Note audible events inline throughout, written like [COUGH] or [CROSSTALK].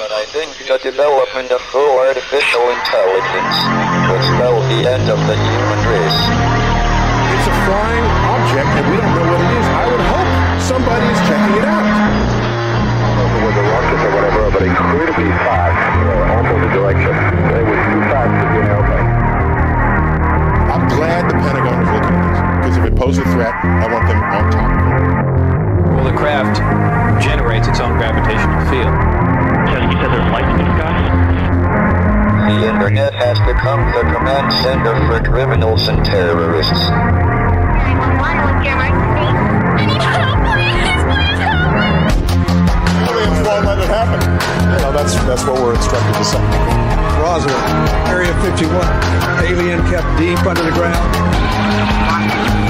But I think the development of full artificial intelligence will spell the end of the human race. It's a flying object and we don't know what it is. I would hope somebody is checking it out. With the rockets or whatever, but incredibly fast, uh, almost the direction. They were too fast to be an airplane. I'm glad the Pentagon is looking at this because if it poses a threat, I want them on top of it. Well, the craft generates its own gravitational field. So you said there's lights in the sky? The internet has become the command center for criminals and terrorists. Aliens won't let it happen. You know, that's that's what we're instructed to say. Roswell, Area 51. Alien kept deep under the ground.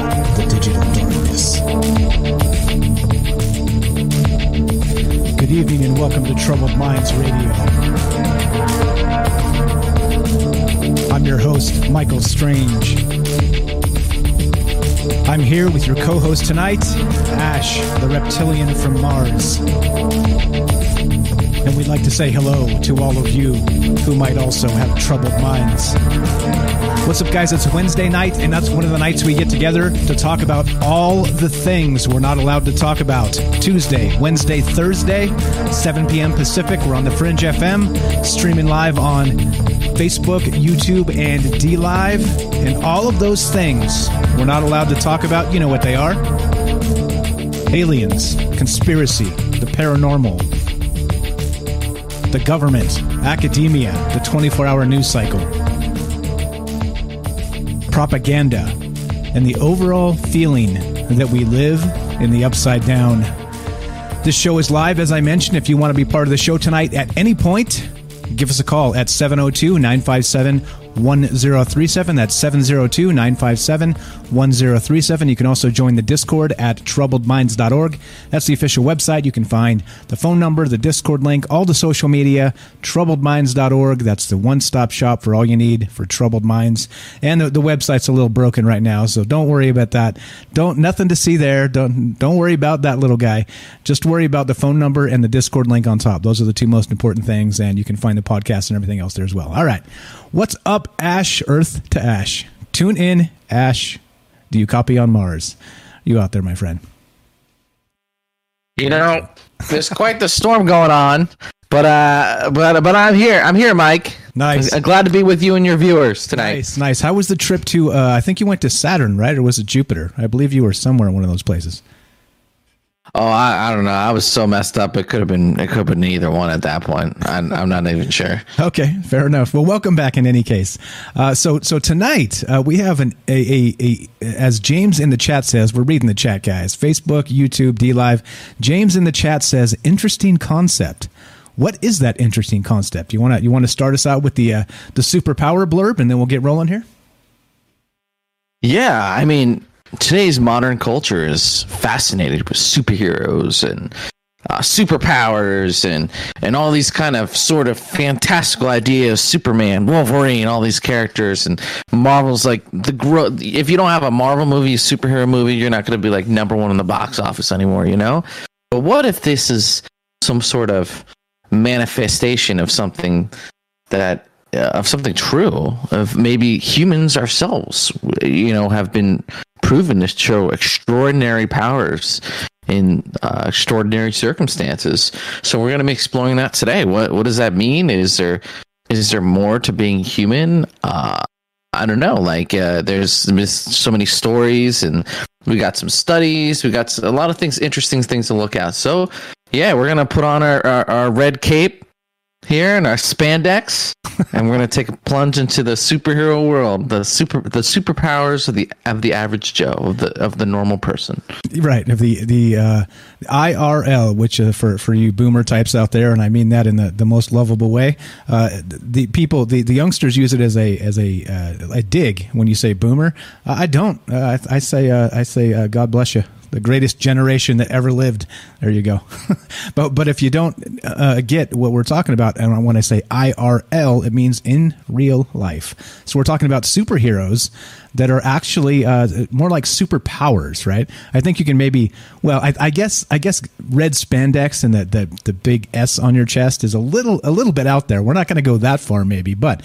digital darkness. Good evening and welcome to Troubled Minds Radio. I'm your host, Michael Strange. I'm here with your co host tonight, Ash, the reptilian from Mars. And we'd like to say hello to all of you who might also have troubled minds. What's up, guys? It's Wednesday night, and that's one of the nights we get together to talk about all the things we're not allowed to talk about. Tuesday, Wednesday, Thursday, 7 p.m. Pacific. We're on the Fringe FM, streaming live on Facebook, YouTube, and D Live. And all of those things we're not allowed to talk about. You know what they are aliens, conspiracy, the paranormal, the government, academia, the 24 hour news cycle, propaganda, and the overall feeling that we live in the upside down. This show is live, as I mentioned. If you want to be part of the show tonight at any point, give us a call at 702 957 1037. That's 702 957 1037. You can also join the Discord at troubledminds.org. That's the official website. You can find the phone number, the Discord link, all the social media, troubledminds.org. That's the one stop shop for all you need for troubled minds. And the, the website's a little broken right now, so don't worry about that. Don't nothing to see there. Don't don't worry about that little guy. Just worry about the phone number and the Discord link on top. Those are the two most important things, and you can find the podcast and everything else there as well. All right. What's up, Ash? Earth to Ash. Tune in, Ash. Do you copy on Mars? You out there, my friend? You know, there's quite the storm going on. But uh, but but I'm here. I'm here, Mike. Nice. I'm glad to be with you and your viewers tonight. Nice, nice. How was the trip to? Uh, I think you went to Saturn, right, or was it Jupiter? I believe you were somewhere in one of those places. Oh, I, I don't know. I was so messed up. It could have been. It could have been either one at that point. I'm, I'm not even sure. Okay, fair enough. Well, welcome back. In any case, uh, so so tonight uh, we have an a, a, a as James in the chat says. We're reading the chat, guys. Facebook, YouTube, D Live. James in the chat says interesting concept. What is that interesting concept? You want to you want to start us out with the uh, the superpower blurb, and then we'll get rolling here. Yeah, I mean, today's modern culture is fascinated with superheroes and uh, superpowers and and all these kind of sort of fantastical ideas superman wolverine all these characters and marvel's like the growth if you don't have a marvel movie a superhero movie you're not going to be like number one in the box office anymore you know? But what if this is some sort of manifestation of something that uh, of something true of maybe humans ourselves you know have been proven to show extraordinary powers in uh, extraordinary circumstances so we're going to be exploring that today what what does that mean is there is there more to being human uh I don't know. Like, uh, there's, so many stories, and we got some studies. We got a lot of things, interesting things to look at. So, yeah, we're gonna put on our, our, our red cape here in our spandex, and we're gonna take a plunge into the superhero world, the super the superpowers of the of the average Joe, of the of the normal person. Right of the the uh, IRL, which uh, for for you boomer types out there, and I mean that in the, the most lovable way. Uh, the people, the, the youngsters use it as a as a uh, a dig when you say boomer. Uh, I don't. Uh, I, I say I say God bless you the greatest generation that ever lived. There you go. [LAUGHS] but but if you don't uh, get what we're talking about, and when I say IRL, it means in real life. So we're talking about superheroes that are actually uh, more like superpowers, right? I think you can maybe, well, I, I, guess, I guess red spandex and the, the the big S on your chest is a little a little bit out there. We're not going to go that far, maybe, but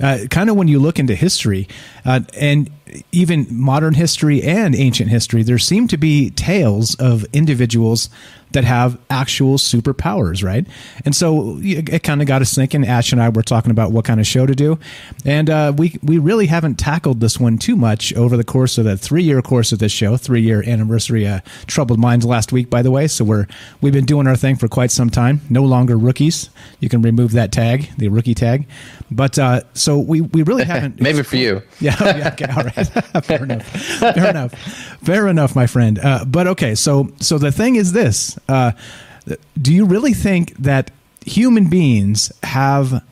uh, kind of when you look into history uh, and even modern history and ancient history, there seem to be tales of individuals that have actual superpowers, right? And so it kind of got us thinking. Ash and I were talking about what kind of show to do, and uh, we we really haven't tackled this one too much over the course of the three year course of this show, three year anniversary. Uh, Troubled Minds last week, by the way. So we're we've been doing our thing for quite some time. No longer rookies. You can remove that tag, the rookie tag. But uh, so we we really [LAUGHS] haven't. Maybe for you. [LAUGHS] Yeah. yeah okay. All right. [LAUGHS] Fair enough. Fair enough. Fair enough, my friend. Uh, but okay. So so the thing is this. Uh, do you really think that human beings have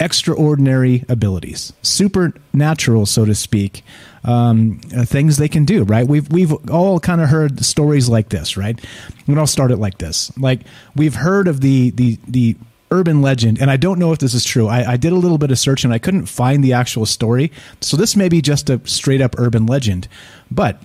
extraordinary abilities, supernatural, so to speak, um, uh, things they can do? Right? We've we've all kind of heard stories like this, right? And I'll start it like this: like we've heard of the the the urban legend, and I don't know if this is true. I, I, did a little bit of search and I couldn't find the actual story, so this may be just a straight up urban legend. But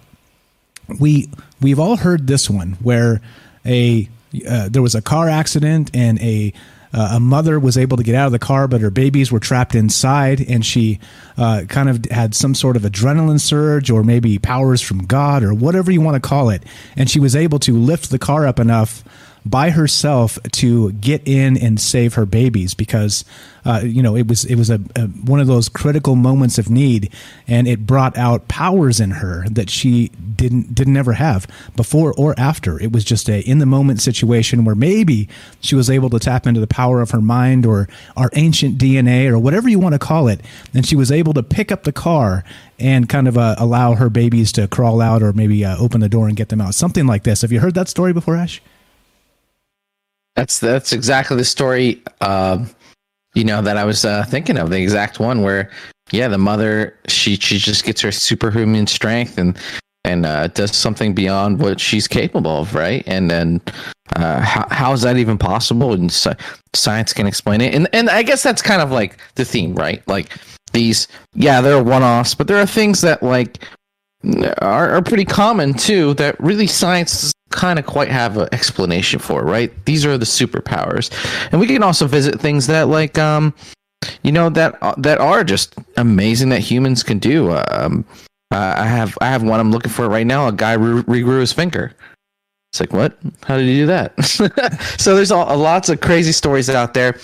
we we've all heard this one where a uh, there was a car accident and a uh, a mother was able to get out of the car, but her babies were trapped inside, and she uh, kind of had some sort of adrenaline surge, or maybe powers from God, or whatever you want to call it, and she was able to lift the car up enough by herself to get in and save her babies because uh, you know it was it was a, a, one of those critical moments of need and it brought out powers in her that she didn't didn't ever have before or after. It was just a in the moment situation where maybe she was able to tap into the power of her mind or our ancient DNA or whatever you want to call it. And she was able to pick up the car and kind of uh, allow her babies to crawl out or maybe uh, open the door and get them out. Something like this. Have you heard that story before ash that's that's exactly the story. Uh, you know that I was uh, thinking of the exact one where, yeah, the mother she she just gets her superhuman strength and and uh, does something beyond what she's capable of, right? And then uh, how how is that even possible? And science can explain it. And and I guess that's kind of like the theme, right? Like these, yeah, there are one offs, but there are things that like are, are pretty common too that really science kind of quite have an explanation for, right? These are the superpowers, and we can also visit things that like um, you know that uh, that are just amazing that humans can do. Um, I have I have one I'm looking for right now. A guy re- regrew his finger. It's like, what? How did you do that? [LAUGHS] so there's a, a lots of crazy stories out there,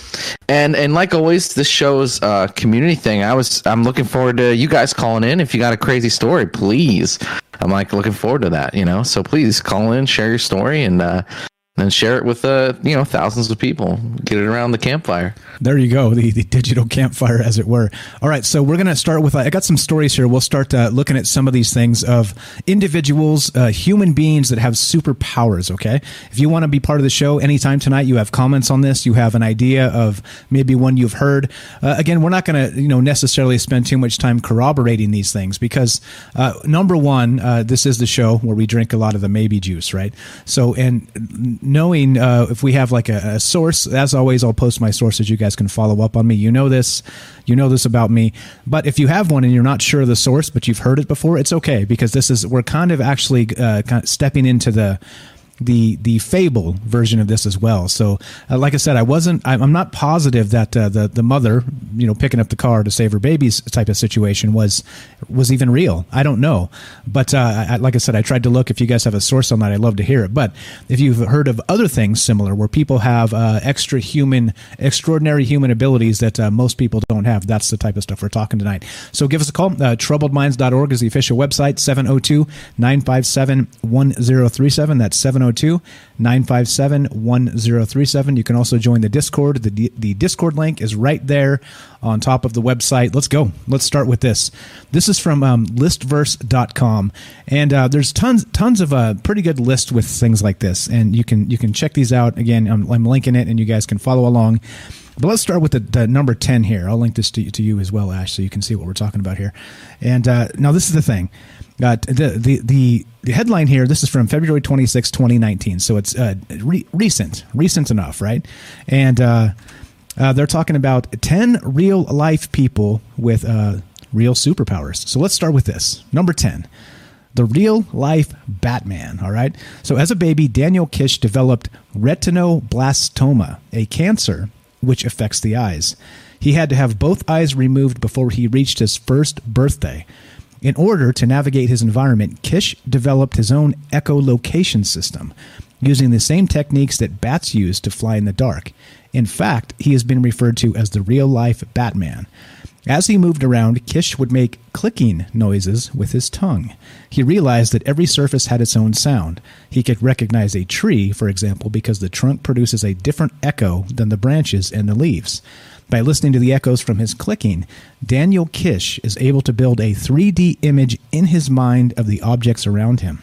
and and like always, this show's uh, community thing. I was I'm looking forward to you guys calling in. If you got a crazy story, please. I'm like looking forward to that. You know, so please call in, share your story, and uh, and share it with uh, you know thousands of people. Get it around the campfire. There you go, [LAUGHS] the, the digital campfire, as it were. All right, so we're going to start with. Uh, I got some stories here. We'll start uh, looking at some of these things of individuals, uh, human beings that have superpowers. Okay, if you want to be part of the show anytime tonight, you have comments on this, you have an idea of maybe one you've heard. Uh, again, we're not going to you know necessarily spend too much time corroborating these things because uh, number one, uh, this is the show where we drink a lot of the maybe juice, right? So and knowing if we have like a, a source, as always, I'll post my sources. You guys can follow up on me. You know this. You know this about me. But if you have one and you're not sure of the source, but you've heard it before, it's okay because this is we're kind of actually uh, kind of stepping into the the the fable version of this as well. So, uh, like I said, I wasn't. I'm not positive that uh, the the mother, you know, picking up the car to save her babies type of situation was was even real. I don't know, but uh, I, like I said, I tried to look. If you guys have a source on that, I'd love to hear it. But if you've heard of other things similar, where people have uh, extra human, extraordinary human abilities that uh, most people don't have, that's the type of stuff we're talking tonight. So give us a call. Uh, troubledminds.org is the official website. 702 957 1037. That's 702 702 957 1037. You can also join the Discord. The, the Discord link is right there on top of the website. Let's go. Let's start with this. This is from um, listverse.com. And uh, there's tons tons of uh, pretty good lists with things like this. And you can you can check these out. Again, I'm, I'm linking it and you guys can follow along. But let's start with the, the, number 10 here. I'll link this to, to you as well, Ash, so you can see what we're talking about here. And uh, now, this is the thing. Uh, the, the, the, the headline here, this is from February 26, 2019. So it's uh, re- recent, recent enough, right? And uh, uh, they're talking about 10 real life people with uh, real superpowers. So let's start with this. Number 10 the real life Batman. All right. So, as a baby, Daniel Kish developed retinoblastoma, a cancer which affects the eyes. He had to have both eyes removed before he reached his first birthday. In order to navigate his environment, Kish developed his own echolocation system, using the same techniques that bats use to fly in the dark. In fact, he has been referred to as the real life Batman. As he moved around, Kish would make clicking noises with his tongue. He realized that every surface had its own sound. He could recognize a tree, for example, because the trunk produces a different echo than the branches and the leaves. By listening to the echoes from his clicking, Daniel Kish is able to build a 3D image in his mind of the objects around him.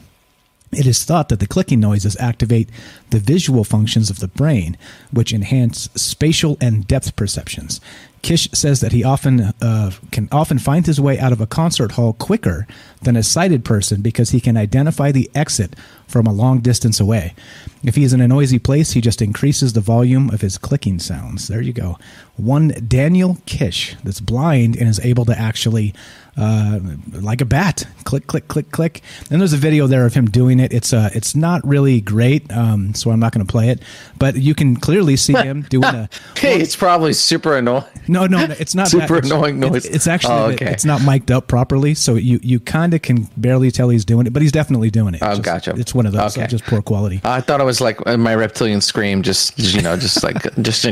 It is thought that the clicking noises activate the visual functions of the brain, which enhance spatial and depth perceptions. Kish says that he often uh, can often find his way out of a concert hall quicker than a sighted person because he can identify the exit from a long distance away. If he is in a noisy place, he just increases the volume of his clicking sounds. There you go. One Daniel Kish that's blind and is able to actually uh, like a bat. Click, click, click, click. And there's a video there of him doing it. It's uh, it's not really great, um, so I'm not going to play it. But you can clearly see him [LAUGHS] doing a. [LAUGHS] hey, it's probably super annoying. No, no, no it's not [LAUGHS] super that. annoying noise. It's, it's actually oh, okay. it's not mic'd up properly, so you you kind of can barely tell he's doing it, but he's definitely doing it. Oh, just, gotcha. It's one of those okay. just poor quality. I thought it was like my reptilian scream, just you know, just like just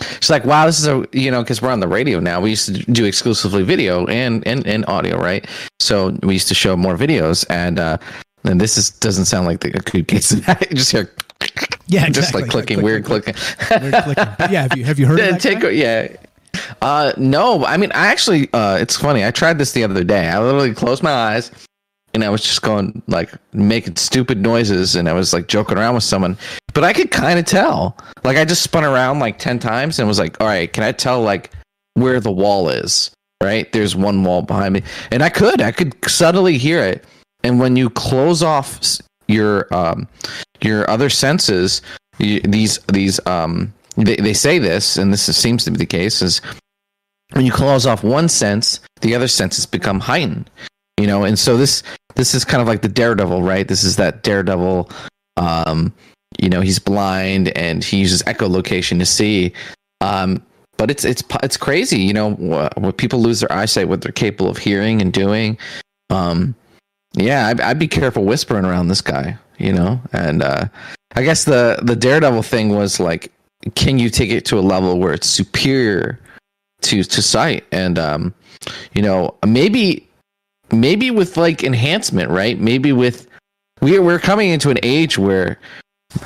it's like, wow, this is a you know, because we're on the radio now. We used to do exclusively video and and, and audio, right? So we used to show more videos, and uh, and this is doesn't sound like the good case. [LAUGHS] you just hear, [LAUGHS] yeah, exactly. just like clicking, weird clicking. weird clicking. Yeah, have you have you heard? Of [LAUGHS] that Take guy? yeah. Uh, no, I mean, I actually, uh, it's funny. I tried this the other day. I literally closed my eyes and I was just going like making stupid noises and I was like joking around with someone. But I could kind of tell. Like I just spun around like 10 times and was like, "All right, can I tell like where the wall is?" Right? There's one wall behind me. And I could. I could subtly hear it. And when you close off your um your other senses, you, these these um they, they say this and this is, seems to be the case is when you close off one sense, the other senses become heightened you know and so this this is kind of like the daredevil right this is that daredevil um you know he's blind and he uses echolocation to see um but it's it's it's crazy you know when people lose their eyesight what they're capable of hearing and doing um yeah I'd, I'd be careful whispering around this guy you know. And uh, I guess the the Daredevil thing was like, can you take it to a level where it's superior to to sight? And um, you know, maybe maybe with like enhancement, right? Maybe with we're we're coming into an age where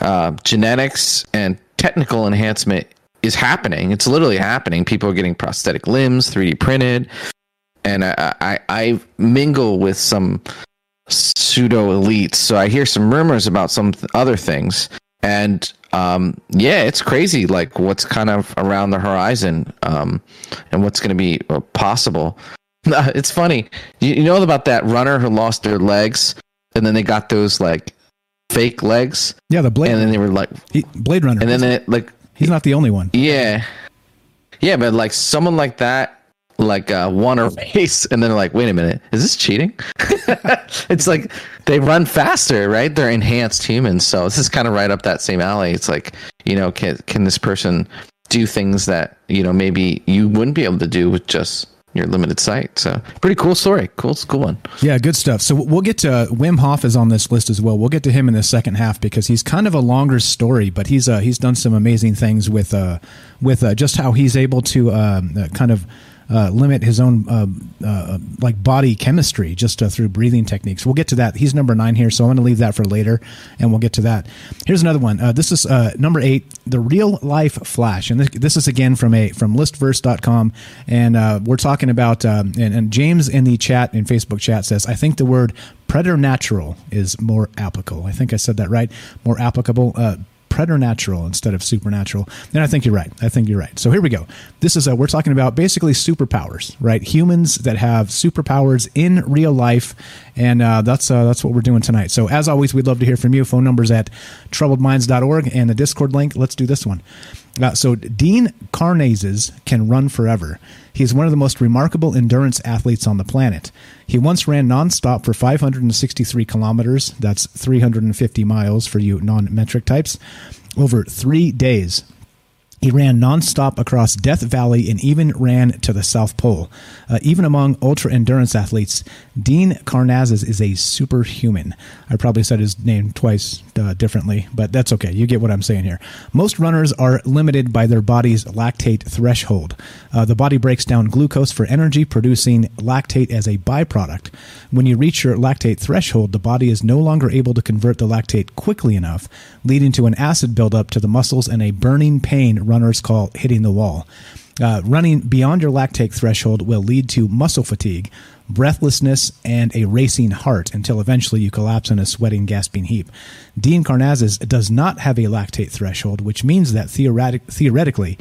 uh, genetics and technical enhancement is happening. It's literally happening. People are getting prosthetic limbs, 3D printed, and I I, I mingle with some pseudo elites, so I hear some rumors about some th- other things, and um, yeah, it's crazy. Like what's kind of around the horizon, um, and what's going to be uh, possible. [LAUGHS] it's funny. You, you know about that runner who lost their legs, and then they got those like fake legs. Yeah, the blade. And then they were like he, Blade Runner. And then they, like he's not the only one. Yeah, yeah, but like someone like that, like uh, won a [LAUGHS] race, and then they're like, wait a minute, is this cheating? [LAUGHS] it's like they run faster, right? They're enhanced humans, so this is kind of right up that same alley. It's like you know, can can this person do things that you know maybe you wouldn't be able to do with just your limited sight. So pretty cool story. Cool, cool one. Yeah, good stuff. So we'll get to Wim Hof is on this list as well. We'll get to him in the second half because he's kind of a longer story, but he's uh, he's done some amazing things with uh, with uh, just how he's able to um, uh, kind of uh, limit his own uh, uh, like body chemistry just uh, through breathing techniques. We'll get to that. He's number nine here, so I'm going to leave that for later, and we'll get to that. Here's another one. This is number eight, the real life flash, and this, this is again from a from listverse.com, and we're talking about um, and, and James in the chat in Facebook chat says, I think the word preternatural is more applicable. I think I said that right. More applicable. Uh, preternatural instead of supernatural. And I think you're right. I think you're right. So here we go. This is a, we're talking about basically superpowers, right? Humans that have superpowers in real life, and uh, that's uh, that's what we're doing tonight. So as always, we'd love to hear from you. Phone numbers at troubledminds.org and the Discord link. Let's do this one. So Dean Karnazes can run forever. He is one of the most remarkable endurance athletes on the planet. He once ran nonstop for 563 kilometers, that's 350 miles for you non metric types, over three days. He ran nonstop across Death Valley and even ran to the South Pole. Uh, even among ultra endurance athletes, Dean Karnazes is a superhuman. I probably said his name twice uh, differently, but that's okay. You get what I'm saying here. Most runners are limited by their body's lactate threshold. Uh, the body breaks down glucose for energy, producing lactate as a byproduct. When you reach your lactate threshold, the body is no longer able to convert the lactate quickly enough, leading to an acid buildup to the muscles and a burning pain runners call hitting the wall. Uh, running beyond your lactate threshold will lead to muscle fatigue, breathlessness, and a racing heart until eventually you collapse in a sweating, gasping heap. Dean Karnazes does not have a lactate threshold, which means that theoretic- theoretically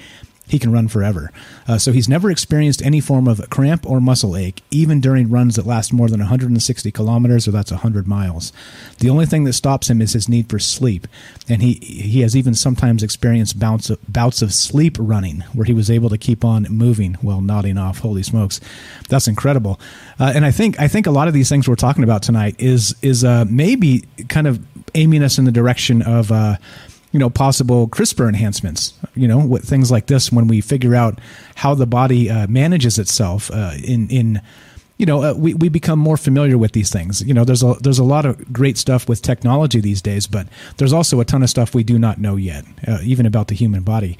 he can run forever. Uh, so he's never experienced any form of cramp or muscle ache, even during runs that last more than 160 kilometers, or that's 100 miles. The only thing that stops him is his need for sleep, and he he has even sometimes experienced bouts of, bouts of sleep running, where he was able to keep on moving while nodding off. Holy smokes, that's incredible! Uh, and I think I think a lot of these things we're talking about tonight is is uh, maybe kind of aiming us in the direction of uh, you know possible CRISPR enhancements. You know, with things like this, when we figure out how the body uh, manages itself uh, in in you know uh, we we become more familiar with these things. You know, there's a there's a lot of great stuff with technology these days, but there's also a ton of stuff we do not know yet, uh, even about the human body.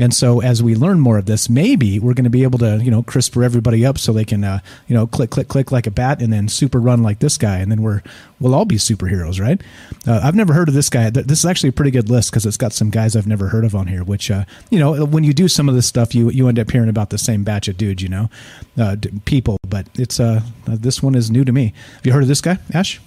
And so, as we learn more of this, maybe we're going to be able to, you know, CRISPR everybody up so they can, uh, you know, click, click, click like a bat, and then super run like this guy, and then we're we'll all be superheroes, right? Uh, I've never heard of this guy. This is actually a pretty good list because it's got some guys I've never heard of on here. Which, uh, you know, when you do some of this stuff, you you end up hearing about the same batch of dudes, you know, uh, people. But it's uh, this one is new to me. Have you heard of this guy, Ash?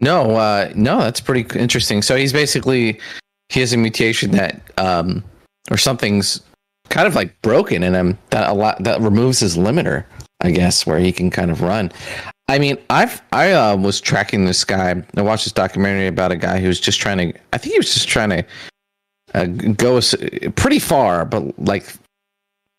No, uh, no, that's pretty interesting. So he's basically he has a mutation that um or something's kind of like broken in him that a lot that removes his limiter i guess where he can kind of run. I mean i've i uh, was tracking this guy. I watched this documentary about a guy who was just trying to i think he was just trying to uh, go pretty far but like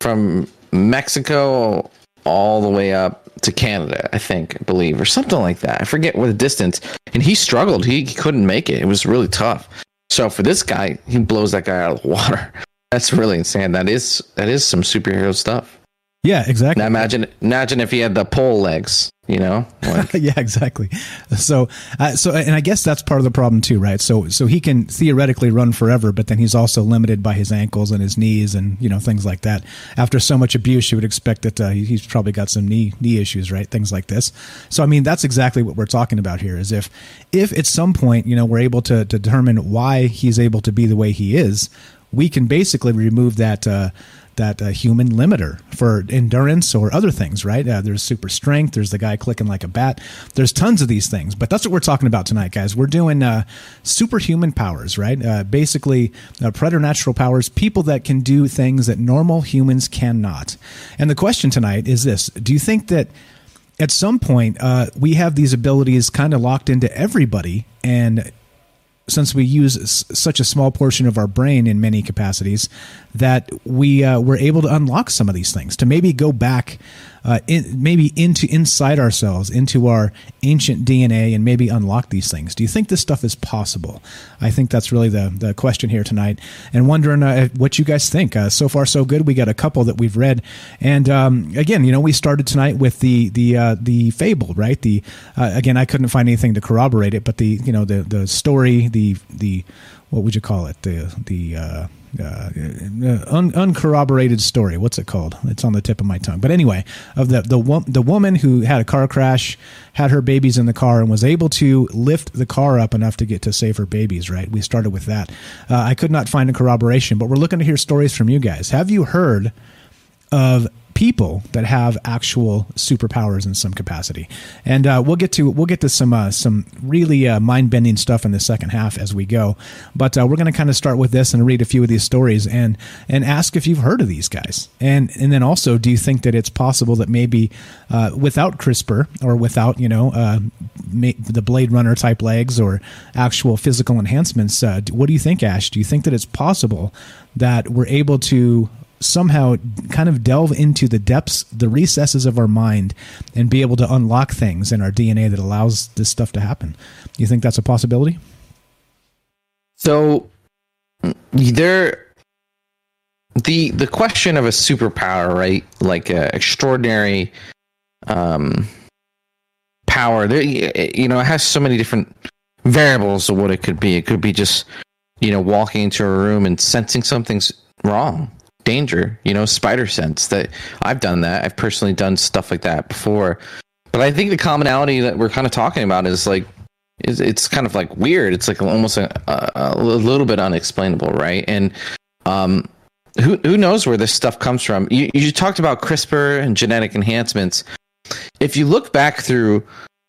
from mexico all the way up to canada i think i believe or something like that. I forget what the distance. And he struggled. He, he couldn't make it. It was really tough so for this guy, he blows that guy out of the water. [LAUGHS] That's really insane. That is that is some superhero stuff. Yeah, exactly. Now imagine imagine if he had the pole legs, you know? Like, [LAUGHS] yeah, exactly. So, uh, so, and I guess that's part of the problem too, right? So, so he can theoretically run forever, but then he's also limited by his ankles and his knees and you know things like that. After so much abuse, you would expect that uh, he's probably got some knee knee issues, right? Things like this. So, I mean, that's exactly what we're talking about here. Is if if at some point you know we're able to, to determine why he's able to be the way he is, we can basically remove that. Uh, that uh, human limiter for endurance or other things, right? Uh, there's super strength. There's the guy clicking like a bat. There's tons of these things, but that's what we're talking about tonight, guys. We're doing uh, superhuman powers, right? Uh, basically, uh, preternatural powers, people that can do things that normal humans cannot. And the question tonight is this: Do you think that? At some point, uh, we have these abilities kind of locked into everybody, and since we use such a small portion of our brain in many capacities, that we uh, were able to unlock some of these things to maybe go back, uh, in, maybe into inside ourselves, into our ancient DNA, and maybe unlock these things. Do you think this stuff is possible? I think that's really the the question here tonight, and wondering uh, what you guys think. Uh, so far, so good. We got a couple that we've read, and um, again, you know, we started tonight with the the uh, the fable, right? The uh, again, I couldn't find anything to corroborate it, but the you know the the story, the the the what would you call it? The the uh, uh, un, uncorroborated story. What's it called? It's on the tip of my tongue. But anyway, of the the the woman who had a car crash, had her babies in the car, and was able to lift the car up enough to get to save her babies. Right. We started with that. Uh, I could not find a corroboration, but we're looking to hear stories from you guys. Have you heard of people that have actual superpowers in some capacity. And uh, we'll get to we'll get to some uh, some really uh, mind bending stuff in the second half as we go. But uh, we're going to kind of start with this and read a few of these stories and and ask if you've heard of these guys. And and then also, do you think that it's possible that maybe uh, without CRISPR or without you know uh, the Blade Runner type legs or actual physical enhancements, what do you think, Ash? Do you think that it's possible that we're able to somehow kind of delve into the depths, the recesses of our mind, and be able to unlock things in our DNA that allows this stuff to happen. You think that's a possibility? So there the the question of a superpower, right? Like a extraordinary um power. There you know, it has so many different variables of what it could be. It could be just, you know, walking into a room and sensing something's wrong. Danger, you know, spider sense that I've done that. I've personally done stuff like that before. But I think the commonality that we're kind of talking about is like is it's kind of like weird. It's like almost a, a, a little bit unexplainable, right? And um, who who knows where this stuff comes from? You you talked about CRISPR and genetic enhancements. If you look back through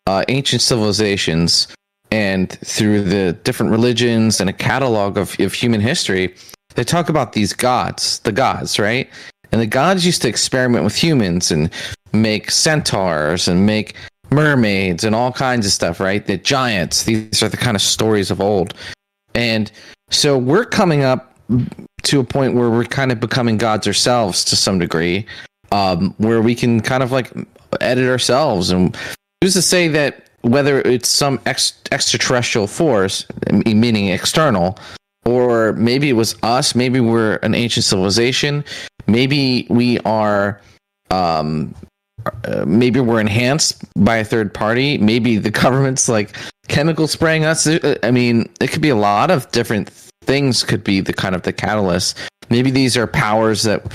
uh, ancient civilizations and through the different religions and a catalog of, of human history, they talk about these gods, the gods, right? And the gods used to experiment with humans and make centaurs and make mermaids and all kinds of stuff, right? The giants. These are the kind of stories of old. And so we're coming up to a point where we're kind of becoming gods ourselves to some degree, um, where we can kind of like edit ourselves. And who's to say that whether it's some ex- extraterrestrial force, meaning external, or maybe it was us, maybe we're an ancient civilization, maybe we are um, uh, maybe we're enhanced by a third party. Maybe the [LAUGHS] government's like chemical spraying us. I mean, it could be a lot of different things. Could be the kind of the catalyst. Maybe these are powers that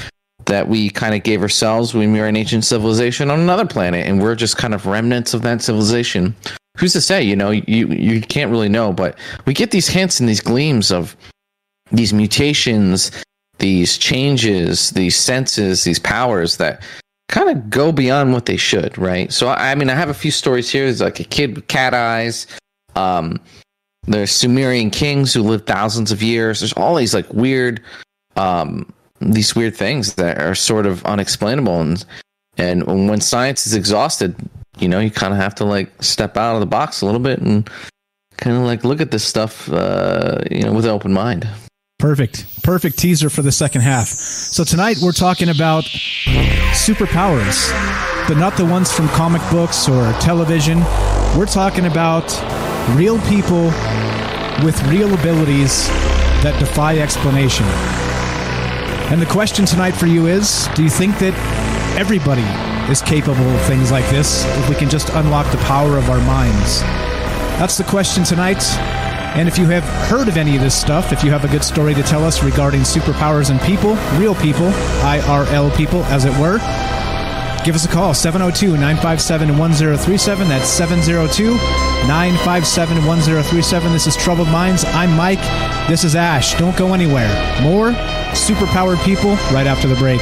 that we kind of gave ourselves when we were an ancient civilization on another planet, and we're just kind of remnants of that civilization. Who's to say? You know, you you can't really know, but we get these hints and these gleams of these mutations, these changes, these senses, these powers that kind of go beyond what they should, right? So I mean, I have a few stories here. There's like a kid with cat eyes. Um, there's Sumerian kings who lived thousands of years. There's all these like weird, um, these weird things that are sort of unexplainable, and and when science is exhausted, you know, you kind of have to like step out of the box a little bit and kind of like look at this stuff, uh, you know, with an open mind. Perfect. Perfect teaser for the second half. So tonight we're talking about superpowers, but not the ones from comic books or television. We're talking about real people with real abilities that defy explanation. And the question tonight for you is do you think that everybody is capable of things like this if we can just unlock the power of our minds. That's the question tonight. And if you have heard of any of this stuff, if you have a good story to tell us regarding superpowers and people, real people, IRL people, as it were, give us a call 702 957 1037. That's 702 957 1037. This is Troubled Minds. I'm Mike. This is Ash. Don't go anywhere. More superpowered people right after the break.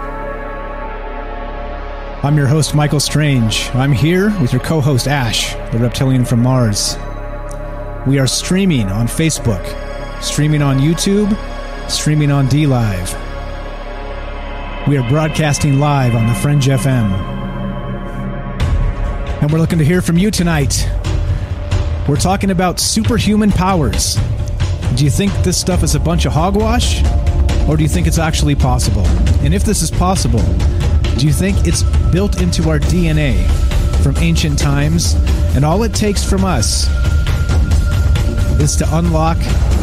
I'm your host, Michael Strange. I'm here with your co host, Ash, the reptilian from Mars. We are streaming on Facebook, streaming on YouTube, streaming on D Live. We are broadcasting live on the Fringe FM. And we're looking to hear from you tonight. We're talking about superhuman powers. Do you think this stuff is a bunch of hogwash? Or do you think it's actually possible? And if this is possible, do you think it's built into our DNA from ancient times? And all it takes from us is to unlock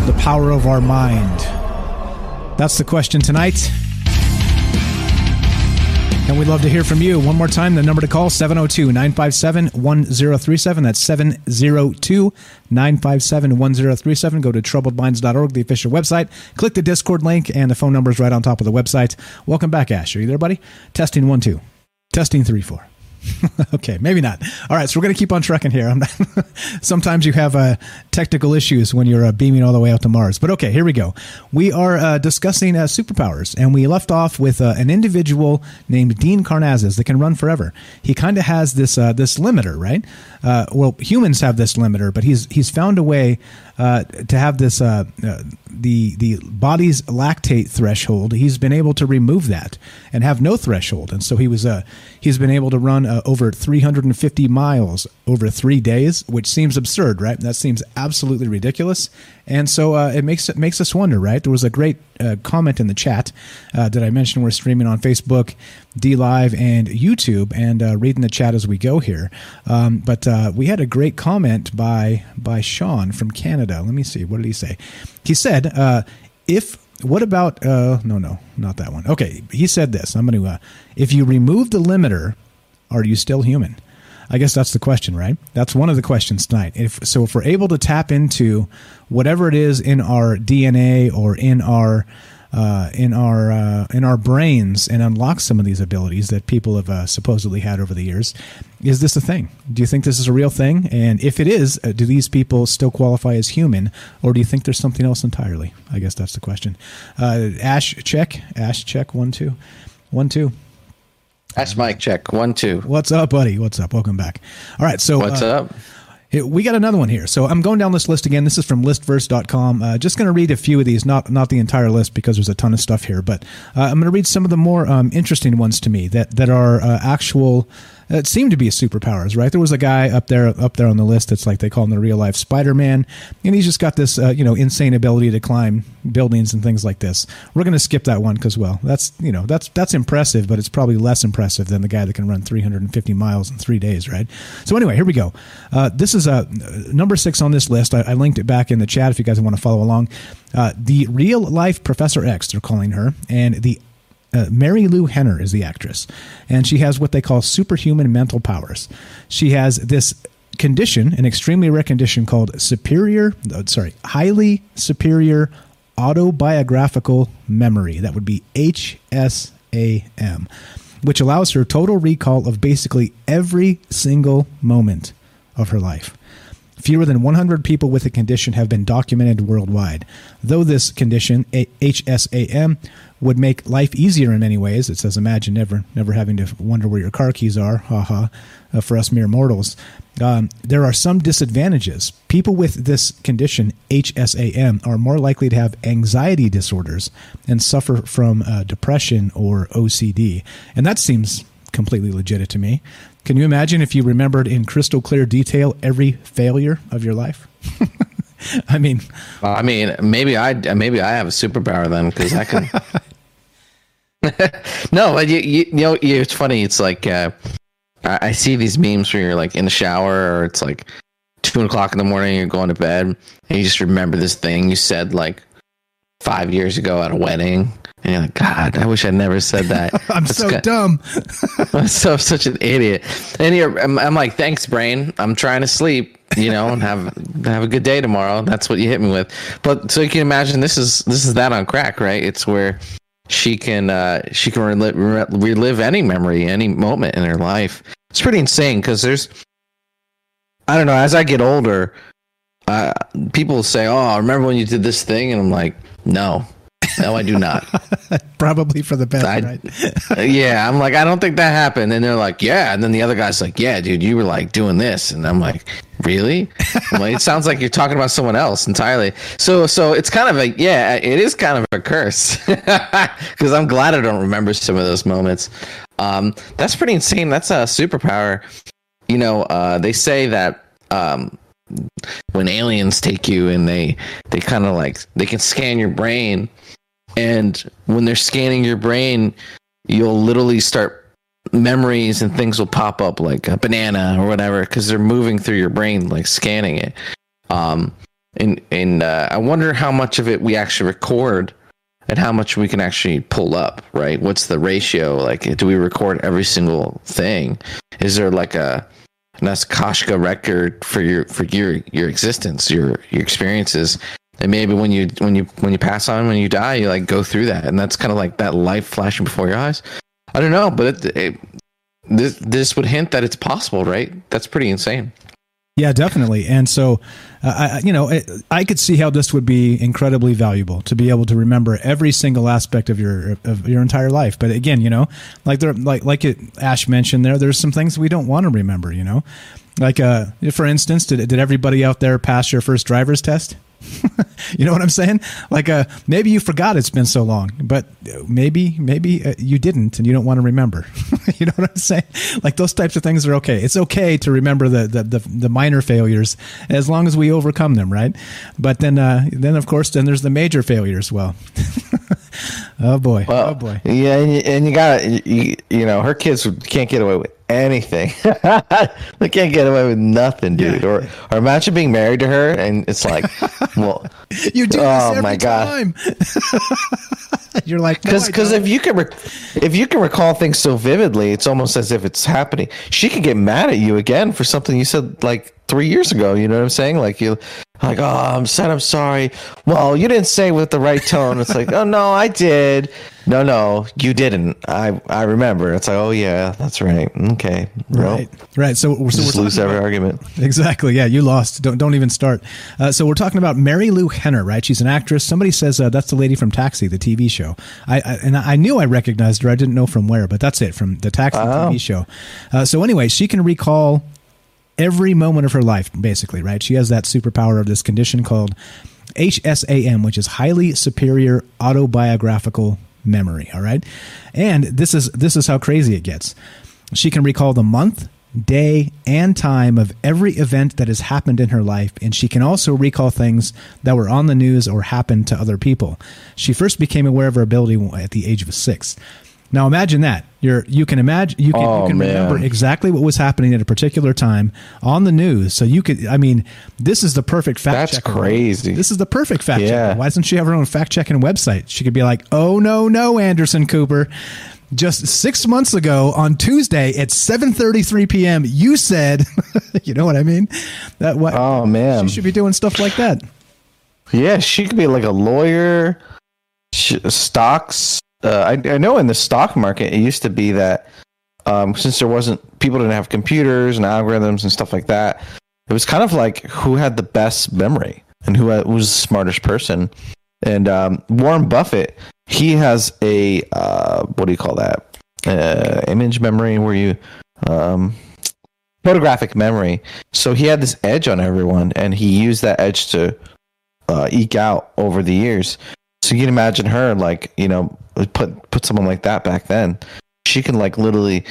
the power of our mind. That's the question tonight. And we'd love to hear from you. One more time, the number to call 702 957 1037. That's 702 957 1037. Go to troubledminds.org, the official website. Click the Discord link, and the phone number is right on top of the website. Welcome back, Ash. Are you there, buddy? Testing one, two. Testing three, four. [LAUGHS] okay, maybe not. All right, so we're going to keep on trucking here. [LAUGHS] Sometimes you have uh, technical issues when you're uh, beaming all the way out to Mars. But okay, here we go. We are uh, discussing uh, superpowers, and we left off with uh, an individual named Dean Karnazes that can run forever. He kind of has this uh, this limiter, right? well, humans have this limiter, but he's he's found a way uh, to have this uh, uh, the the body's lactate threshold. He's been able to remove that and have no threshold, and so he was uh, he's been able to run uh, over 350 miles over three days, which seems absurd, right? That seems absolutely ridiculous, and so uh, it makes it makes us wonder, right? There was a great uh, comment in the chat uh, that I mentioned. We're streaming on Facebook, D Live, and YouTube, and uh, reading the chat as we go here. Um, but uh, we had a great comment by by Sean from Canada. Let me see. What did he say? He said, uh, "If what about no no not that one? Okay, he said this. I'm going to if you remove the limiter, are you still human?" I guess that's the question, right? That's one of the questions tonight. If so, if we're able to tap into whatever it is in our DNA or in our uh, in our uh, in our brains and unlock some of these abilities that people have uh, supposedly had over the years. Is this a thing? Do you think this is a real thing? And if it is, uh, do these people still qualify as human, or do you think there's something else entirely? I guess that's the question. Uh, Ash, check. Ash, check. One, two, one, two. Ash Mike check one two. What's up, buddy? What's up? Welcome back. All right, so what's uh, up? We got another one here. So I'm going down this list again. This is from listverse.com. Uh, just going to read a few of these, not not the entire list because there's a ton of stuff here, but uh, I'm going to read some of the more um, interesting ones to me that that are uh, actual It seemed to be superpowers, right? There was a guy up there up there on the list. that's like they call him the real life Spider Man, and he's just got this uh, you know insane ability to climb buildings and things like this. We're going to skip that one because well, that's you know that's that's impressive, but it's probably less impressive than the guy that can run 350 miles in three days, right? So anyway, here we go. Uh, this is a uh, number six on this list. I, I, linked it back in the chat if you guys want to follow along. Uh, the real life Professor X, they're calling her, and the uh, Lou Henner is the actress, and she has what they call superhuman mental powers. She has this condition, an extremely rare condition called superior, uh, sorry, highly superior autobiographical memory. That would be HSAM, which allows her total recall of basically every single moment of her life. Fewer than 100 people with the condition have been documented worldwide. Though this condition, HSAM, would make life easier in many ways. It says, imagine never, never having to wonder where your car keys are, haha, uh, for us mere mortals. Um, there are some disadvantages. People with this condition, HSAM, are more likely to have anxiety disorders and suffer from uh, depression or OCD. And that seems completely legit to me. Can you imagine if you remembered in crystal clear detail every failure of your life? [LAUGHS] I mean, I mean, maybe I maybe I have a superpower then because I can. [LAUGHS] no, you, you, you know, it's funny. It's like uh, I, I, see these memes where you're like in the shower, or it's like two o'clock in the morning, you're going to bed, and you just remember this thing you said like five years ago at a wedding, and you're like, God, I wish I never said that. [LAUGHS] I'm That's so dumb. [LAUGHS] I'm so such an idiot. And you're, I'm, I'm like, thanks, brain. I'm trying to sleep you know, and have have a good day tomorrow. That's what you hit me with. But so you can imagine this is this is that on crack, right? It's where she can uh, she can relive, relive any memory, any moment in her life. It's pretty insane because there's I don't know. As I get older, uh, people say, "Oh, I remember when you did this thing," and I'm like, "No, no, I do not. [LAUGHS] Probably for the best, I, right? [LAUGHS] yeah, I'm like, I don't think that happened. And they're like, yeah. And then the other guy's like, yeah, dude, you were like doing this. And I'm like, really? I'm like, it sounds like you're talking about someone else entirely. So, so it's kind of a, yeah, it is kind of a curse [LAUGHS] because I'm glad I don't remember some of those moments. Um, that's pretty insane. That's a superpower. You know, uh, they say that, um, when aliens take you and they they kind of like they can scan your brain and when they're scanning your brain, you'll literally start memories and things will pop up like a banana or whatever because they're moving through your brain, like scanning it. Um, and and uh, I wonder how much of it we actually record and how much we can actually pull up. Right? What's the ratio? Like, do we record every single thing? Is there like a an record for your for your your existence, your your experiences? And maybe when you when you when you pass on when you die you like go through that. And that's kind of like that life flashing before your eyes. I don't know but it, it, this this would hint that it's possible right? That's pretty insane. Yeah definitely. And so uh, I, you know it, i could see how this would be incredibly valuable to be able to remember every single aspect of your of your entire life. But again you know like there like like it, ash mentioned there there's some things we don't want to remember you know? Like uh for instance did, did everybody out there pass your first driver's test [LAUGHS] you know what I'm saying? Like, uh, maybe you forgot it's been so long, but maybe, maybe uh, you didn't, and you don't want to remember. [LAUGHS] you know what I'm saying? Like those types of things are okay. It's okay to remember the the, the, the minor failures as long as we overcome them, right? But then, uh, then of course, then there's the major failures. Well, [LAUGHS] oh boy, well, oh boy, yeah, and you, and you got you, you know her kids can't get away with anything. [LAUGHS] they can't get away with nothing, dude. Yeah. Or or imagine being married to her and it's like, [LAUGHS] well, you do oh my god. [LAUGHS] You're like because no, because if you can rec- if you can recall things so vividly, it's almost as if it's happening. She could get mad at you again for something you said like three years ago. You know what I'm saying? Like you like, oh, I'm sad. I'm sorry. Well, you didn't say with the right tone. It's like, oh no, I did. No, no, you didn't. I I remember. It's like, oh yeah, that's right. Okay, right, well, right. So, so just we're lose every about, argument. Exactly. Yeah, you lost. Don't don't even start. Uh, so we're talking about Marilu Henner, right? She's an actress. Somebody says uh, that's the lady from Taxi, the TV show. I, I, and I knew I recognized her. I didn't know from where, but that's it from the Taxi oh. TV show. Uh, so anyway, she can recall every moment of her life, basically, right? She has that superpower of this condition called HSAM, which is highly superior autobiographical memory. All right, and this is this is how crazy it gets. She can recall the month, day, and time of every event that has happened in her life, and she can also recall things that were on the news or happened to other people. She first became aware of her ability at the age of six. Now imagine that you're you can imagine you can, Oh, you can remember exactly what was happening at a particular time on the news. So you could I mean this is the perfect fact That's checker. crazy. This is the perfect fact Yeah. checker. Why doesn't she have her own fact checking website? She could be like, "Oh no, no, Anderson Cooper." Just six months ago on Tuesday at 7:33 p.m., you said, [LAUGHS] "You know what I mean?" That what? Oh man, she should be doing stuff like that. Yeah, she could be like a lawyer. Sh- Stocks. Uh, I, I know in the stock market, it used to be that um, since there wasn't people didn't have computers and algorithms and stuff like that, it was kind of like who had the best memory and who was the smartest person. And um, Warren Buffett, he has a uh, what do you call that? Uh, image memory, where you um, photographic memory. So he had this edge on everyone, and he used that edge to uh, eke out over the years. So you can imagine her like you know put put someone like that back then. She can like literally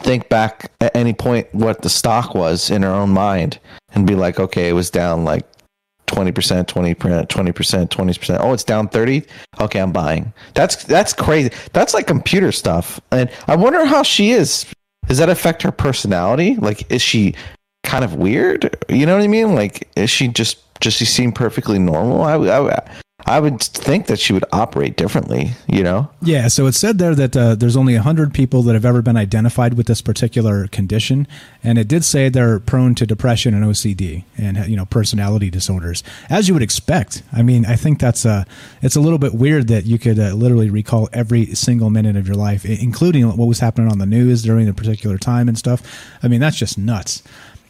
think back at any point what the stock was in her own mind and be like, okay, it was down like twenty percent, twenty percent, twenty percent, twenty percent. Oh, it's down thirty. Okay, I'm buying. That's that's crazy. That's like computer stuff. And I wonder how she is. Does that affect her personality? Like, is she kind of weird? You know what I mean? Like, is she just just she seem perfectly normal? I, I, I would think that she would operate differently. You know? Yeah, so it said there that uh, there's only 100 people that have ever been identified with this particular condition, and it did say they're prone to depression and OCD and you know personality disorders, as you would expect. I mean, I think that's uh, it's a little bit weird that you could uh, literally recall every single minute of your life, including what was happening on the news during a particular time and stuff. I mean, that's just nuts.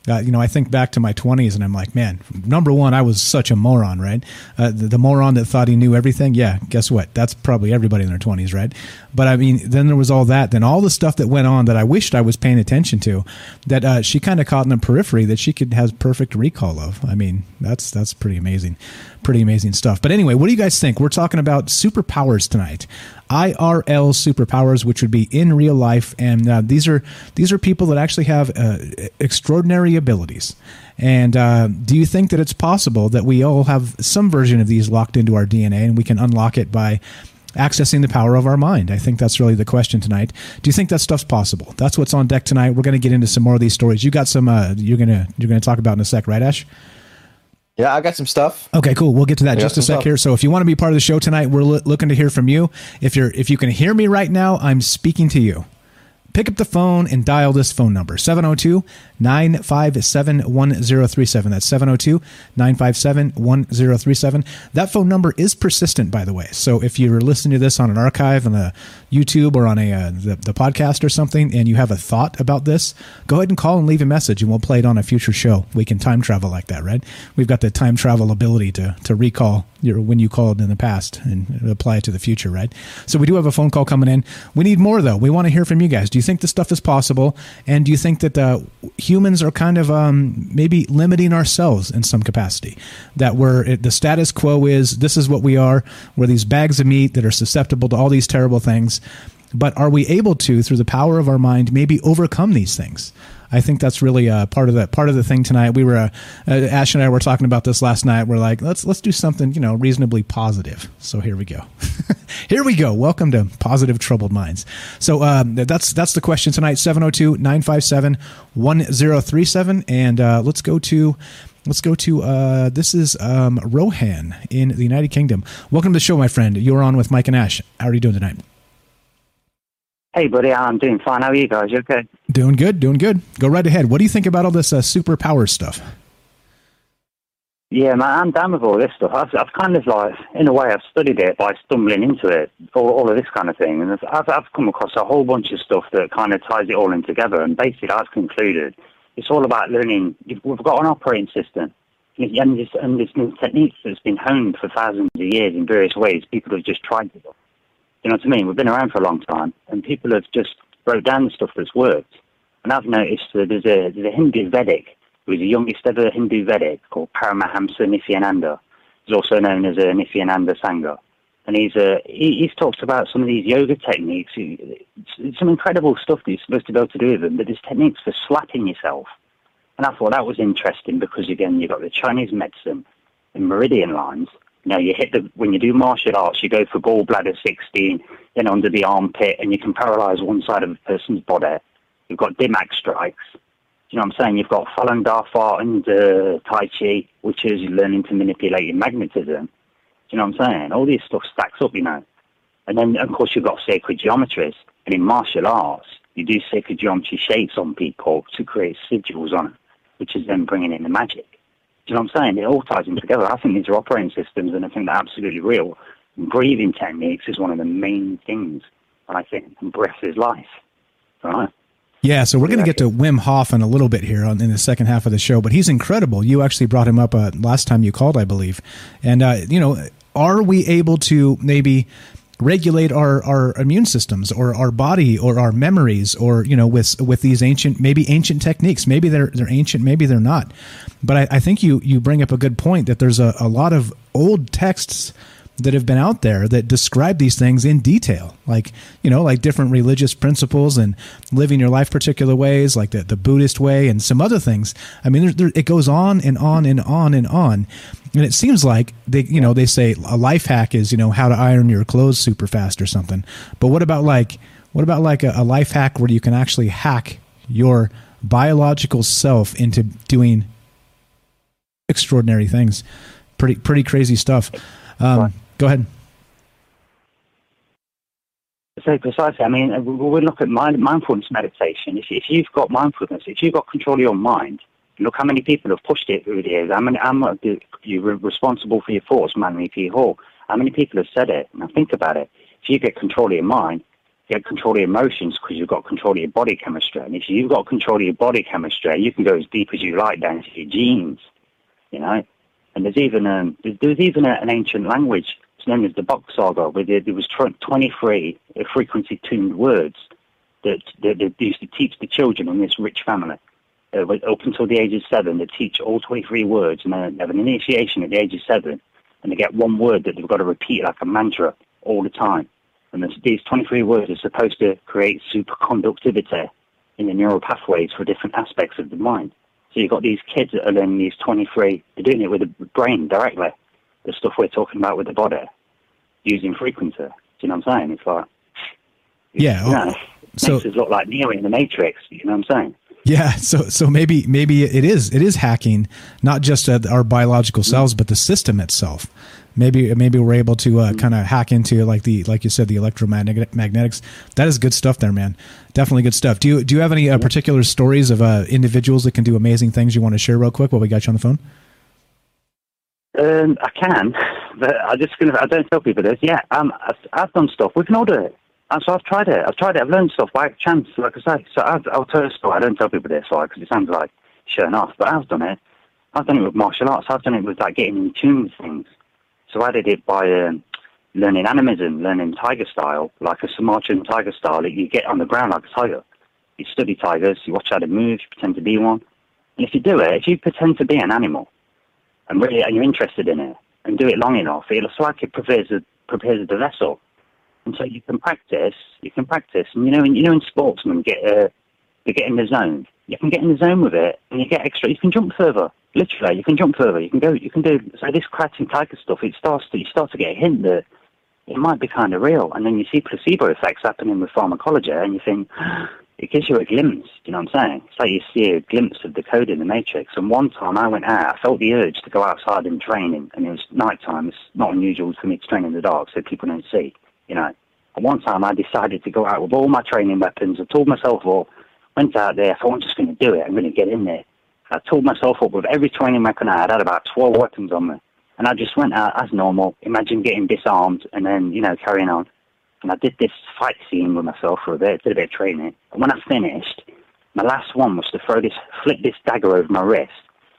Uh, you know, I think back to my 20s and I'm like, man, number one, I was such a moron, right? Uh, the, the moron that thought he knew everything. Yeah, guess what? That's probably everybody in their 20s, right? But I mean, then there was all that. Then all the stuff that went on that I wished I was paying attention to that uh, she kind of caught in the periphery that she could has perfect recall of. I mean, that's that's pretty amazing. Pretty amazing stuff. But anyway, what do you guys think? We're talking about superpowers tonight. IRL superpowers, which would be in real life, and uh, these are these are people that actually have uh, extraordinary abilities. And uh, do you think that it's possible that we all have some version of these locked into our DNA, and we can unlock it by accessing the power of our mind? I think that's really the question tonight. Do you think that stuff's possible? That's what's on deck tonight. We're going to get into some more of these stories. You got some uh, you're gonna you're gonna talk about in a sec, right, Ash? Yeah, I got some stuff. Okay, cool. We'll get to that just a sec stuff. here. So if you want to be part of the show tonight, we're loo- looking to hear from you. If you're if you can hear me right now, I'm speaking to you. Pick up the phone and dial this phone number 702 957 1037. That's 702 957 1037. That phone number is persistent, by the way. So if you're listening to this on an archive on a YouTube or on a uh, the, the podcast or something and you have a thought about this, go ahead and call and leave a message and we'll play it on a future show. We can time travel like that, right? We've got the time travel ability to, to recall your, when you called in the past and apply it to the future, right? So we do have a phone call coming in. We need more though. We want to hear from you guys. Do you think this stuff is possible? And do you think that uh, humans are kind of um, maybe limiting ourselves in some capacity? That we're the status quo is this is what we are. We're these bags of meat that are susceptible to all these terrible things. But are we able to, through the power of our mind, maybe overcome these things? I think that's really uh, part of the part of the thing tonight. We were uh, uh, Ash and I were talking about this last night. We're like, let's let's do something you know reasonably positive. So here we go. [LAUGHS] here we go. Welcome to Positive Troubled Minds. So um, that's that's the question tonight. 702-957-1037. and uh, let's go to. Let's go to uh, this is um, Rohan in the United Kingdom. Welcome to the show, my friend. You're on with Mike and Ash. How are you doing tonight? Hey, buddy, I'm doing fine. How are you guys? You okay? Doing good, doing good. Go right ahead. What do you think about all this uh, superpower stuff? Yeah, man, I'm down with all this stuff. I've, I've kind of like, in a way, I've studied it by stumbling into it, all, all of this kind of thing. And I've, I've, come across a whole bunch of stuff that kind of ties it all in together. And basically, I've concluded it's all about learning. We've got an operating system. And this, and this new technique that's been honed for thousands of years in various ways, people have just tried it. You know what I mean? We've been around for a long time, and people have just wrote down the stuff that's worked. And I've noticed that there's a, there's a Hindu Vedic, who is the youngest ever Hindu Vedic, called Paramahamsa Nithyananda. He's also known as a Nithyananda Sangha. and he's uh, he, he's talked about some of these yoga techniques. It's some incredible stuff that you're supposed to be able to do with them, but there's techniques for slapping yourself. And I thought that was interesting because again, you've got the Chinese medicine in meridian lines. You know, you hit the when you do martial arts, you go for gallbladder 16, then under the armpit, and you can paralyze one side of a person's body. You've got Dim Mak strikes. You know what I'm saying? You've got Falun Dafa and uh, Tai Chi, which is learning to manipulate magnetism. Do you know what I'm saying? All this stuff stacks up, you know. And then, of course, you've got sacred geometries. And in martial arts, you do sacred geometry shapes on people to create sigils on them, which is then bringing in the magic. You know what I'm saying? It all ties in together. I think these are operating systems, and I think they're absolutely real. And breathing techniques is one of the main things, and I think. And breath is life. Right? Yeah, so we're going to get to Wim Hof in a little bit here on, in the second half of the show, but he's incredible. You actually brought him up uh, last time you called, I believe. And, uh, you know, are we able to maybe regulate our, our immune systems or our body or our memories or, you know, with with these ancient, maybe ancient techniques? Maybe they're, they're ancient, maybe they're not. But I, I think you, you bring up a good point that there's a, a lot of old texts that have been out there that describe these things in detail. Like you know like different religious principles and living your life particular ways like the, the buddhist way and some other things. I mean there, there, it goes on and on and on and on. And it seems like they you know they say a life hack is you know how to iron your clothes super fast or something. But what about like what about like a, a life hack where you can actually hack your biological self into doing extraordinary things? Pretty pretty crazy stuff. Um, Go ahead. So precisely. I mean, we we look at mind, mindfulness meditation. If, if you've got mindfulness, if you've got control of your mind, look how many people have pushed it through the years. How many, how do- you're responsible for your thoughts, man, P. Hall. How many people have said it? Now think about it. If you get control of your mind, get control of your emotions because you've got control of your body chemistry. And if you've got control of your body chemistry, you can go as deep as you like down to your genes. You know. And there's even um, there's, there's even a, an ancient language. It's known as the Box Saga, where there, there was 23 frequency tuned words that, that they used to teach the children in this rich family. Uh, up until the age of seven, they teach all 23 words, and they have an initiation at the age of seven, and they get one word that they've got to repeat like a mantra all the time. And this, these 23 words are supposed to create superconductivity in the neural pathways for different aspects of the mind. So you've got these kids that are learning these 23, they're doing it with the brain directly, the stuff we're talking about with the body, using frequency. Do you know what I'm saying? It's like, Yeah. you know, so- makes us look like Neo in the Matrix. You know what I'm saying? Yeah, [LAUGHS] so so maybe maybe it is it is hacking not just uh, our biological cells but the system itself. Maybe maybe we're able to uh, kind of hack into like the like you said the electromagnetic magnetics. That is good stuff there, man. Definitely good stuff. Do you do you have any uh, particular stories of uh, individuals that can do amazing things you want to share real quick while we got you on the phone? Um, I can, but I just gonna. I don't tell people this. Yeah, um, I've, I've done stuff. We can all do it. And so I've tried it. I've tried it. I've learned stuff by chance, like I say. So I've, I'll tell a story. I don't tell people this, like, because it sounds like showing off. But I've done it. I've done it with martial arts. I've done it with like getting in tune with things. So I did it by um, learning animism, learning tiger style, like a Sumatran tiger style. You get on the ground like a tiger. You study tigers. You watch how they move. You pretend to be one. And if you do it, if you pretend to be an animal, and really and you're interested in it and do it long enough, it's like it prepares the prepares the vessel. And so you can practice, you can practice, and you know, you know, in sportsmen get uh, they get in the zone. You can get in the zone with it, and you get extra. You can jump further. Literally, you can jump further. You can go. You can do so. This crouching tiger stuff. It starts to you start to get a hint that it might be kind of real, and then you see placebo effects happening with pharmacology, and you think it gives you a glimpse. You know what I'm saying? It's like you see a glimpse of the code in the matrix. And one time I went out, I felt the urge to go outside and train, and, it was night time. It's not unusual for me to train in the dark, so people don't see. You know. And one time I decided to go out with all my training weapons. I told myself, well, went out there. I thought I'm just going to do it. I'm going to get in there. I told myself up with every training weapon I had. I had about 12 weapons on me. And I just went out as normal. Imagine getting disarmed and then, you know, carrying on. And I did this fight scene with myself for a bit, did a bit of training. And when I finished, my last one was to throw this, flip this dagger over my wrist.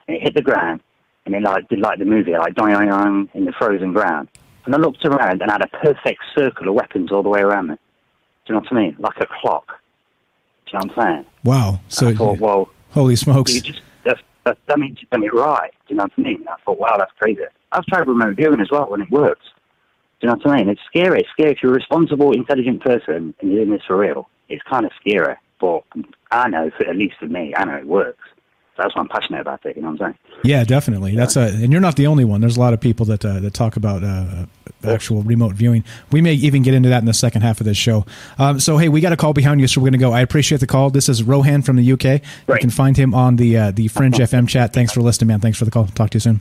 And it hit the ground. And it like, did like the movie, like doing doing in the frozen ground. And I looked around and I had a perfect circle of weapons all the way around me. Do you know what I mean? Like a clock. Do you know what I'm saying? Wow. So I thought, well, holy smokes. just that, means you've done it right. Do you know what I mean? I thought, wow, that's crazy. I've tried remote viewing as well, and it works. Do you know what I mean? It's scary. It's scary if you're a responsible, intelligent person and you're doing this for real. It's kind of scary, but I know, for, at least for me, I know it works. So that's why I'm passionate about it. You know what I'm saying? Yeah, definitely. That's a, and you're not the only one. There's a lot of people that uh, that talk about uh, actual remote viewing. We may even get into that in the second half of this show. Um, so hey, we got a call behind you, so we're going to go. I appreciate the call. This is Rohan from the UK. Right. You can find him on the uh, the Fringe [LAUGHS] FM chat. Thanks for listening, man. Thanks for the call. Talk to you soon.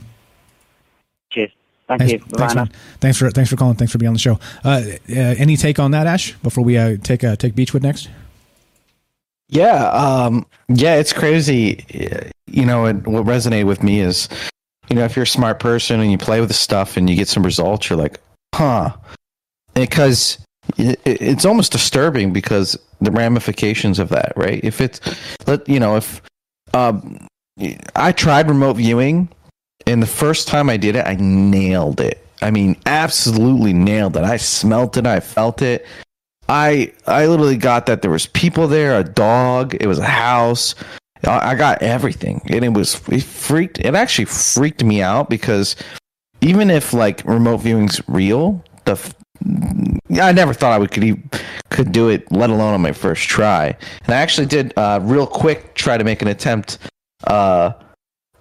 Cheers. Thank Thanks, you. thanks, man. Thanks for thanks for calling. Thanks for being on the show. Uh, uh, any take on that, Ash? Before we uh, take uh, take Beechwood next. Yeah, um, yeah, it's crazy. You know, and what resonated with me is, you know, if you're a smart person and you play with the stuff and you get some results, you're like, huh? Because it, it's almost disturbing because the ramifications of that, right? If it's, let you know, if um, I tried remote viewing, and the first time I did it, I nailed it. I mean, absolutely nailed it. I smelt it. I felt it. I I literally got that there was people there, a dog, it was a house. I got everything, and it was it freaked. It actually freaked me out because even if like remote viewing's real, the I never thought I would could e- could do it, let alone on my first try. And I actually did uh, real quick try to make an attempt. Uh,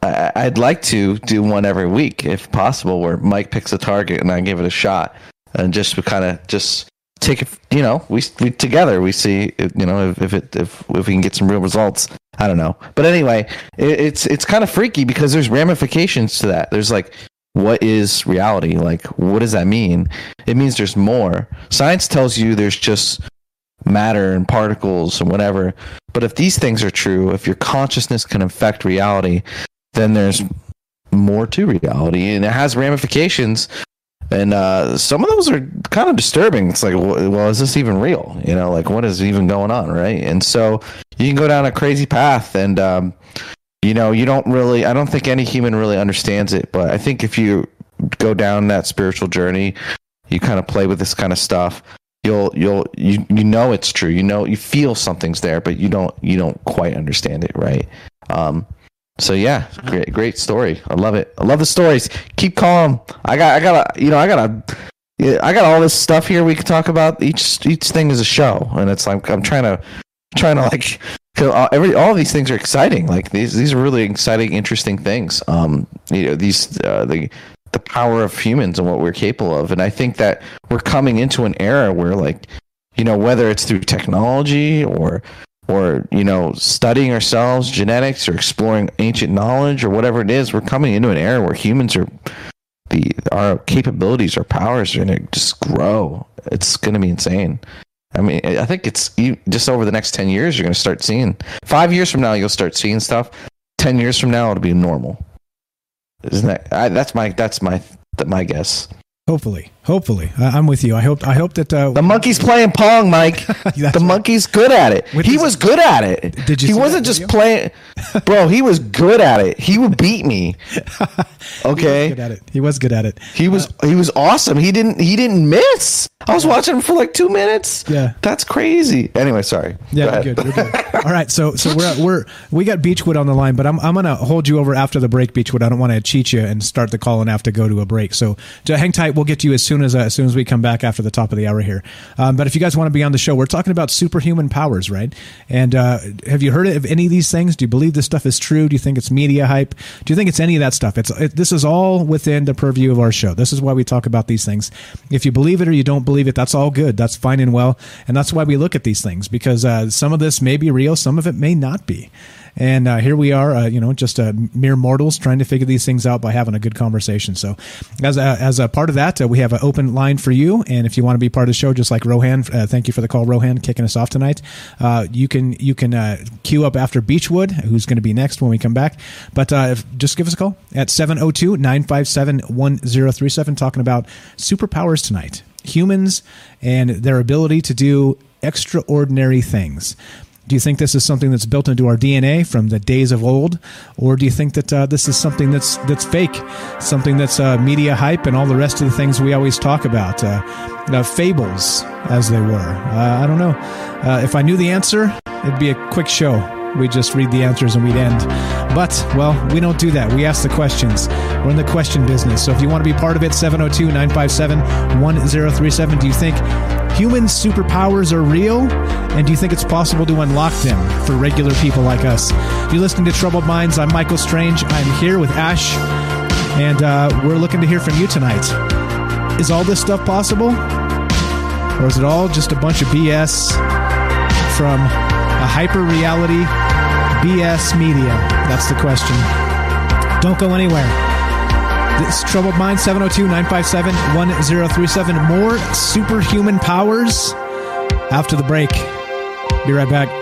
I, I'd like to do one every week if possible, where Mike picks a target and I give it a shot, and just kind of just take it. You know, we we together we see you know if, if it if if we can get some real results. I don't know, but anyway, it, it's it's kind of freaky because there's ramifications to that. There's like what is reality? Like, what does that mean? It means there's more. Science tells you there's just matter and particles and whatever. But if these things are true, if your consciousness can affect reality, then there's more to reality and it has ramifications. And uh, some of those are kind of disturbing. It's like, well, is this even real? You know, like what is even going on, right? And so you can go down a crazy path, and um, you know, you don't really. I don't think any human really understands it, but I think if you go down that spiritual journey, you kind of play with this kind of stuff. You'll you'll you you know it's true. You know you feel something's there, but you don't you don't quite understand it, right? Um, so yeah, great great story. I love it. I love the stories. Keep calm. I got I got a you know I got a I got all this stuff here we can talk about. Each each thing is a show, and it's like I'm trying to trying to like [LAUGHS] 'cause all- every all these things are exciting. Like these these are really exciting, interesting things. Um, you know these uh, the the power of humans and what we're capable of, and I think that we're coming into an era where like you know whether it's through technology or or you know studying ourselves genetics or exploring ancient knowledge or whatever it is we're coming into an era where humans are the our capabilities our powers are going to just grow. It's going to be insane. I mean i think it's you- just over the next 10 years you're going to start seeing five years from now you'll start seeing stuff. 10 years from now it'll be normal. Isn't that I, that's my that's my my guess. Hopefully, hopefully, I I'm with you. I hope. I hope that uh, the monkey's playing pong, Mike. [LAUGHS] the monkey's good at it. he was good at it. Did you He wasn't just playing, [LAUGHS] bro. He was good at it. He would beat me. [LAUGHS] Okay, good at it. He was good at it. he was he was awesome. He didn't he didn't miss. I was watching him for like two minutes. Yeah. that's crazy. Anyway, sorry. Yeah, Go we're good. Good. All right, so so we're we're we got Beechwood on the line, but I'm I'm gonna hold you over after the break, Beechwood. I don't want to cheat you and start the call and have to go to a break. So to hang tight. We'll get to you as soon as uh, as soon as we come back after the top of the hour here. Um, but if you guys want to be on the show, we're talking about superhuman powers, right? And uh, have you heard of any of these things? Do you believe this stuff is true? Do you think it's media hype? Do you think it's any of that stuff? It's it, this is all within the purview of our show. This is why we talk about these things. If you believe it or you don't believe it, that's all good. That's fine and well, and that's why we look at these things because uh, some of this may be real, some of it may not be. And uh, here we are, uh, you know, just uh, mere mortals trying to figure these things out by having a good conversation. So, as a, as a part of that, uh, we have an open line for you. And if you want to be part of the show, just like Rohan, uh, thank you for the call, Rohan, kicking us off tonight. Uh, you can you can queue up after Beechwood, who's going to be next when we come back. But if, just give us a call at 702 957 1037, talking about superpowers tonight, humans and their ability to do extraordinary things. Do you think this is something that's built into our DNA from the days of old, or do you think that uh, this is something that's that's fake, something that's uh, media hype and all the rest of the things we always talk about, uh, uh, fables as they were? Uh, I don't know. Uh, if I knew the answer, it'd be a quick show. we just read the answers and we'd end. But, well, we don't do that. We ask the questions. We're in the question business. So if you want to be part of it, 702 957 1037. Do you think human superpowers are real? And do you think it's possible to unlock them for regular people like us? You're listening to Troubled Minds. I'm Michael Strange. I'm here with Ash, and uh, we're looking to hear from you tonight. Is all this stuff possible? Or is it all just a bunch of BS from a hyper reality BS media? That's the question. Don't go anywhere. This Troubled Mind 702 957 1037. More superhuman powers after the break. Be right back.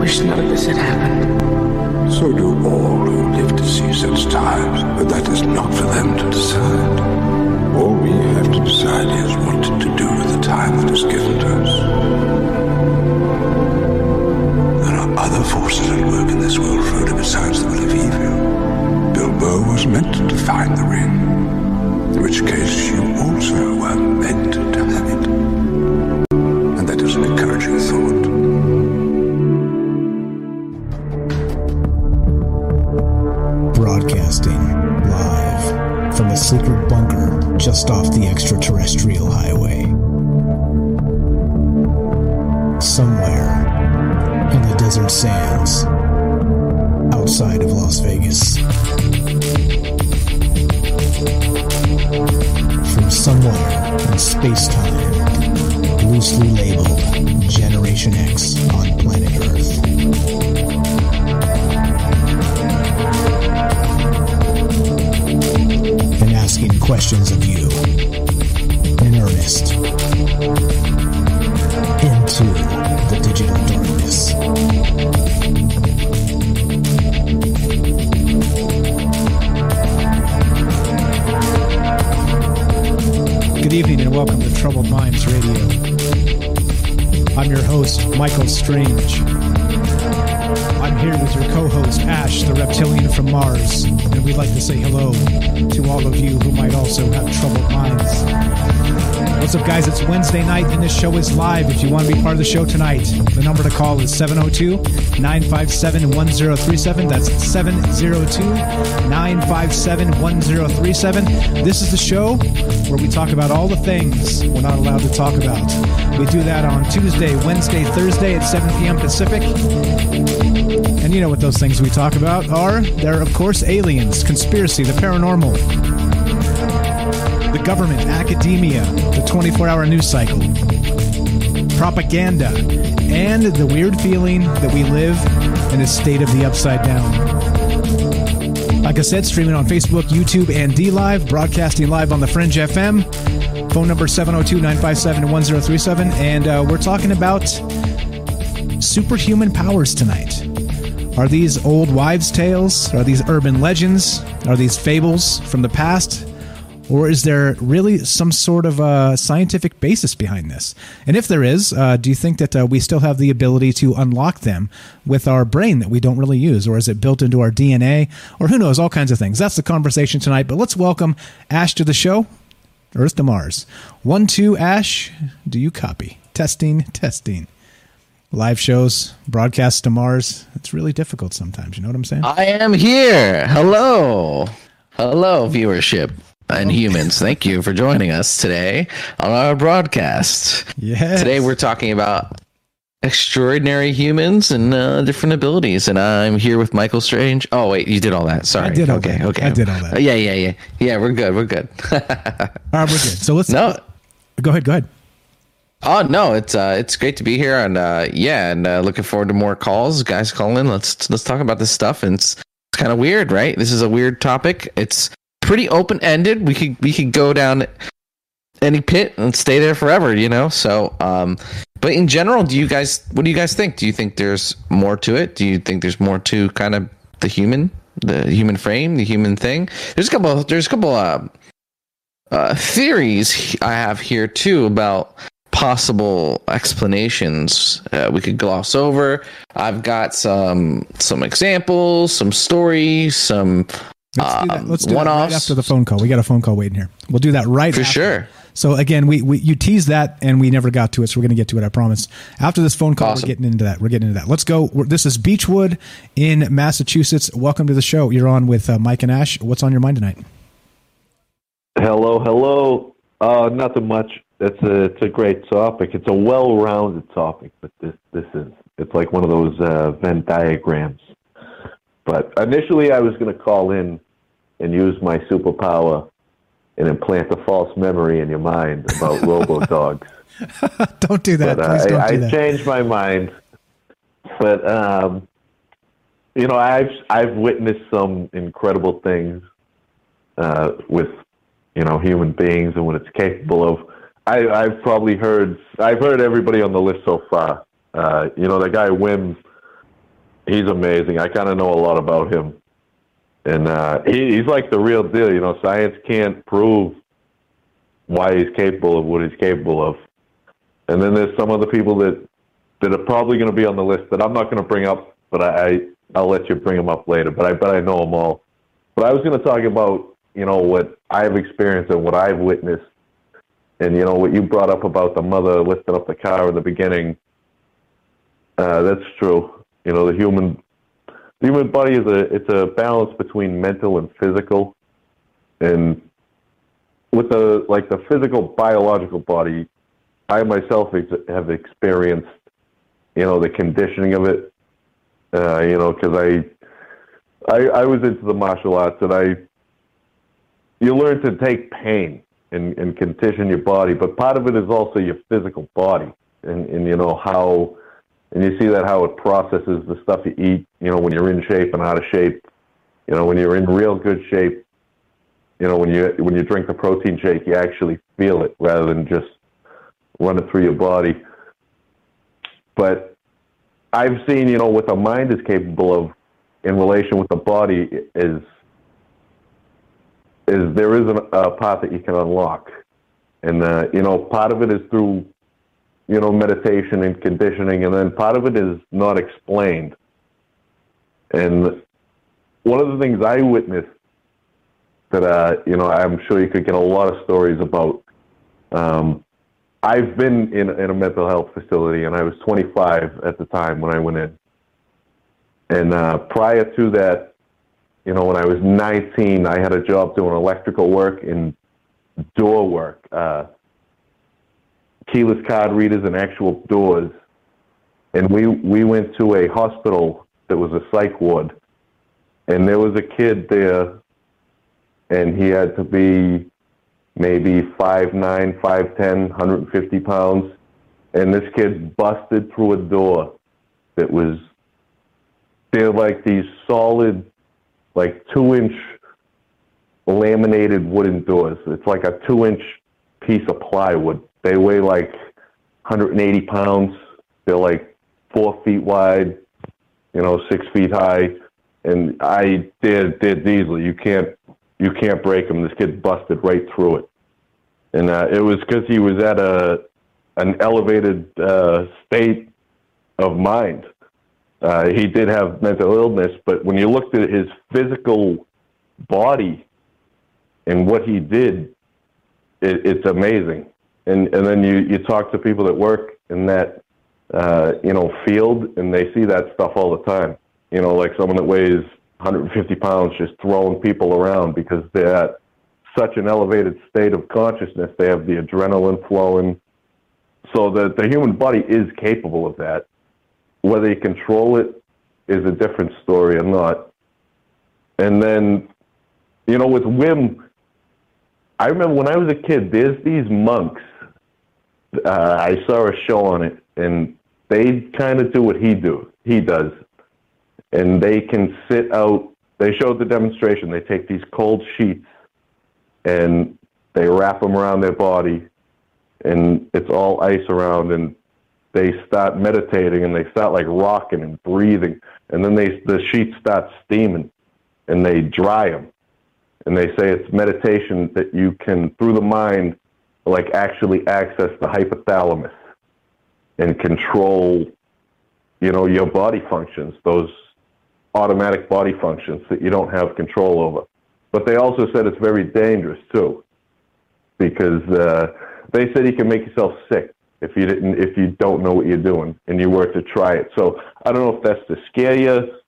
Wish none of this had happened. So do all who live to see such times, but that is not for them to decide. All we have to decide is what to do with the time that is given to us. There are other forces at work in this world, Frodo, besides the will of evil. Bilbo was meant to find the ring, in which case you also were meant to have it. And that is an encouraging thought. Just off the extraterrestrial highway. Somewhere in the desert sands outside of Las Vegas. From somewhere in space time, loosely labeled Generation X on planet Earth. Asking questions of you in earnest into the digital darkness. Good evening and welcome to Troubled Minds Radio. I'm your host, Michael Strange. I'm here with your co host, Ash, the reptilian from Mars, and we'd like to say hello to all of you who might also have troubled minds. What's up, guys? It's Wednesday night, and this show is live. If you want to be part of the show tonight, the number to call is 702 957 1037. That's 702 957 1037. This is the show where we talk about all the things we're not allowed to talk about. We do that on Tuesday, Wednesday, Thursday at 7 p.m. Pacific. And you know what those things we talk about are? They're, of course, aliens, conspiracy, the paranormal, the government, academia, the 24 hour news cycle, propaganda, and the weird feeling that we live in a state of the upside down. Like I said, streaming on Facebook, YouTube, and DLive, broadcasting live on the Fringe FM. Phone number 702 957 1037. And uh, we're talking about superhuman powers tonight. Are these old wives' tales? Are these urban legends? Are these fables from the past? Or is there really some sort of uh, scientific basis behind this? And if there is, uh, do you think that uh, we still have the ability to unlock them with our brain that we don't really use? Or is it built into our DNA? Or who knows, all kinds of things. That's the conversation tonight. But let's welcome Ash to the show. Earth to Mars. One, two, Ash, do you copy? Testing, testing. Live shows, broadcasts to Mars. It's really difficult sometimes. You know what I'm saying? I am here. Hello. Hello, viewership and humans. Thank you for joining us today on our broadcast. Yeah. Today we're talking about extraordinary humans and uh, different abilities, and I'm here with Michael Strange. Oh wait, you did all that. Sorry. I did all okay, that. okay. I did all that. Yeah, yeah, yeah, yeah. We're good. We're good. [LAUGHS] all right, we're good. So let's no. Go ahead. Go ahead. Oh no, it's uh, it's great to be here, and uh, yeah, and uh, looking forward to more calls. Guys, call in. Let's let's talk about this stuff. And it's, it's kind of weird, right? This is a weird topic. It's pretty open ended. We could we could go down any pit and stay there forever, you know. So, um, but in general, do you guys what do you guys think? Do you think there's more to it? Do you think there's more to kind of the human, the human frame, the human thing? There's a couple. There's a couple uh, uh, theories I have here too about possible explanations uh, we could gloss over. I've got some some examples, some stories, some Let's do that. Let's do one that right after the phone call. We got a phone call waiting here. We'll do that right For after. sure. So again, we, we you teased that and we never got to it, so we're going to get to it. I promise. After this phone call, Awesome. we're getting into that. We're getting into that. Let's go. We're, this is Beechwood in Massachusetts. Welcome to the show. You're on with uh, Mike and Ash. What's on your mind tonight? Hello, hello. Uh, nothing much. It's a it's a great topic. It's a well-rounded topic, but this this is it's like one of those uh, Venn diagrams. But initially, I was going to call in and use my superpower and implant a false memory in your mind about [LAUGHS] robo dogs. [LAUGHS] don't do that. But uh, don't I, do I that. changed my mind. But um, you know, I've I've witnessed some incredible things uh, with you know human beings and what it's capable of. I, I've probably heard I've heard everybody on the list so far. Uh, you know, that guy Wim, he's amazing. I kind of know a lot about him, and uh, he, he's like the real deal. You know, science can't prove why he's capable of what he's capable of. And then there's some other people that that are probably going to be on the list that I'm not going to bring up, but I, I I'll let you bring them up later. But I bet I know them all. But I was going to talk about you know what I've experienced and what I've witnessed, and you know what you brought up about the mother lifting up the car in the beginning. Uh, that's true. You know the human the human body is a it's a balance between mental and physical, and with the like the physical biological body, I myself ex- have experienced, you know, the conditioning of it. Uh, you know, because I, I, I was into the martial arts, and I, you learn to take pain and, and condition your body, but part of it is also your physical body, and and you know how, and you see that how it processes the stuff you eat. You know, when you're in shape and out of shape. You know, when you're in real good shape, you know when you when you drink the protein shake you actually feel it rather than just run it through your body but i've seen you know what the mind is capable of in relation with the body is is there is a, a part that you can unlock and uh, you know part of it is through you know meditation and conditioning and then part of it is not explained and one of the things i witnessed that uh, you know I'm sure you could get a lot of stories about. Um, I've been in in a mental health facility, and I was 25 at the time when I went in. And uh, prior to that, you know, when I was 19, I had a job doing electrical work and door work, uh, keyless card readers and actual doors. And we we went to a hospital that was a psych ward, and there was a kid there and he had to be maybe 5'9", 5'10", 150 pounds. And this kid busted through a door that was, they're like these solid, like two-inch laminated wooden doors. It's like a two-inch piece of plywood. They weigh like 180 pounds. They're like four feet wide. you know, six feet high, and I did did easily. You can't you can't break them. This kid busted right through it, and uh, it was because he was at a an elevated uh, state of mind. Uh, he did have mental illness, but when you looked at his physical body and what he did, it, it's amazing. And and then you you talk to people that work in that uh, you know field, and they see that stuff all the time. You know, like someone that weighs 150 pounds just throwing people around because they're at such an elevated state of consciousness. They have the adrenaline flowing. So that the human body is capable of that. Whether you control it is a different story or not. And then, you know, with Wim, I remember when I was a kid, there's these monks. Uh, I saw a show on it, and they kind of do what he do. He does, and they can sit out. They showed the demonstration. They take these cold sheets, and they wrap them around their body, and it's all ice around, and they start meditating, and they start like rocking and breathing, and then they the sheets start steaming, and they dry them and they say it's meditation that you can through the mind like actually access the hypothalamus and control you know your body functions those automatic body functions that you don't have control over. But they also said it's very dangerous too because uh, they said you can make yourself sick if you didn't if you don't know what you're doing and you were to try it. So i don't know if that's to scare you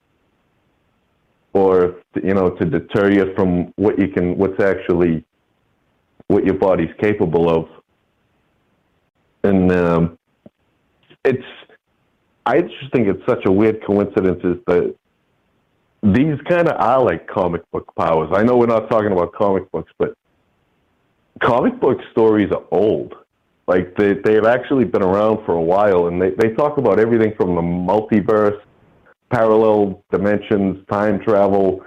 or you know to deter you from what you can what's actually what your body's capable of. And um, it's i just think it's such a weird coincidence is that these kind of are like comic book powers. I know we're not talking about comic books but comic book stories are old like they, they've actually been around for a while and they, they talk about everything from the multiverse parallel dimensions, time travel,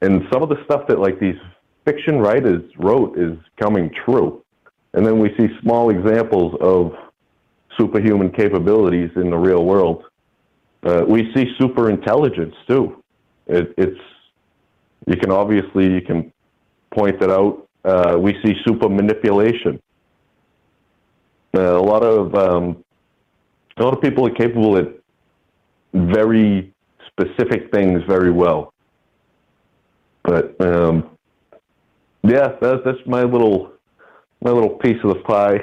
and some of the stuff that like these fiction writers wrote is coming true. And then we see small examples of superhuman capabilities in the real world. Uh, we see super intelligence too. It, it's you can obviously you can point that out. Uh, we see super manipulation. Uh, a lot of um, a lot of people are capable at very specific things very well. But um, yeah, that's that's my little my little piece of the pie.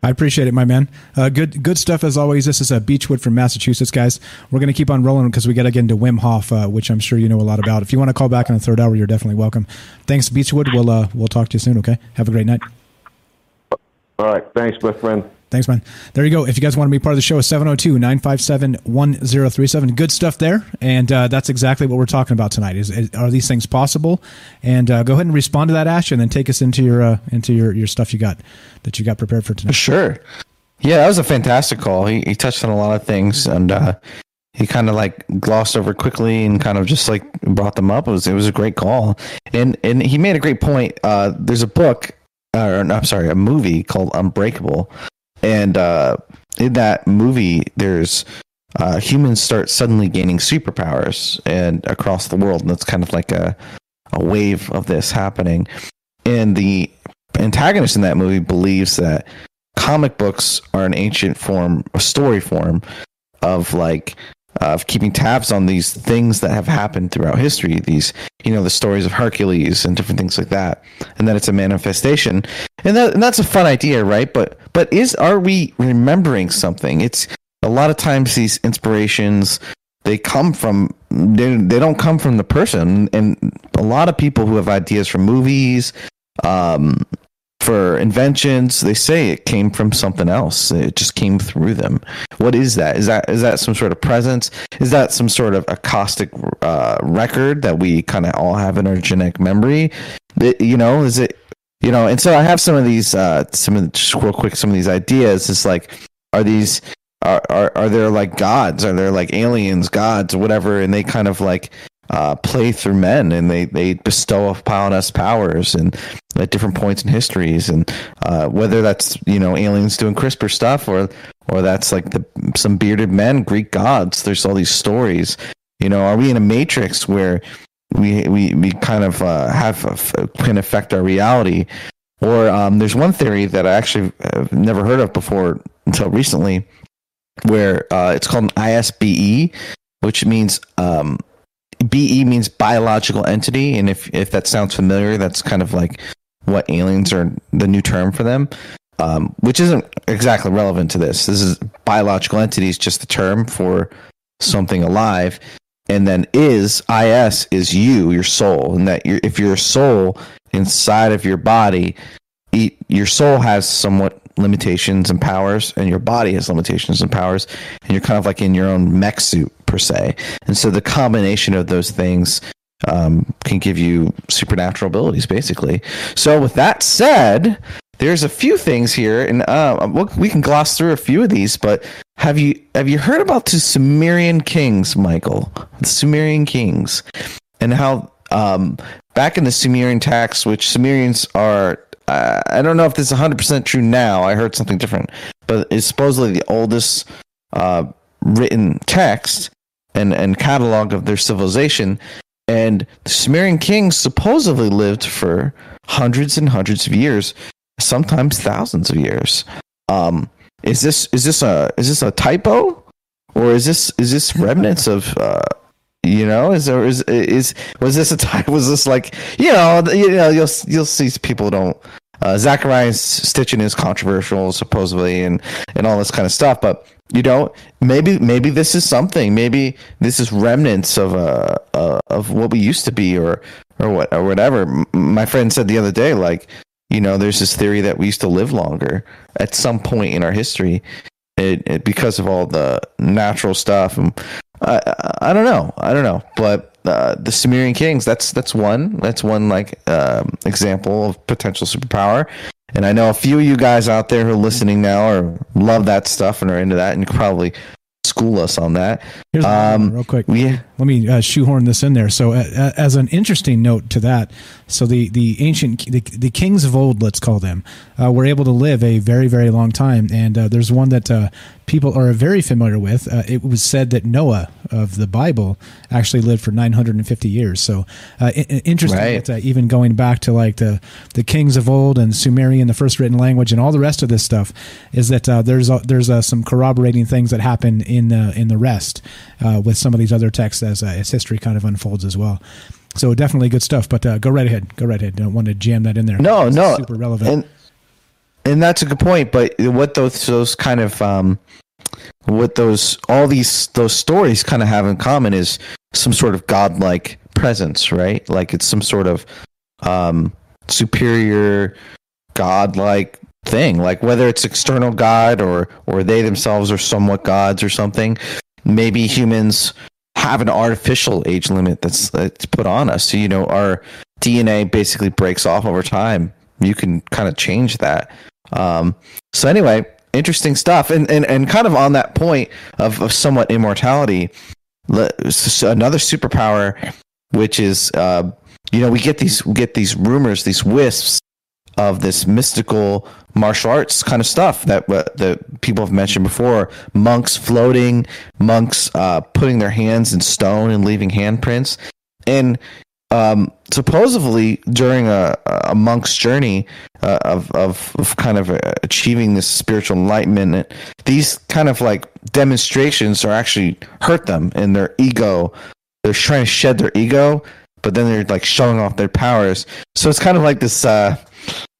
I appreciate it, my man. Uh, good, good stuff as always. This is a uh, Beechwood from Massachusetts, guys. We're going to keep on rolling because we got to get into Wim Hof, uh, which I'm sure you know a lot about. If you want to call back in the third hour, you're definitely welcome. Thanks, Beechwood. We'll uh, we'll talk to you soon. Okay. Have a great night. All right. Thanks, my friend. Thanks, man. There you go. If you guys want to be part of the show, 702 957 1037. Good stuff there. And uh, that's exactly what we're talking about tonight. Is, is Are these things possible? And uh, go ahead and respond to that, Ash, and then take us into your uh, into your, your stuff you got that you got prepared for tonight. Sure. Yeah, that was a fantastic call. He, he touched on a lot of things and uh, he kind of like glossed over quickly and kind of just like brought them up. It was it was a great call. And and he made a great point. Uh, there's a book or I'm sorry, a movie called Unbreakable and uh, in that movie, there's uh, humans start suddenly gaining superpowers and across the world, and that's kind of like a a wave of this happening. And the antagonist in that movie believes that comic books are an ancient form, a story form of like of keeping tabs on these things that have happened throughout history. These, you know, the stories of Hercules and different things like that, and that it's a manifestation, and that and that's a fun idea, right? But but is are we remembering something? It's a lot of times these inspirations they come from they, they don't come from the person and a lot of people who have ideas from movies um, for inventions. They say it came from something else. It just came through them. What is that? Is that is that some sort of presence? Is that some sort of acoustic uh, record that we kind of all have in our genetic memory? It, you know is it you know and so i have some of these uh some of the, just real quick some of these ideas. It's like are these are, are are there like gods? Are there like aliens gods whatever? And they kind of like uh, play through men and they, they bestow upon us powers and at different points in histories and uh, whether that's you know aliens doing CRISPR stuff or or that's like the some bearded men, Greek gods. There's all these stories. You know, are we in a matrix where we we we kind of uh, have can affect our reality? Or um, there's one theory that I actually have never heard of before until recently, where uh, it's called an ISBE, which means um, BE means biological entity, and if if that sounds familiar, that's kind of like what aliens are the new term for them, um, which isn't exactly relevant to this. This is biological entity is just the term for something alive, and then is is is you, your soul, and that you're, if your soul inside of your body, your soul has somewhat limitations and powers, and your body has limitations and powers, and you're kind of like in your own mech suit per se. And so the combination of those things um, can give you supernatural abilities, basically. So with that said, there's a few things here, and uh, we can gloss through a few of these. But have you have you heard about the Sumerian kings, Michael? The Sumerian kings, and how um, back in the Sumerian text, which Sumerians are uh, I don't know if this is 100% true now. I heard something different, but it's supposedly the oldest uh, written text and, and catalog of their civilization. And the Sumerian kings supposedly lived for hundreds and hundreds of years, sometimes thousands of years. Um, is this is this a is this a typo, or is this is this [LAUGHS] remnants of uh, you know, is there is is was this a time? Was this like you know you know you'll you'll see people don't. Uh, Zecharia Sitchin is controversial supposedly and and all this kind of stuff, but you know maybe maybe this is something. Maybe this is remnants of uh, uh of what we used to be or or what or whatever. My friend said the other day, like you know, there's this theory that we used to live longer at some point in our history, it, it, because of all the natural stuff and I, I don't know. I don't know. But uh, the Sumerian kings, that's that's one. That's one like um, example of potential superpower. And I know a few of you guys out there who are listening now or love that stuff and are into that, and probably school us on that. Here's um, real quick. We, Let me uh, shoehorn this in there. So, uh, as an interesting note to that, so the the ancient the, the kings of old, let's call them, uh, were able to live a very very long time. And uh, there's one that uh, people are very familiar with. Uh, it was said that Noah of the Bible actually lived for 950 years. So uh, interesting right. that, uh, even going back to like the the kings of old and Sumerian, the first written language, and all the rest of this stuff, is that uh, there's there's uh, some corroborating things that happen in the in the rest uh, with some of these other texts as as history kind of unfolds as well. So definitely good stuff. But go right ahead. Go right ahead. Don't want to jam that in there. No, no, super relevant. And- and that's a good point. But what those those kind of um, what those all these those stories kind of have in common is some sort of godlike presence, right? Like it's some sort of um, superior godlike thing. Like whether it's external god or or they themselves are somewhat gods or something. Maybe humans have an artificial age limit that's that's put on us. So, you know, our DNA basically breaks off over time. You can kind of change that. Um, so anyway, interesting stuff. And, and, and kind of on that point of, of somewhat immortality, another superpower, which is, uh, you know, we get these, we get these rumors, these wisps of this mystical martial arts kind of stuff that uh, that people have mentioned before. Monks floating, monks uh, putting their hands in stone and leaving handprints, and um, supposedly during a, a monk's journey uh, of, of, of kind of uh, achieving this spiritual enlightenment, these kind of like demonstrations are actually hurt them in their ego. They're trying to shed their ego, but then they're like showing off their powers. So it's kind of like this. Uh,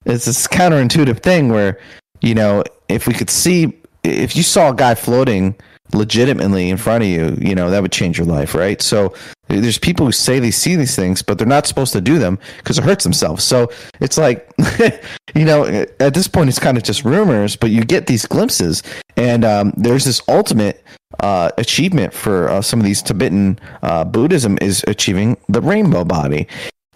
it's this counterintuitive thing where you know if we could see if you saw a guy floating legitimately in front of you, you know, that would change your life, right? So there's people who say they see these things, but they're not supposed to do them because it hurts themselves. So it's like, [LAUGHS] you know, at this point, it's kind of just rumors, but you get these glimpses. And um, there's this ultimate uh, achievement for uh, some of these Tibetan uh, Buddhism is achieving the rainbow body.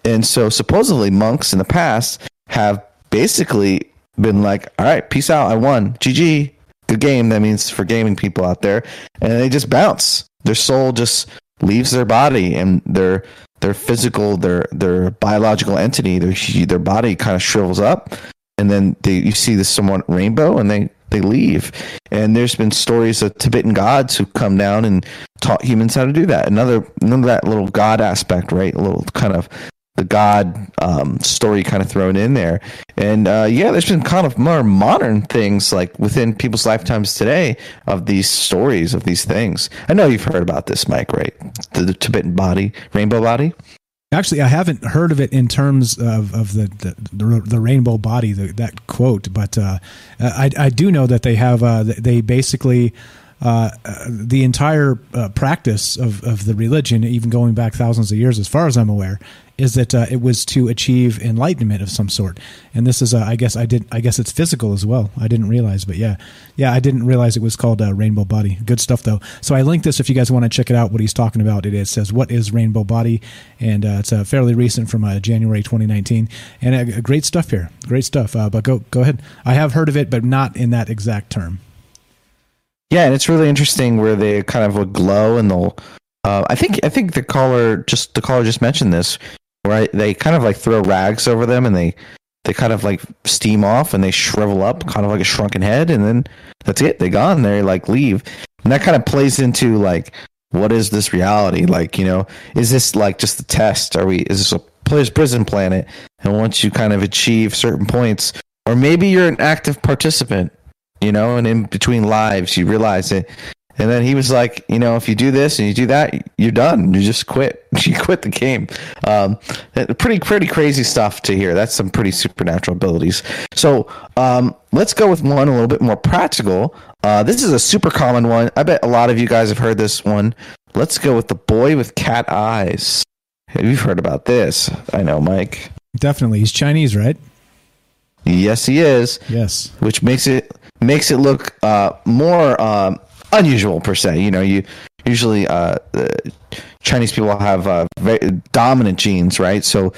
And so supposedly monks in the past have basically been like, all right, peace out. I won. GG good game. That means for gaming people out there, and they just bounce. Their soul just leaves their body, and their their physical, their their biological entity, their their body kind of shrivels up, and then they, you see this somewhat rainbow, and they they leave. And there's been stories of Tibetan gods who come down and taught humans how to do that. Another, another that little god aspect, right? A little kind of the god um, story kind of thrown in there. And uh, yeah, there's been kind of more modern things like within people's lifetimes today of these stories of these things. I know you've heard about this, Mike, right? The, the Tibetan body, rainbow body. Actually, I haven't heard of it in terms of, of the, the, the, the rainbow body, the, that quote, but uh, I, I do know that they have, uh, they basically, uh, the entire uh, practice of, of the religion, even going back thousands of years, as far as I'm aware, is that uh, it was to achieve enlightenment of some sort. And this is, uh, I guess, I did, I guess it's physical as well. I didn't realize, but yeah, yeah, I didn't realize it was called uh, Rainbow Body. Good stuff though. So I linked this if you guys want to check it out. What he's talking about, it, says what is Rainbow Body, and uh, it's uh, fairly recent from uh, January 2019, and great stuff here, great stuff. but go go ahead. I have heard of it, but not in that exact term. Yeah, and it's really interesting where they kind of would glow and they'll. I think I think the caller just the caller just mentioned this right? They kind of like throw rags over them and they they kind of like steam off and they shrivel up, kind of like a shrunken head, and then that's it. They gone. They like leave, and that kind of plays into like what is this reality? Like you know, is this like just a test? Are we? Is this a prison planet? And once you kind of achieve certain points, or maybe you're an active participant, you know, and in between lives you realize that and then he was like, you know, if you do this and you do that, you're done. You just quit. [LAUGHS] You quit the game. Um, pretty, pretty crazy stuff to hear. That's some pretty supernatural abilities. So um, let's go with one a little bit more practical. Uh, this is a super common one. I bet a lot of you guys have heard this one. Let's go with the boy with cat eyes. Have You've heard about this. I know, Mike. Definitely. He's Chinese, right? Yes, he is. Yes. Which makes it makes it look uh, more. Um, unusual per se. You know, you usually uh, Chinese people have uh, dominant genes, right? So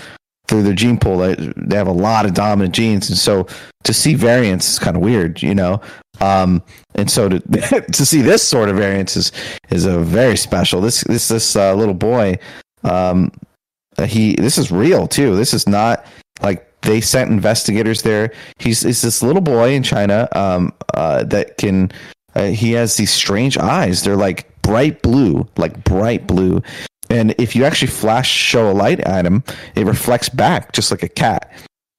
through their gene pool, they, they have a lot of dominant genes, and so to see variants is kind of weird, you know. Um, and so to [LAUGHS] to see this sort of variance is is a very special. This this this uh, little boy, um, he this is real too. This is not like they sent investigators there. He's is this little boy in China um, uh, that can uh, he has these strange eyes. They're like bright blue, like bright blue. And if you actually flash show a light at him, it reflects back just like a cat.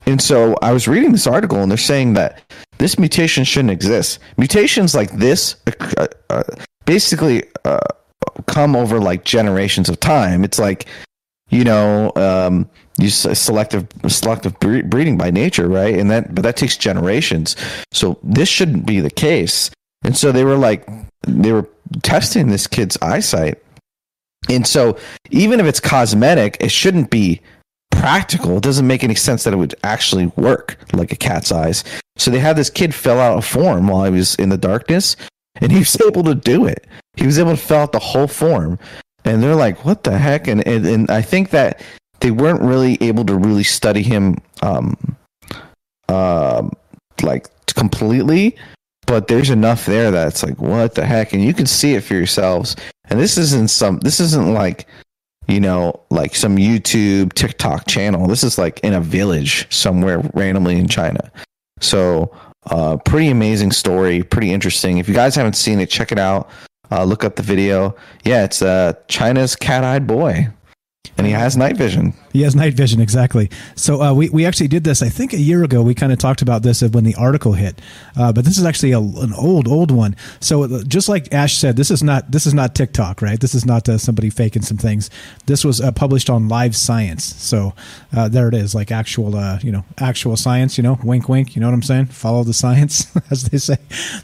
And so I was reading this article, and they're saying that this mutation shouldn't exist. Mutations like this uh, uh, basically uh, come over like generations of time. It's like, you know, um, you selective selective breeding by nature, right? And that, but that takes generations. So this shouldn't be the case. And so they were like, they were testing this kid's eyesight. And so even if it's cosmetic, it shouldn't be practical. It doesn't make any sense that it would actually work like a cat's eyes. So they had this kid fill out a form while he was in the darkness, and he was [LAUGHS] able to do it. He was able to fill out the whole form. And they're like, what the heck? And, and, and I think that they weren't really able to really study him um, uh, like completely but there's enough there that's like what the heck? And you can see it for yourselves. And this isn't some this isn't like you know like some youtube tiktok channel. This is like in a village somewhere randomly in china. So uh pretty amazing story pretty interesting. If you guys haven't seen it check it out. Uh, look up the video. Yeah it's uh china's cat-eyed boy. And he has night vision. He has night vision, exactly. So uh, we, we actually did this, I think, a year ago. We kind of talked about this of when the article hit, uh, but this is actually a, an old, old one. So uh, just like Ash said, this is not this is not TikTok, right? This is not uh, somebody faking some things. This was uh, published on Live Science. So uh, there it is, like actual, you know, actual science. You know, wink, wink. You know what I'm saying? Follow the science, [LAUGHS] as they say.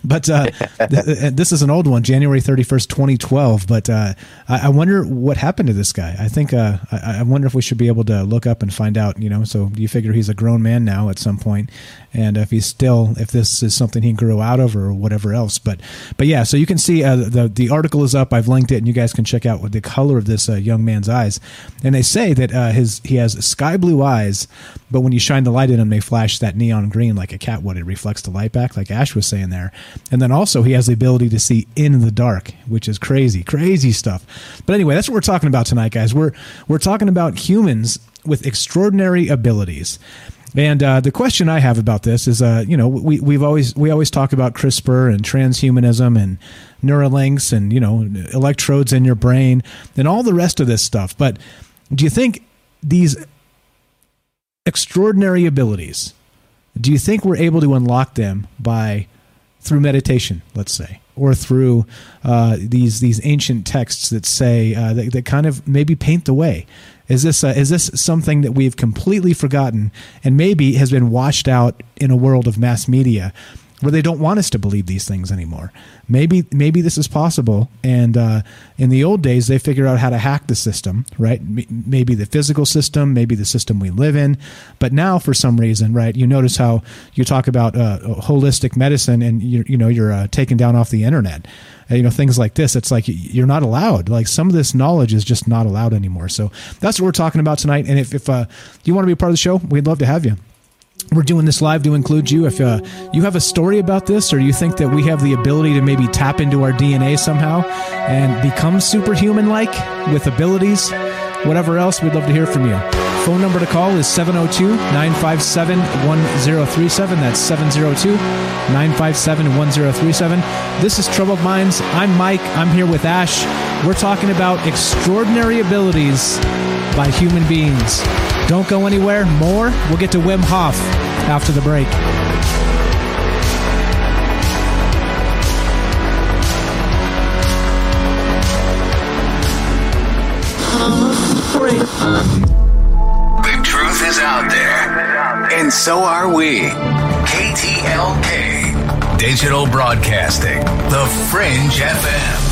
But [LAUGHS] th- this is an old one, January 31st, 2012. But I, I, wonder what happened to this guy. I think. I, I, wonder if we should be able to look up and find out. You know, so you figure he's a grown man now at some point, and if he's still, if this is something he grew out of or whatever else. But, but yeah, so you can see uh, the the article is up. I've linked it, and you guys can check out what the color of this uh, young man's eyes. And they say that uh, his he has sky blue eyes, but when you shine the light in him, they flash that neon green like a cat would. It reflects the light back, like Ash was saying there. And then also he has the ability to see in the dark, which is crazy, crazy stuff. But anyway, that's what we're talking about tonight, guys. We're we're talking about humans with extraordinary abilities. And uh, the question I have about this is, uh, you know, we we've always we always talk about CRISPR and transhumanism and Neuralinks and you know electrodes in your brain and all the rest of this stuff. But do you think these extraordinary abilities? Do you think we're able to unlock them by through meditation, let's say, or through uh, these these ancient texts that say uh, that, that kind of maybe paint the way? Is this is this something that we've completely forgotten and maybe has been washed out in a world of mass media? Where they don't want us to believe these things anymore. Maybe maybe this is possible. And uh, in the old days, they figured out how to hack the system, right? M- maybe the physical system, maybe the system we live in. But now, for some reason, right? You notice how you talk about uh, holistic medicine, and you you know you're uh, taken down off the internet. You know things like this. It's like you're not allowed. Like some of this knowledge is just not allowed anymore. So that's what we're talking about tonight. And if if uh, you want to be a part of the show, we'd love to have you we're doing this live to include you. If uh, you have a story about this, or you think that we have the ability to maybe tap into our DNA somehow and become superhuman like with abilities, whatever else, we'd love to hear from you. Phone number to call is 702 957 1037. That's 702 957 1037. This is Troubled Minds. I'm Mike. I'm here with Ash. We're talking about extraordinary abilities by human beings. Don't go anywhere. More. We'll get to Wim Hof after the break. The truth is out there, and so are we. KTLK, Digital Broadcasting, The Fringe FM.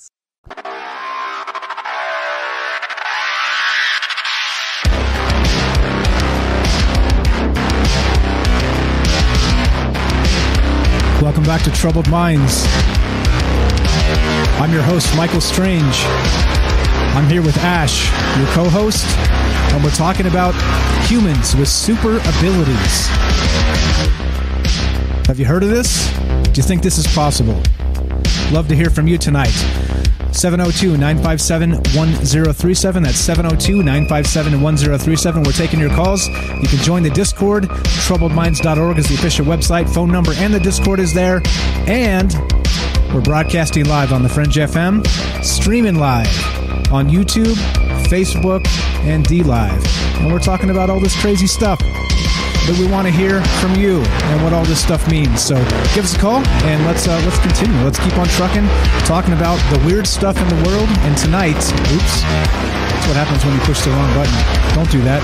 Welcome back to Troubled Minds. I'm your host, Michael Strange. I'm here with Ash, your co host, and we're talking about humans with super abilities. Have you heard of this? Do you think this is possible? Love to hear from you tonight. 702 957 1037. That's 702 957 1037. We're taking your calls. You can join the Discord. Troubledminds.org is the official website. Phone number and the Discord is there. And we're broadcasting live on the Fringe FM, streaming live on YouTube, Facebook, and DLive. And we're talking about all this crazy stuff that we want to hear from you and what all this stuff means. So give us a call and let's uh, let's continue. Let's keep on trucking, talking about the weird stuff in the world. And tonight, oops, that's what happens when you push the wrong button. Don't do that.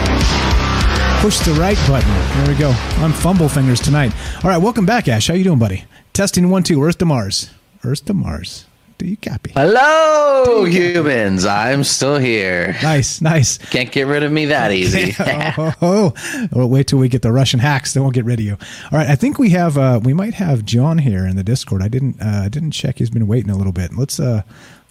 Push the right button. There we go. I'm fumble fingers tonight. All right, welcome back, Ash. How you doing, buddy? Testing one, two. Earth to Mars. Earth to Mars. Do you copy? Hello, humans. I'm still here. Nice, nice. Can't get rid of me that [LAUGHS] easy. oh, [LAUGHS] oh, oh. wait till we get the Russian hacks, then we'll get rid of you. All right, I think we have uh, we might have John here in the Discord. I didn't uh, I didn't check. He's been waiting a little bit. Let's uh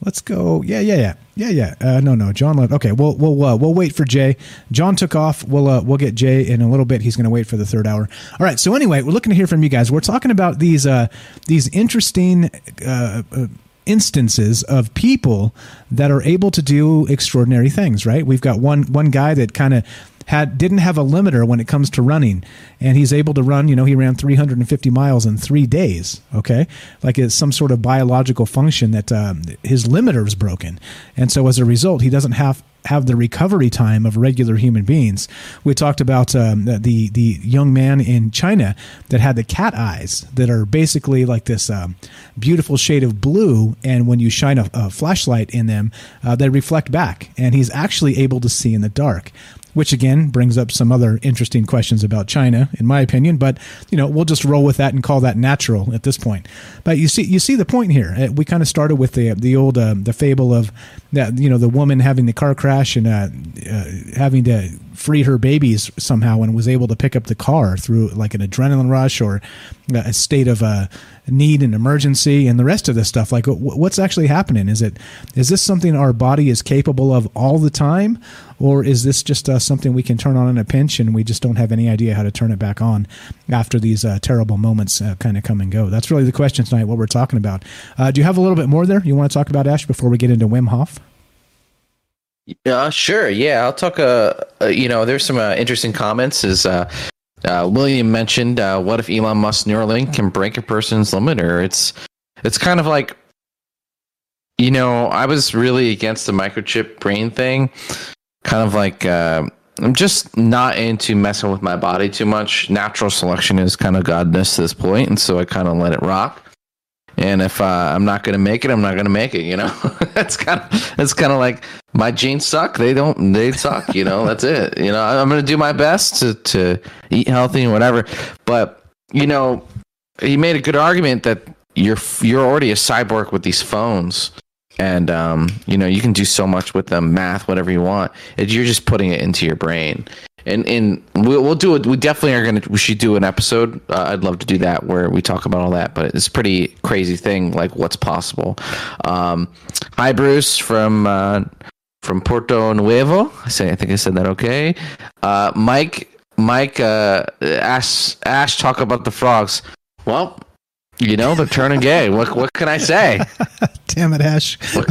let's go. Yeah, yeah, yeah, yeah, yeah. Uh, no, no, John left. Okay, we'll we'll uh, we'll wait for Jay. John took off. We'll uh, we'll get Jay in a little bit. He's going to wait for the third hour. All right. So anyway, we're looking to hear from you guys. We're talking about these uh these interesting uh, uh instances of people that are able to do extraordinary things right? We've got one one guy that kind of had didn't have a limiter when it comes to running and he's able to run you know he ran 350 miles in three days okay? Like it's some sort of biological function that um, his limiter is broken. And so as a result he doesn't have have the recovery time of regular human beings. We talked about um, the the young man in China that had the cat eyes that are basically like this um, beautiful shade of blue, and when you shine a, a flashlight in them, uh, they reflect back, and he's actually able to see in the dark. which again brings up some other interesting questions about China, in my opinion. But you know, we'll just roll with that and call that natural at this point. But you see, you see the point here. Uh, We kind of started with the the old uh, the fable of that you know the woman having the car crash and uh, uh, having to free her babies somehow and was able to pick up the car through like an adrenaline rush or a state of uh, need and emergency and the rest of this stuff. Like wh- what's actually happening? Is it is this something our body is capable of all the time? Or is this just uh, something we can turn on in a pinch and we just don't have any idea how to turn it back on after these uh, terrible moments uh, kind of come and go? That's really the question tonight what we're talking about. Uh, do you have a little bit more there you want to talk about ash before we get into wim hof Uh, sure. Yeah, I'll talk. Uh, uh you know, there's some uh, interesting comments. Is uh, uh, William mentioned, uh, what if Elon Musk Neuralink can break a person's limiter? It's it's kind of like, you know, I was really against the microchip brain thing. Kind of like, uh, I'm just not into messing with my body too much. Natural selection is kind of godness this point, and so I kind of let it rock. And if uh, I'm not going to make it, I'm not going to make it. You know, [LAUGHS] that's kind of that's kind of like my genes suck. They don't. They suck. You know, that's it. You know, I'm to do my best to to eat healthy and whatever. But you know, he made a good argument that you're you're already a cyborg with these phones, and um, you know you can do so much with them, math, whatever you want. You're just putting it into your brain. And and we'll we'll do it. We definitely are gonna. We should do an episode. Uh, I'd love to do that where we talk about all that. But it's a pretty crazy thing, like what's possible. Um, hi, Bruce from uh, from Porto Nuevo. I say I think I said that okay. Uh, Mike Mike uh, Ash Ash talk about the frogs. Well, you know they're turning gay. What what can I say? [LAUGHS] damn it ash what,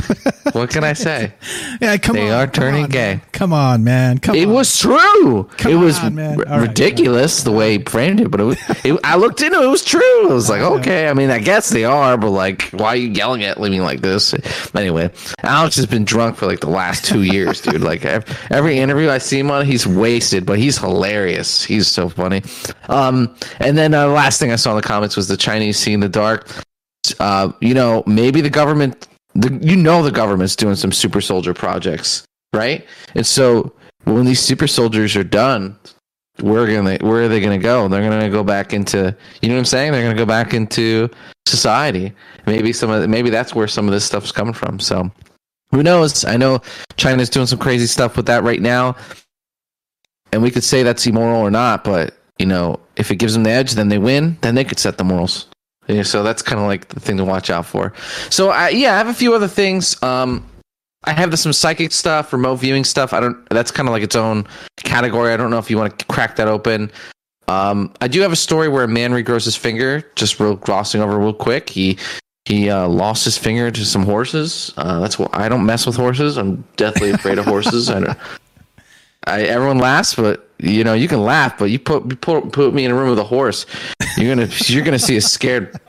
what can I say? yeah come they on are come turning on, gay. man. come on man come It on. was true. Come it was on, r- right, ridiculous the way he framed it, but it was, it, I looked into it. It was true. I was like, okay. I mean, I guess they are, but like, why are you yelling at me like this? Anyway, Alex has been drunk for like the last two years, dude. Like every interview I see him on, he's wasted, but he's hilarious. He's so funny. Um, and then uh, the last thing I saw in the comments was the Chinese see in the dark. Uh, you know, maybe the government, the, you know, the government's doing some super soldier projects, right? And so when these super soldiers are done, we're gonna where are they gonna go? They're gonna go back into you know what I'm saying? They're gonna go back into society. Maybe some of maybe that's where some of this stuff's coming from. So who knows? I know China's doing some crazy stuff with that right now, and we could say that's immoral or not. But you know, if it gives them the edge, then they win. Then they could set the morals. Yeah, so that's kind of like the thing to watch out for. So I, yeah, I have a few other things. Um, I have the, some psychic stuff, remote viewing stuff. I don't. That's kind of like its own category. I don't know if you want to crack that open. Um, I do have a story where a man regrows his finger. Just real glossing over real quick. He he uh, lost his finger to some horses. Uh, that's what I don't mess with horses. I'm deathly afraid of horses. I don't. [LAUGHS] I, everyone laughs, but you know you can laugh, but you put put, put me in a room with a horse, you're gonna [LAUGHS] you're gonna see a scared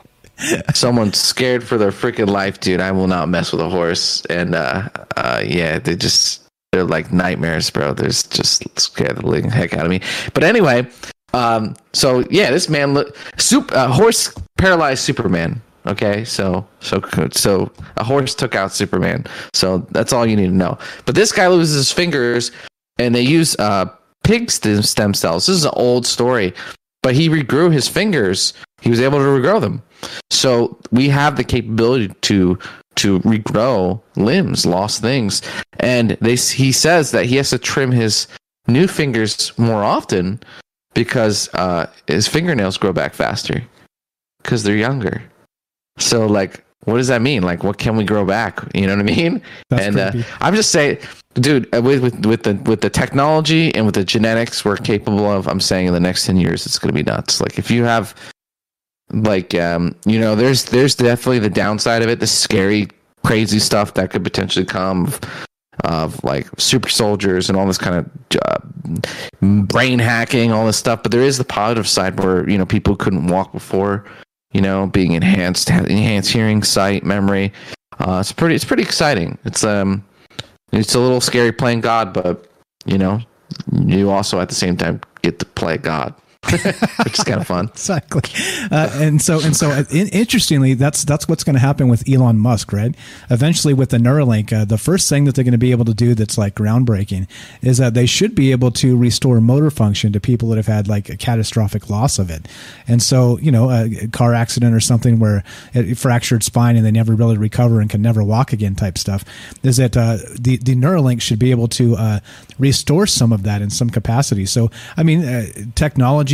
someone scared for their freaking life, dude. I will not mess with a horse, and uh, uh, yeah, they just they're like nightmares, bro. They're just scare the living heck out of me. But anyway, um, so yeah, this man look soup uh, horse paralyzed Superman. Okay, so so so a horse took out Superman. So that's all you need to know. But this guy loses his fingers, and they use uh, pig stem cells. This is an old story, but he regrew his fingers. He was able to regrow them. So we have the capability to to regrow limbs, lost things, and they he says that he has to trim his new fingers more often because uh, his fingernails grow back faster because they're younger. So like, what does that mean? Like, what can we grow back? You know what I mean? [LAUGHS] That's and uh. I'm just saying, dude, uh, with, with with the with the technology and with the genetics we're capable of, I'm saying in the next ten years it's gonna be nuts. Like if you have like um you know there's there's definitely the downside of it the scary crazy stuff that could potentially come of, of like super soldiers and all this kind of uh, brain hacking all this stuff but there is the positive side where you know people couldn't walk before you know being enhanced enhanced hearing sight memory. Uh it's pretty it's pretty exciting. It's um it's a little scary playing god but you know you also at the same time get to play god [LAUGHS] which is kind of fun. exactly. Uh, and so and so, uh, in, interestingly, that's that's what's going to happen with Elon Musk, right? Eventually, with the Neuralink, uh, the first thing that they're going to be able to do that's like groundbreaking is that they should be able to restore motor function to people that have had like a catastrophic loss of it. And so, you know, a car accident or something where it fractured spine and they never really recover and can never walk again, type stuff. Is that uh, the the Neuralink should be able to uh, restore some of that in some capacity? So, I mean, uh,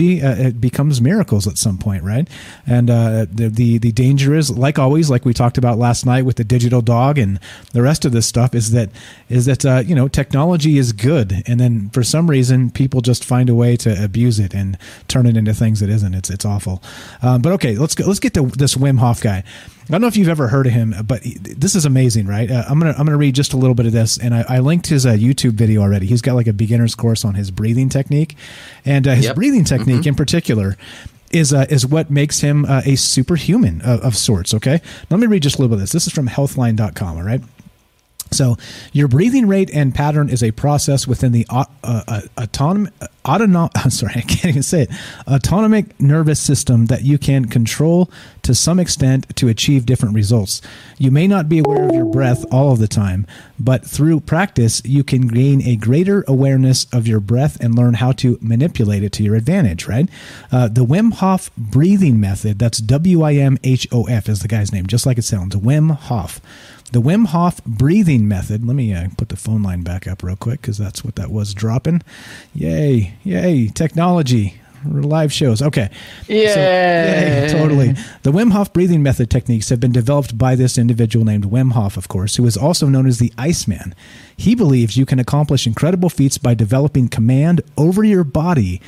uh, it becomes miracles at some point, right? And uh, the, the the danger is, like always, like we talked about last night with the digital dog and the rest of this stuff, is that is that uh, you know technology is good, and then for some reason people just find a way to abuse it and turn it into things that isn't. It's it's awful. Um, but okay, let's go. Let's get to this Wim Hof guy. I don't know if you've ever heard of him, but he, this is amazing, right? Uh, I'm gonna I'm gonna read just a little bit of this, and I, I linked his uh, YouTube video already. He's got like a beginner's course on his breathing technique, and uh, his Yep. breathing technique Mhm. in particular is uh, is what makes him uh, a superhuman of, of sorts. Okay, let me read just a little bit of this. This is from Healthline.com. All right. So, your breathing rate and pattern is a process within the uh, uh, autonomic, autonom- [LAUGHS] I'm sorry, I can't even say it, autonomic nervous system that you can control to some extent to achieve different results. You may not be aware of your breath all of the time, but through practice, you can gain a greater awareness of your breath and learn how to manipulate it to your advantage, right? Uh, the Wim Hof breathing method, that's W I M H O F is the guy's name, just like it sounds, Wim Hof. The Wim Hof breathing method. Let me uh, put the phone line back up real quick because that's what that was dropping. Yay, yay, technology. Live shows. Okay. Yay. totally. The Wim Hof breathing method techniques have been developed by this individual named Wim Hof, of course, who is also known as the Iceman. He believes you can accomplish incredible feats by developing command over your body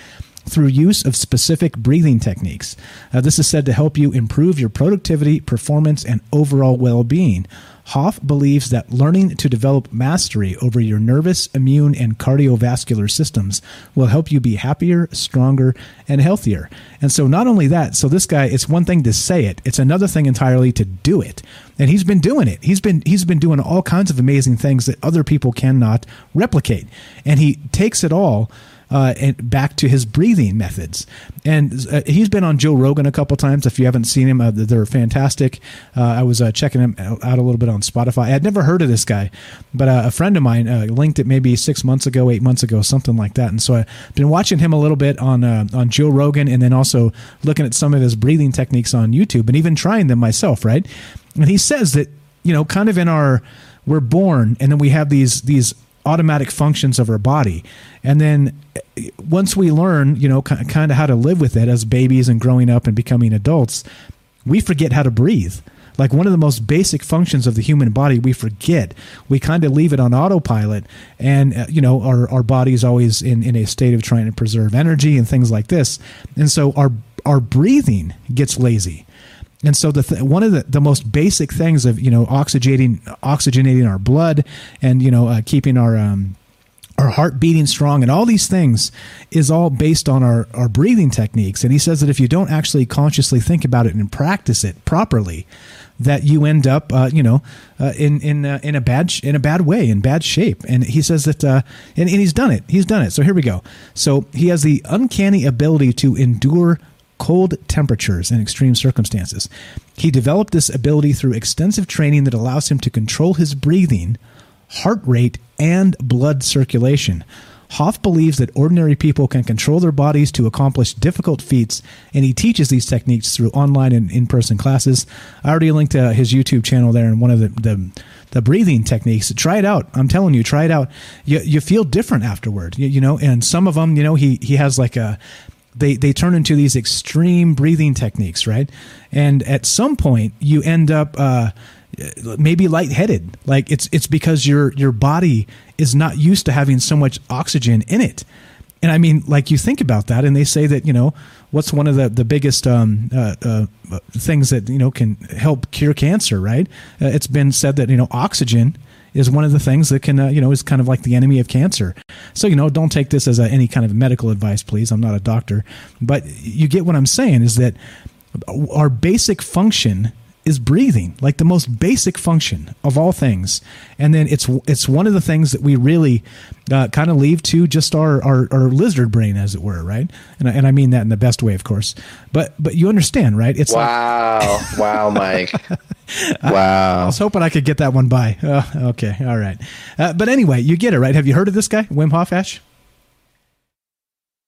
through use of specific breathing techniques. Uh, this is said to help you improve your productivity, performance, and overall well being. Hof believes that learning to develop mastery over your nervous, immune, and cardiovascular systems will help you be happier, stronger, and healthier. And so, not only that, so this guy, it's one thing to say it; it's another thing entirely to do it. And he's been doing it. He's been he's been doing all kinds of amazing things that other people cannot replicate. And he takes it all uh, and back to his breathing methods. And uh, he's been on Joe Rogan a couple times. If you haven't seen him, uh, they're fantastic. Uh, I was uh, checking him out a little bit on Spotify. I had never heard of this guy, but uh, a friend of mine linked it maybe six months ago, eight months ago, something like that. And so I've been watching him a little bit on on Joe Rogan, and then also looking at some of his breathing techniques on YouTube, and even trying them myself. Right? And he says that you know, kind of in our we're born, and then we have these these automatic functions of our body. And then once we learn you know kind of how to live with it as babies and growing up and becoming adults we forget how to breathe. Like one of the most basic functions of the human body we forget. We kind of leave it on autopilot and uh, you know our, our body is always in, in a state of trying to preserve energy and things like this. And so our our breathing gets lazy and so the th- one of the, the most basic things of you know oxygenating oxygenating our blood and you know uh, keeping our um, our heart beating strong and all these things is all based on our, our breathing techniques. And he says that if you don't actually consciously think about it and practice it properly that you end up uh, you know uh, in in uh, in a bad sh- in a bad way in bad shape. And he says that uh, and, and he's done it. He's done it. So here we go. So he has the uncanny ability to endure cold temperatures in extreme circumstances. He developed this ability through extensive training that allows him to control his breathing, heart rate, and blood circulation. Hof believes that ordinary people can control their bodies to accomplish difficult feats, and he teaches these techniques through online and in person classes. I already linked uh, his YouTube channel there and one of the, the, the breathing techniques. Try it out. I'm telling you, try it out. You, you feel different afterward, you, you know, and some of them, you know, he, he has like a, they they turn into these extreme breathing techniques, right? And at some point, you end up uh, maybe lightheaded. Like it's it's because your your body is not used to having so much oxygen in it. And I mean, like you think about that, and they say that you know what's one of the the biggest um, uh, uh, things that you know can help cure cancer, right? Uh, it's been said that you know oxygen is one of the things that can, uh, you know, is kind of like the enemy of cancer. So, you know, don't take this as a, any kind of medical advice, please. I'm not a doctor. But you get what I'm saying is that our basic function is breathing, like the most basic function of all things. And then it's it's one of the things that we really uh, kind of leave to just our, our, our lizard brain, as it were, right? And I, and I mean that in the best way, of course. But but you understand, right? It's wow, like, wow, Mike. [LAUGHS] wow. I was hoping I could get that one by. Uh, [LAUGHS] okay, all right. Uh, but anyway, you get it, right? Have you heard of this guy, Wim Hof, Ash?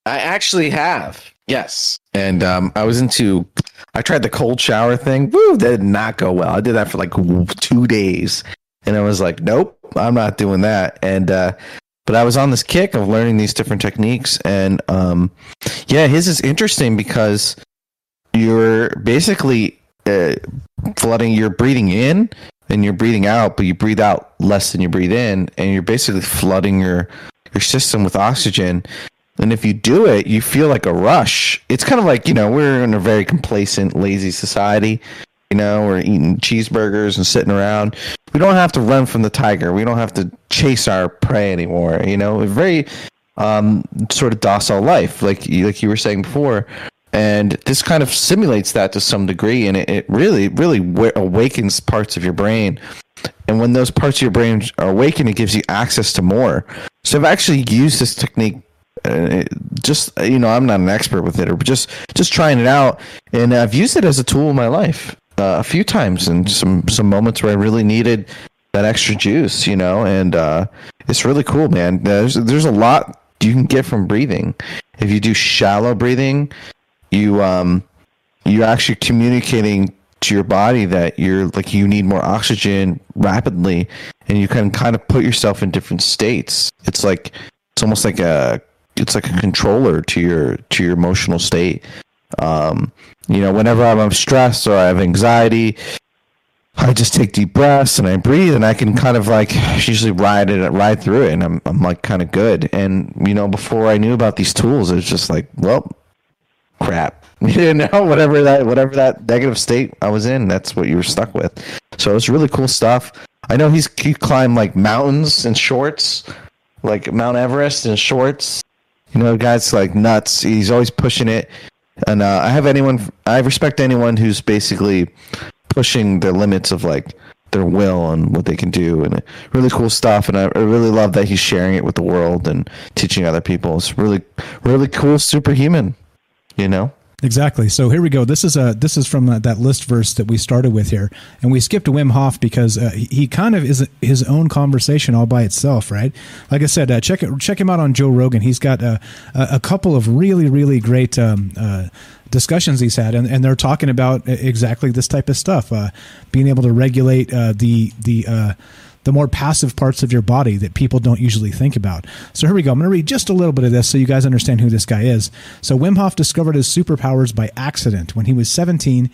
I actually have. Yes. And um, I was into, I tried the cold shower thing. Woo, that did not go well. I did that for like two days. And I was like, nope, I'm not doing that. And, uh, but I was on this kick of learning these different techniques. And um, yeah, his is interesting because you're basically uh, flooding, you're breathing in and you're breathing out, but you breathe out less than you breathe in. And you're basically flooding your, your system with oxygen and if you do it, you feel like a rush. It's kind of like, you know, we're in a very complacent, lazy society. You know, we're eating cheeseburgers and sitting around. We don't have to run from the tiger. We don't have to chase our prey anymore. You know, a very um, sort of docile life, like you, like you were saying before. And this kind of simulates that to some degree, and it, it really, really w- awakens parts of your brain. And when those parts of your brain are awakened, it gives you access to more. So I've actually used this technique just you know, I'm not an expert with it, or just just trying it out, and I've used it as a tool in my life uh, a few times, and some some moments where I really needed that extra juice, you know, and uh, it's really cool, man. There's there's a lot you can get from breathing. If you do shallow breathing, you um you're actually communicating to your body that you're like you need more oxygen rapidly and you can kind of put yourself in different states it's like it's almost like a it's like a controller to your to your emotional state. Um, you know, whenever I'm stressed or I have anxiety, I just take deep breaths and I breathe and I can kind of like usually ride it ride through it and I'm I'm like kind of good. And you know, before I knew about these tools, it's just like, well, crap. [LAUGHS] You know, whatever that whatever that negative state I was in, that's what you were stuck with. So it's really cool stuff. I know he's he climbed like mountains in shorts, like Mount Everest in shorts. You know, guy's like nuts. He's always pushing it, and uh, I have anyone. I respect anyone who's basically pushing the limits of like their will and what they can do, and really cool stuff. And I, I really love that he's sharing it with the world and teaching other people. It's really, really cool, superhuman. You know. Exactly. So here we go. This is a this is from that Listverse that we started with here, and we skipped Wim Hof because uh, he kind of is his own conversation all by itself, right? Like I said, uh, check it, check him out on Joe Rogan. He's got uh, a, a couple of really really great. Um, uh, discussions he's had, and, and they're talking about exactly this type of stuff, uh, being able to regulate uh, the the the more passive parts of your body that people don't usually think about. So here we go. I'm going to read just a little bit of this so you guys understand who this guy is. So Wim Hof discovered his superpowers by accident. When he was 17,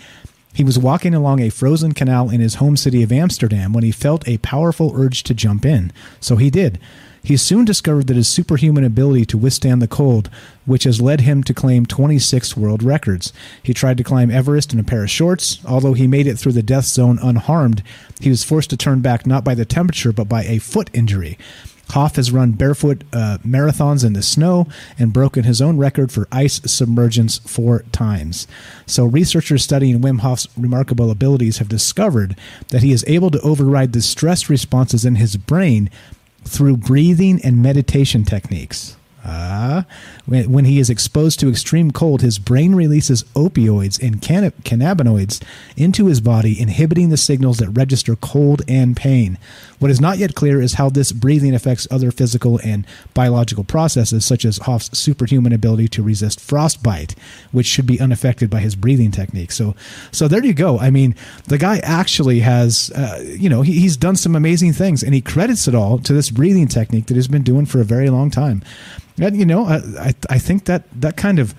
he was walking along a frozen canal in his home city of Amsterdam when he felt a powerful urge to jump in. So he did. He soon discovered that his superhuman ability to withstand the cold, which has led him to claim 26 world records. He tried to climb Everest in a pair of shorts. Although he made it through the death zone unharmed, he was forced to turn back not by the temperature but by a foot injury. Hof has run barefoot uh, marathons in the snow and broken his own record for ice submergence four times. So, researchers studying Wim Hof's remarkable abilities have discovered that he is able to override the stress responses in his brain through breathing and meditation techniques. Uh, when, when, he is exposed to extreme cold, his brain releases opioids and cannabinoids into his body, inhibiting the signals that register cold and pain. What is not yet clear is how this breathing affects other physical and biological processes, such as Hof's superhuman ability to resist frostbite, which should be unaffected by his breathing technique. So, so there you go. I mean, the guy actually has, uh, you know, he, he's done some amazing things, and he credits it all to this breathing technique that he's been doing for a very long time. And you know, I I think that that kind of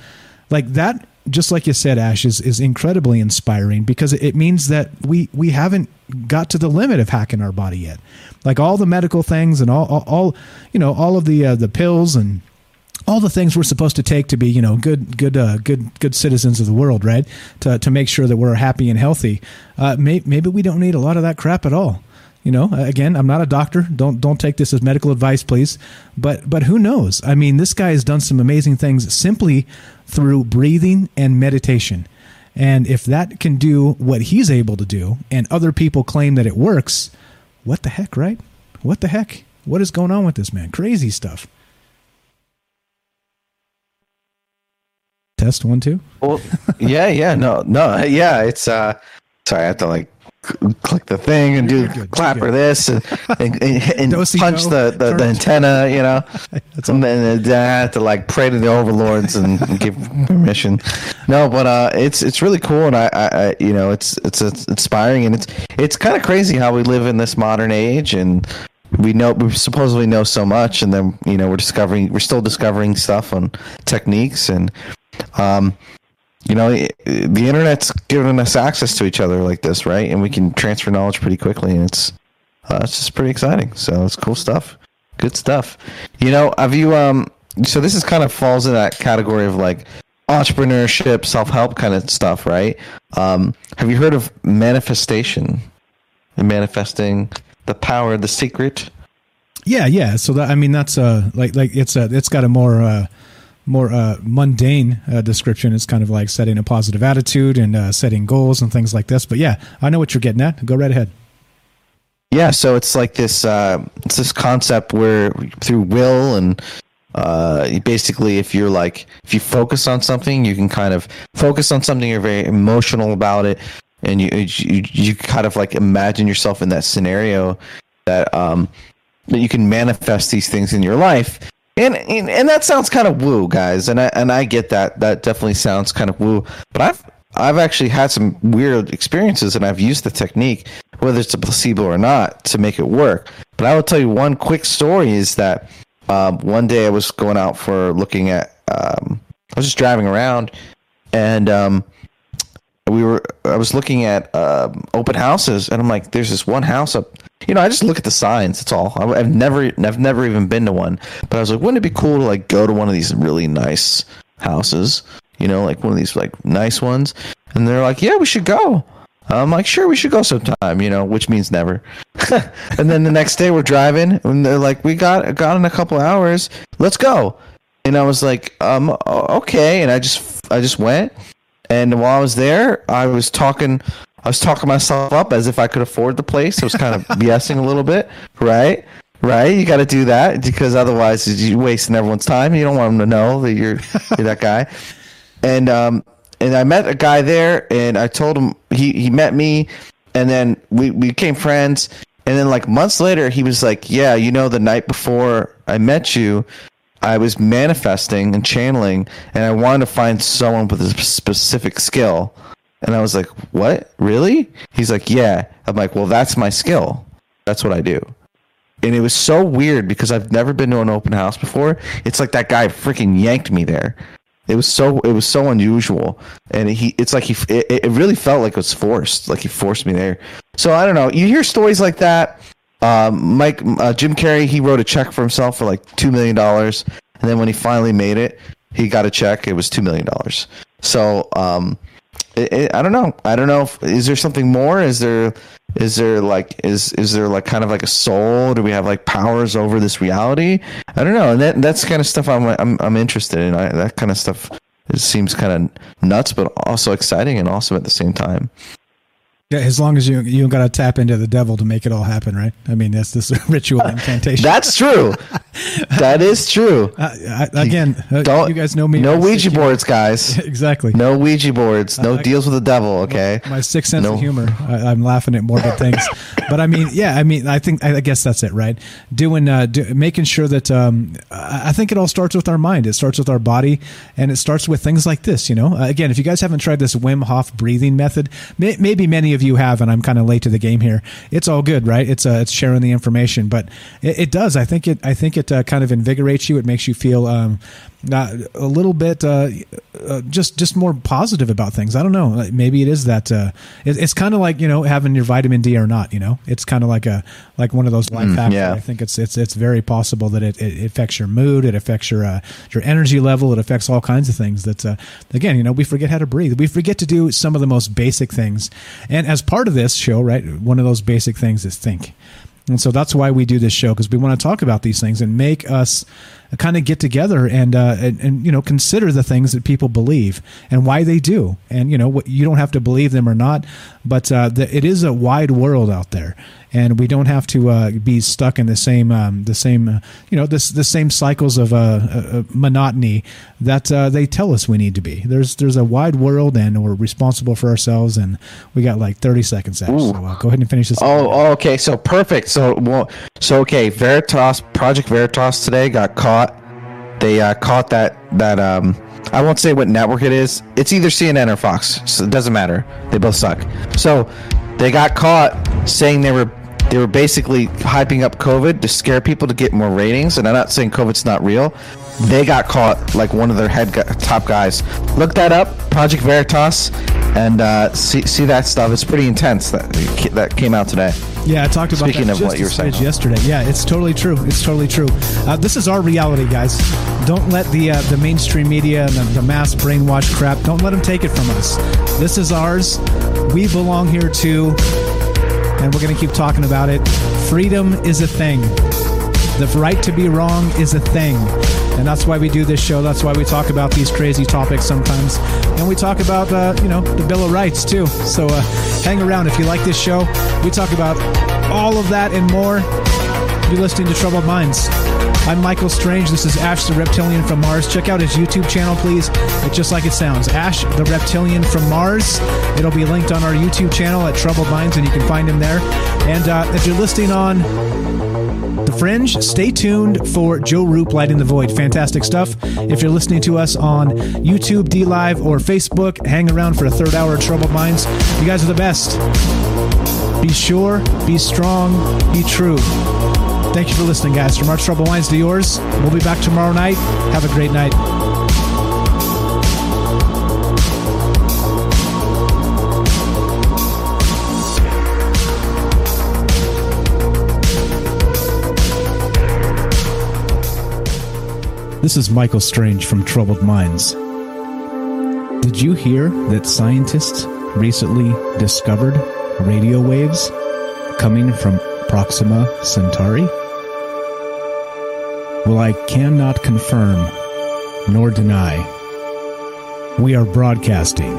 like that just like you said, Ash, is, is incredibly inspiring because it means that we we haven't got to the limit of hacking our body yet. Like all the medical things and all all, all you know all of the uh, the pills and all the things we're supposed to take to be you know good good uh, good good citizens of the world, right? To to make sure that we're happy and healthy. Uh, may, maybe we don't need a lot of that crap at all. You know, again, I'm not a doctor. Don't don't take this as medical advice, please. But but who knows? I mean, this guy has done some amazing things simply through breathing and meditation. And if that can do what he's able to do, and other people claim that it works, what the heck, right? What the heck? What is going on with this man? Crazy stuff. Test one, two. Well, yeah, yeah, no, no, yeah. It's uh, sorry, I have to like click the thing and do clap or this and, and, [LAUGHS] and, and punch the, the, the antenna, you know. [LAUGHS] and then I have to like pray to the overlords and, and [LAUGHS] give permission. No, but uh, it's it's really cool, and I, I, I you know, it's, it's it's inspiring, and it's it's kind of crazy how we live in this modern age, and we know we supposedly know so much, and then you know we're discovering we're still discovering stuff on techniques and um, you know, the internet's given us access to each other like this, right? And we can transfer knowledge pretty quickly, and it's uh, it's just pretty exciting. So it's cool stuff, good stuff. You know, have you um? So this is kind of falls in that category of like entrepreneurship, self help kind of stuff, right? Um, have you heard of manifestation? And manifesting the power, the secret. Yeah, yeah. So that I mean, that's uh like like it's a it's got a more uh more uh mundane uh, description. It's kind of like setting a positive attitude and uh, setting goals and things like this. But yeah, I know what you're getting at. Go right ahead. Yeah, so it's like this uh, it's this concept where through will and uh, basically if you're like if you focus on something, you can kind of focus on something you're very emotional about it and you you, you kind of like imagine yourself in that scenario that um that you can manifest these things in your life. And, and and that sounds kind of woo, guys, and I and I get that. That definitely sounds kind of woo. But I've I've actually had some weird experiences, and I've used the technique, whether it's a placebo or not, to make it work. But I will tell you one quick story is that um, one day I was going out for looking at. Um, I was just driving around, and um, we were. I was looking at um, open houses, and I'm like, "There's this one house up." You know, I just look at the signs. That's all. I've never, I've never even been to one. But I was like, wouldn't it be cool to like go to one of these really nice houses? You know, like one of these like nice ones. And they're like, yeah, we should go. I'm like, sure, we should go sometime. You know, which means never. [LAUGHS] and then the next day we're driving, and they're like, we got got in a couple hours. Let's go. And I was like, um, okay. And I just, I just went. And while I was there, I was talking. I was talking myself up as if I could afford the place. I was kind of [LAUGHS] BSing a little bit, right? Right? You got to do that because otherwise you're wasting everyone's time. You don't want them to know that you're, you're that guy. [LAUGHS] And um, and I met a guy there, and I told him he he met me, and then we we became friends. And then like months later, he was like, "Yeah, you know, the night before I met you." I was manifesting and channeling, and I wanted to find someone with a specific skill. And I was like, "What? Really?" He's like, "Yeah." I'm like, "Well, that's my skill. That's what I do." And it was so weird because I've never been to an open house before. It's like that guy freaking yanked me there. It was so it was so unusual, and he it's like he it, it really felt like it was forced, like he forced me there. So I don't know. You hear stories like that. Um, Mike uh, Jim Carrey he wrote a check for himself for like two million dollars, and then when he finally made it, he got a check. It was two million dollars. So um, it, it, I don't know. I don't know. If, is there something more? Is there is there like is is there like kind of like a soul? Do we have like powers over this reality? I don't know. And that that's kind of stuff I'm I'm I'm interested in. I, that kind of stuff it seems kind of nuts, but also exciting and awesome at the same time. Yeah, as long as you you got to tap into the devil to make it all happen, right? I mean, that's this [LAUGHS] ritual incantation. That's true. that is true. [LAUGHS] I, I, again, uh, Don't- you guys know me. No Ouija boards, guys. [LAUGHS] exactly. No Ouija boards. No I- deals with the devil. Okay. My sixth sense No. of humor. I, I'm laughing at morbid things, but I mean, yeah, I mean, I think I guess that's it, right? Doing, uh, do, making sure that um, I I think it all starts with our mind. It starts with our body, and it starts with things like this. You know, uh, again, if you guys haven't tried this Wim Hof breathing method, may, maybe many of you have, and I'm kind of late to the game here. It's all good, right? It's uh, it's sharing the information, but it, it does. I think it. I think it uh, kind of invigorates you. It makes you feel. Um, uh, a little bit uh, uh, just just more positive about things. I don't know. Like, Maybe it is that uh, it, it's kind of like you know having your vitamin D or not. You know, it's kind of like a like one of those life Mm, hacks. yeah. I think it's it's it's very possible that it, it affects your mood. It affects your uh, your energy level. It affects all kinds of things. That uh, again, you know, we forget how to breathe. We forget to do some of the most basic things. And as part of this show, right, one of those basic things is think. And so that's why we do this show because we want to talk about these things and make us kind of get together and, uh, and and you know consider the things that people believe and why they do. And you know what you don't have to believe them or not, but uh, the, it is a wide world out there, and we don't have to uh, be stuck in the same um, the same uh, you know this the same cycles of uh, uh, monotony that uh, they tell us we need to be. There's there's a wide world, and we're responsible for ourselves. And we got like 30 seconds left, so uh, go ahead and finish this. Oh, oh, okay. So perfect. So well, so okay. Veritas Project Veritas today got caught. They uh, caught that that um. I won't say what network it is. It's either CNN or Fox. So it doesn't matter. They both suck. So they got caught saying they were they were basically hyping up COVID to scare people to get more ratings. And I'm not saying COVID's not real. They got caught like one of their head gu- top guys. Look that up, Project Veritas, and uh, see see that stuff. It's pretty intense. That that came out today. Yeah, I talked about Speaking of what you were saying. yesterday. Yeah, it's totally true. It's totally true. Uh, this is our reality, guys. Don't let the uh, the mainstream media and the, the mass brainwash crap. Don't let them take it from us. This is ours. We belong here too, and we're going to keep talking about it. Freedom is a thing. The right to be wrong is a thing. And that's why we do this show. That's why we talk about these crazy topics sometimes. And we talk about, uh, you know, the Bill of Rights too. So uh, hang around if you like this show. We talk about all of that and more. You're listening to Troubled Minds. I'm Michael Strange. This is Ash the Reptilian from Mars. Check out his YouTube channel, please. It's just like it sounds Ash the Reptilian from Mars. It'll be linked on our YouTube channel at Troubled Minds, and you can find him there. And uh, if you're listening on the Fringe. Stay tuned for Joe Roop Light in the Void. Fantastic stuff. If you're listening to us on YouTube, DLive, or Facebook, hang around for a third hour of Troubled Minds. You guys are the best. Be sure, be strong, be true. Thank you for listening, guys. From our Troubled Minds to yours. We'll be back tomorrow night. Have a great night. This is Michael Strange from Troubled Minds. Did you hear that scientists recently discovered radio waves coming from Proxima Centauri? Well, I cannot confirm nor deny. We are broadcasting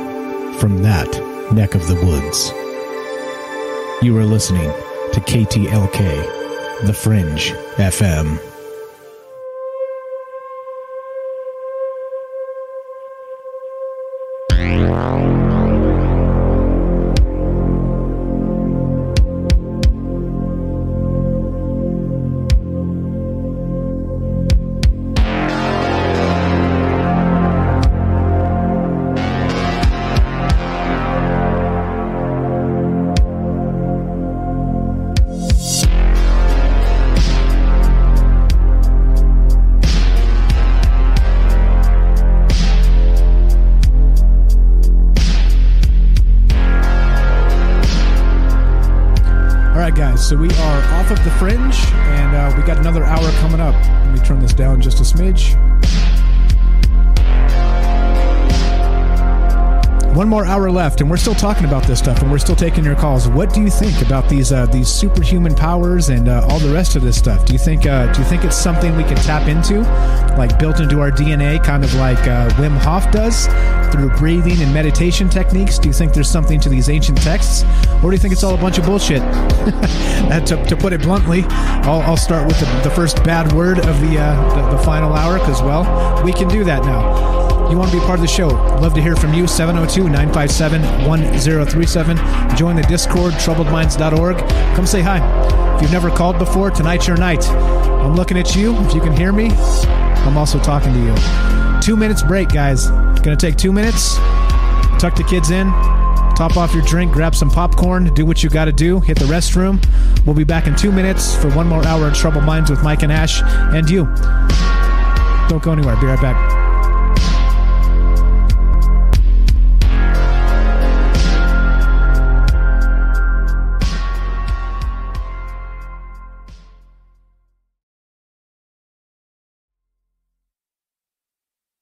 from that neck of the woods. You are listening to KTLK, The Fringe FM. Left, and we're still talking about this stuff, and we're still taking your calls. What do you think about these uh, these superhuman powers and uh, all the rest of this stuff? Do you think uh, do you think it's something we can tap into, like built into our DNA, kind of like uh, Wim Hof does through breathing and meditation techniques? Do you think there's something to these ancient texts, or do you think it's all a bunch of bullshit? [LAUGHS] Uh, to, to put it bluntly, I'll, I'll start with the, the first bad word of the uh, the, the final hour, because well, we can do that now. You want to be part of the show? Love to hear from you. 702 957 1037. Join the Discord, troubledminds.org. Come say hi. If you've never called before, tonight's your night. I'm looking at you. If you can hear me, I'm also talking to you. Two minutes break, guys. It's going to take two minutes. Tuck the kids in. Top off your drink, grab some popcorn, do what you got to do, hit the restroom. We'll be back in two minutes for one more hour of Troubled Minds with Mike and Ash and you. Don't go anywhere. Be right back.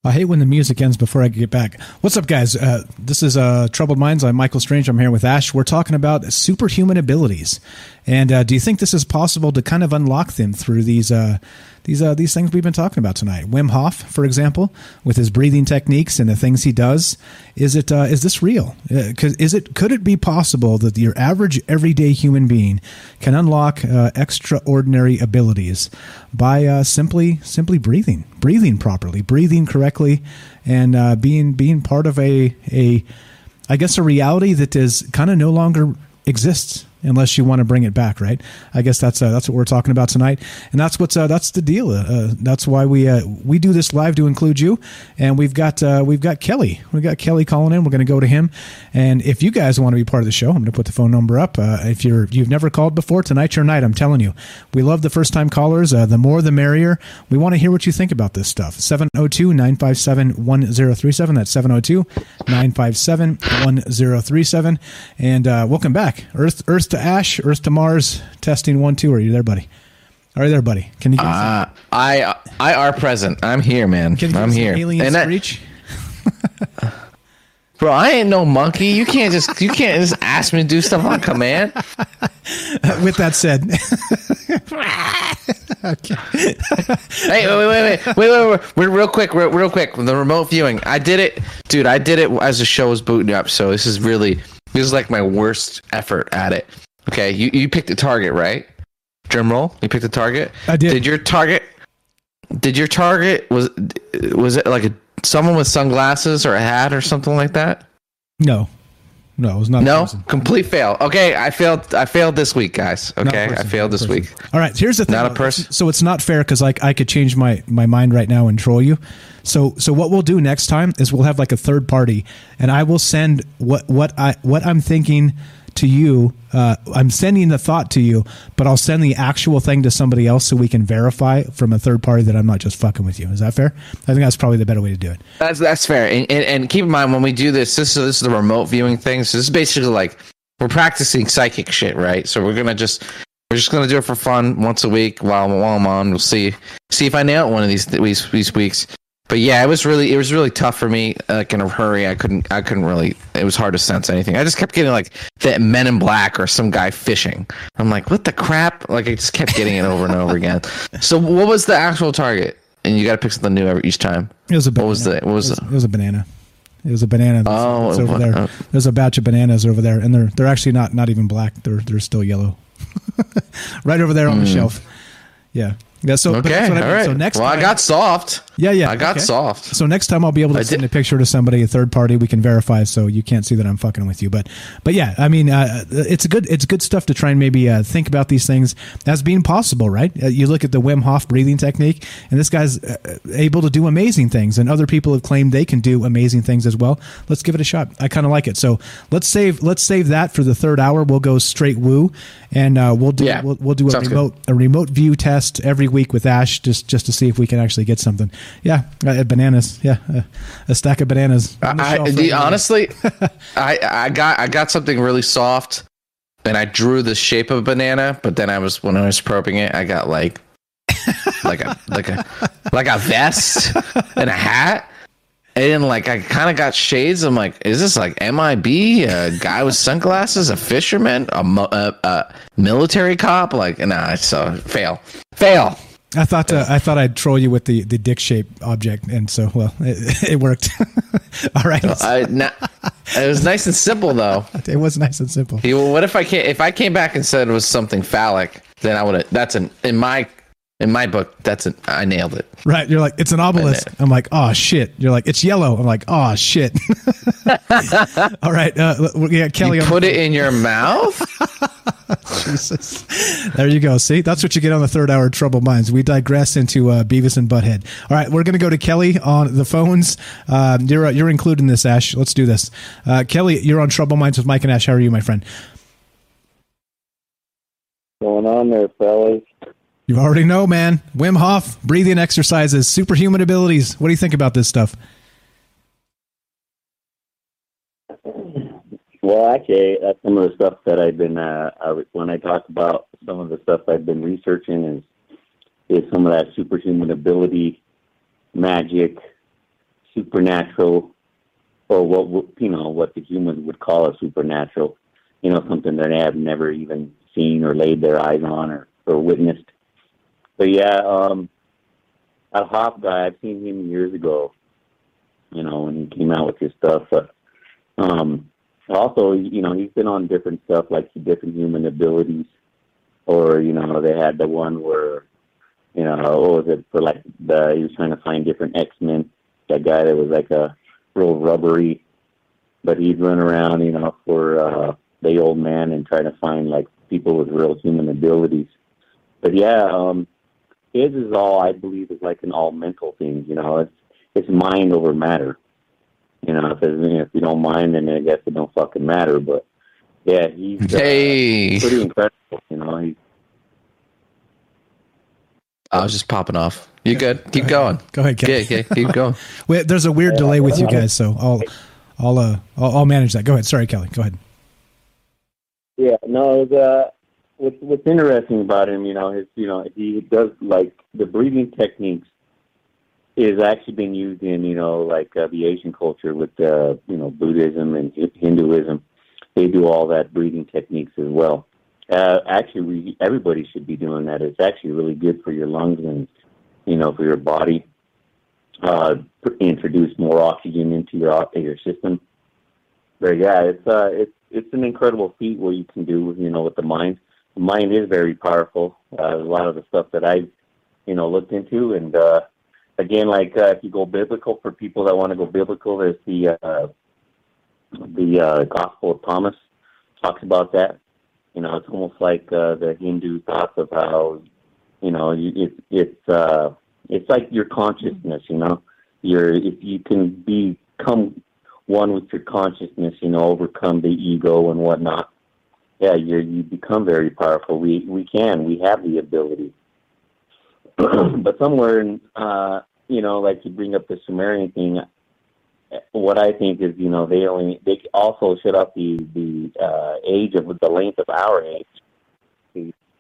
I hate when the music ends before I get back. What's up, guys? Uh, this is uh, Troubled Minds. I'm Michael Strange. I'm here with Ash. We're talking about superhuman abilities, and uh, do you think this is possible to kind of unlock them through these uh, these uh, these things we've been talking about tonight. Wim Hof, for example, with his breathing techniques and the things he does. Is it uh, is this real? Uh, is it could it be possible that your average everyday human being can unlock uh, extraordinary abilities by uh, simply simply breathing, breathing properly, breathing correctly, and uh, being being part of a a I guess a reality that is kind of no longer exists unless you want to bring it back, right? I guess that's uh, that's what we're talking about tonight, and that's what's uh, that's the deal. Uh, Uh, that's why we uh, we do this live to include you, and we've got uh, we've got Kelly, we've got Kelly calling in. We're going to go to him, and if you guys want to be part of the show, I'm going to put the phone number up. Uh, if you're you've never called before, tonight's your night. I'm telling you, we love the first time callers. The more, the merrier. We want to hear what you think about this stuff. 702 957 1037. That's 702 957 1037. And uh, welcome back. Earth Earth to Ash, Earth to Mars, testing one, two. Are you there, buddy? Are you there, buddy? Can you? Uh, I I are present. I'm here, man. Can you I'm here. Alien and screech. I, [LAUGHS] bro, I ain't no monkey. You can't just you can't just ask me to do stuff on command. [LAUGHS] With that said. [LAUGHS] okay. hey, wait, wait, wait, wait, wait, wait, wait, real quick, real, real quick. The remote viewing, I did it, dude. I did it as the show was booting up, so this is really this is like my worst effort at it. Okay, you you picked a target, right? Drum roll. You picked a target. I did. Did your target? Did your target was was it like a someone with sunglasses or a hat or something like that? no, no, it was not. No, person. complete fail. Okay, I failed. I failed this week, guys. Okay, I failed this person. week. All right, here's the thing. Not a person. So it's not fair because like I could change my my mind right now and troll you. So so what we'll do next time is we'll have like a third party, and I will send what what I what I'm thinking to you. Uh, I'm sending the thought to you, but I'll send the actual thing to somebody else so we can verify from a third party that I'm not just fucking with you. Is that fair? I think that's probably the better way to do it. That's that's fair. And, and, and keep in mind when we do this, this is this is the remote viewing thing. So this is basically like we're practicing psychic shit, right? So we're gonna just we're just gonna do it for fun once a week while while I'm on. We'll see see if I nail it one of these these these weeks. But yeah, it was really it was really tough for me. Like in a hurry, I couldn't I couldn't really. It was hard to sense anything. I just kept getting like that Men in Black or some guy fishing. I'm like, what the crap? Like I just kept getting it over and over again. [LAUGHS] So what was the actual target? And you got to pick something new every, each time. It was a What was the what was it was, the it was a banana. It was a banana. That's, Oh, that's over there. There's a batch of bananas over there, and they're they're actually not not even black. They're they're still yellow. [LAUGHS] right over there on the Mm. shelf. Yeah. Yeah. So okay, that's what I mean. right. So next well, time, I got soft. Yeah, yeah. I got okay. soft. So next time I'll be able to I send a picture to somebody, a third party. We can verify, so you can't see that I'm fucking with you. But, but yeah, I mean, uh, it's a good, it's good stuff to try and maybe uh, think about these things as being possible, right? Uh, you look at the Wim Hof breathing technique, and this guy's uh, able to do amazing things, and other people have claimed they can do amazing things as well. Let's give it a shot. I kind of like it. So let's save, let's save that for the third hour. We'll go straight woo, and uh, we'll do, Yeah. we'll, we'll do a Sounds good. remote a remote view test every week with Ash just just to see if we can actually get something. Yeah, uh, bananas. Yeah, uh, a stack of bananas. I, right honestly, [LAUGHS] I I got I got something really soft, and I drew the shape of a banana. But then I was when I was probing it, I got like like a like a like a vest and a hat. And like, I kind of got shades. I'm like, is this like MIB? A guy with sunglasses? A fisherman? A, a, a military cop? Like, nah, it's a fail. Fail. I thought uh, I thought I'd troll you with the the dick shaped object, and so well, [LAUGHS] it, it worked. [LAUGHS] All right, I, na- it was nice and simple, though. it was nice and simple. Well, what if I came, if I came back and said it was something phallic? Then I would have. That's an in my in my book. That's an I nailed it. Right, you're like it's an obelisk. I'm like, oh shit. You're like it's yellow. I'm like, oh shit. [LAUGHS] All right, uh, we got Kelly. You on put the it in your mouth. [LAUGHS] Jesus. There you go. See, that's what you get on the third hour of Trouble Minds. We digress into uh, Beavis and Butthead. All right, we're going to go to Kelly on the phones. Um, you're uh, you're included in this, Ash. Let's do this. Uh, Kelly, you're on Trouble Minds with Mike and Ash. How are you, my friend? going on there, fellas? You already know, man. Wim Hof, breathing exercises, superhuman abilities. What do you think about this stuff? Well, actually, that's some of the stuff that I've been. Uh, I, when I talk about some of the stuff I've been researching is is some of that superhuman ability, magic, supernatural, or what you know what the humans would call a supernatural. You know, something that they have never even seen or laid their eyes on or, or witnessed. But yeah, um, a Hof guy. I've seen him years ago. You know, when he came out with his stuff. But um, also, you know, he's been on different stuff like different human abilities, or you know, they had the one where, you know, what was it for like the he was trying to find different X Men. That guy that was like a real rubbery, but he'd run around, you know, for uh, the old man and try to find like people with real human abilities. But yeah, um, his is all I believe is like an all mental thing. You know, it's it's mind over matter. You know, if, it's, you know, if you don't mind, then I guess it don't fucking matter. But yeah, he's uh, Hey. pretty incredible. You know, he's I was just popping off. You good? Keep going. Go ahead, Kelly. Yeah, yeah, keep going. [LAUGHS] Wait, there's a weird delay with you guys, so I'll I'll uh I'll, I'll manage that. Go ahead. Sorry, Kelly. Go ahead. Yeah, no, the what's what's interesting about him, you know, is you know he does like the breathing techniques is actually being used in you know like uh, the Asian culture with uh, you know Buddhism and Hinduism. They do all that breathing techniques as well. Uh, actually, we, everybody should be doing that. It's actually really good for your lungs and you know for your body. Uh, introduce more oxygen into your your system. But yeah, it's uh, it's it's an incredible feat what you can do, you know, with the mind. Mind is very powerful. Uh, a lot of the stuff that I've, you know, looked into, and uh, again, like uh, if you go biblical for people that want to go biblical, there's the uh, the uh, Gospel of Thomas talks about that. You know, it's almost like uh, the Hindu thoughts of how, you know, it's it's uh, it's like your consciousness. You know, your if you can become one with your consciousness, you know, overcome the ego and whatnot. Yeah, you you become very powerful. We we can, we have the ability. [CLEARS THROAT] but somewhere in, uh, you know, like you bring up the Sumerian thing, what I think is, you know, they only they also shut up the the uh, age of the length of our age,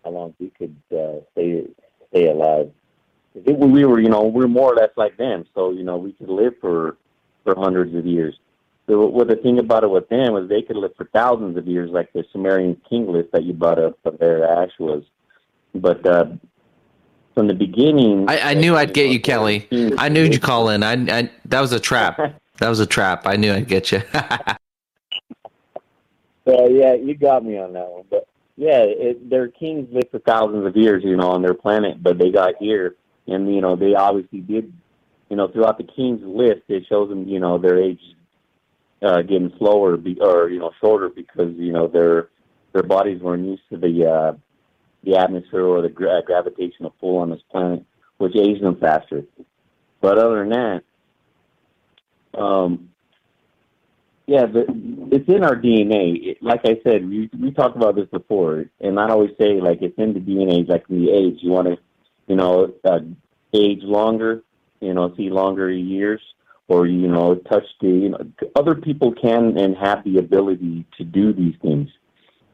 how long we could uh, stay stay alive. It, we were, you know, we're more or less like them, so you know, we could live for for hundreds of years. So what the thing about it with them was they could live for thousands of years, like the Sumerian king list that you brought up there, Ash was. But uh, from the beginning, I, I knew I'd get you, [LAUGHS] Kelly. I knew you'd call in. I, I that was a trap. [LAUGHS] That was a trap. I knew I'd get you. [LAUGHS] So yeah, you got me on that one. But yeah, it, their kings lived for thousands of years, you know, on their planet, but they got here, and you know, they obviously did, you know, throughout the king's list, it shows them, you know, their age uh, getting slower, be, or you know, shorter because you know their their bodies weren't used to the uh, the atmosphere or the gra- gravitational pull on this planet, which aged them faster. But other than that, um, yeah, the, it's in our DNA. It, like I said, we we talked about this before, and I always say like it's in the DNA. Like the age, you want to, you know, uh, age longer, you know, see longer years, or you know, touch the. You know, other people can and have the ability to do these things,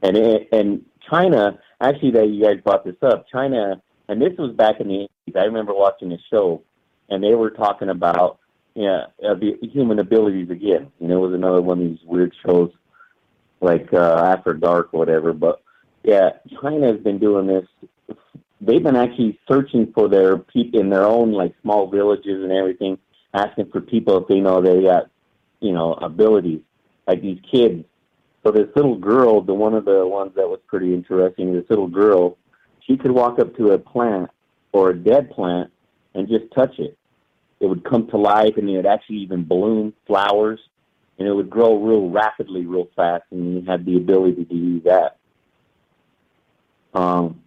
and and China actually that you guys brought this up, China, and this was back in the 80s. I remember watching a show, and they were talking about yeah, uh, the human abilities again. and know, it was another one of these weird shows, like uh, After Dark or whatever. But yeah, China has been doing this. They've been actually searching for their people in their own like small villages and everything, asking for people if they know they got, you know, abilities like these kids. So this little girl, the one of the ones that was pretty interesting, this little girl, she could walk up to a plant or a dead plant and just touch it it would come to life and it would actually even bloom flowers and it would grow real rapidly real fast and you had the ability to do that um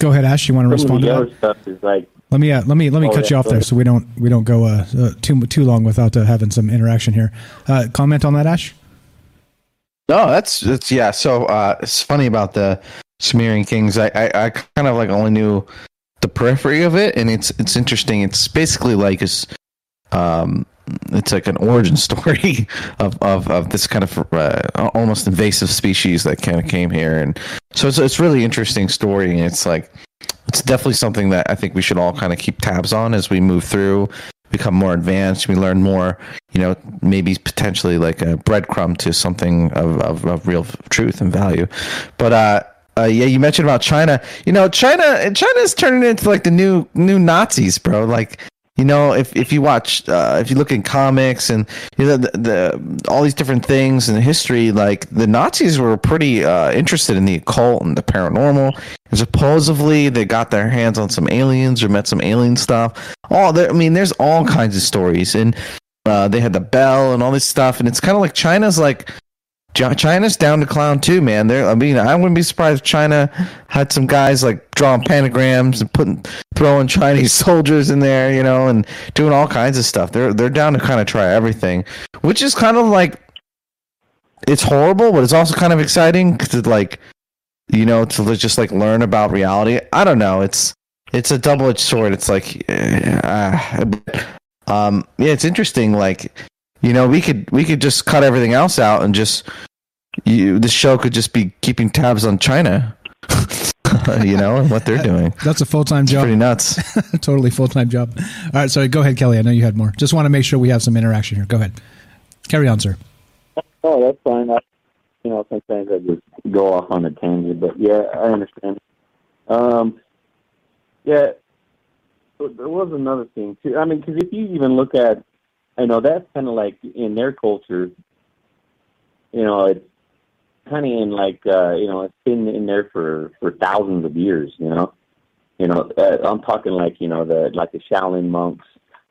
Go ahead, Ash. You want to respond the to that? other stuff is like Let me uh, let me let me Oh, cut yeah, you off there so we don't we don't go uh, uh, too too long without uh, having some interaction here. Uh, comment on that, Ash. No, that's that's yeah. So uh, it's funny about the Sumerian kings. I, I I kind of like only knew the periphery of it, and it's it's interesting. It's basically like it's um it's like an origin [LAUGHS] story of of, of this kind of uh, almost invasive species that kind of came here, and so it's it's really interesting story. And it's like it's definitely something that I think we should all kind of keep tabs on as we move through, become more advanced, we learn more, you know, maybe potentially like a breadcrumb to something of, of, of real truth and value. But uh, uh, yeah, you mentioned about China. You know, China China's turning into like the new new Nazis, bro. Like, you know, if if you watch, uh, if you look in comics and you know the, the all these different things in history, like the Nazis were pretty uh, interested in the occult and the paranormal. And supposedly, they got their hands on some aliens or met some alien stuff. All there, I mean, there's all kinds of stories, and uh, they had the bell and all this stuff. And it's kind of like China's like China's down to clown too, man. I mean, I wouldn't be surprised if China had some guys like drawing pentagrams and putting throwing Chinese [LAUGHS] soldiers in there, you know, and doing all kinds of stuff. They're they're down to kind of try everything, which is kind of like it's horrible, but it's also kind of exciting to like, you know, to just like learn about reality. I don't know. It's it's a double edged sword. It's like, uh, um, yeah, it's interesting. Like you know, we could we could just cut everything else out and just you. This show could just be keeping tabs on China. [LAUGHS] you know, and what they're doing. That's a full time job. Pretty nuts. [LAUGHS] totally full time job. All right, sorry. Go ahead, Kelly. I know you had more. Just want to make sure we have some interaction here. Go ahead. Carry on, sir. Oh, that's fine. I, you know, sometimes I just go off on a tangent, but yeah, I understand. Um, yeah, there was another thing too. I mean, because if you even look at I know that's kind of like in their culture. You know, it's kind of in like uh, you know it's been in there for for thousands of years. You know, you know uh, I'm talking like you know the like the Shaolin monks,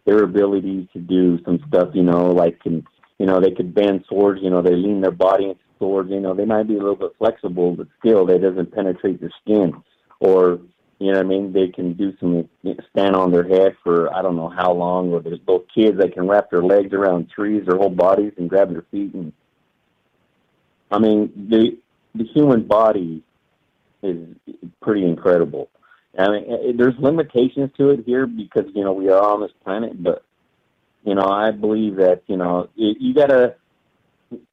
their ability to do some stuff. You know, like can you know they could bend swords. You know, they lean their body into swords. You know, they might be a little bit flexible, but still, they doesn't penetrate their skin. Or you know what I mean? They can do some stand on their head for I don't know how long. Or there's those kids that can wrap their legs around trees, their whole bodies, and grab their feet. And I mean, the the human body is pretty incredible. I mean, it, there's limitations to it here because you know we are on this planet, but you know I believe that you know you gotta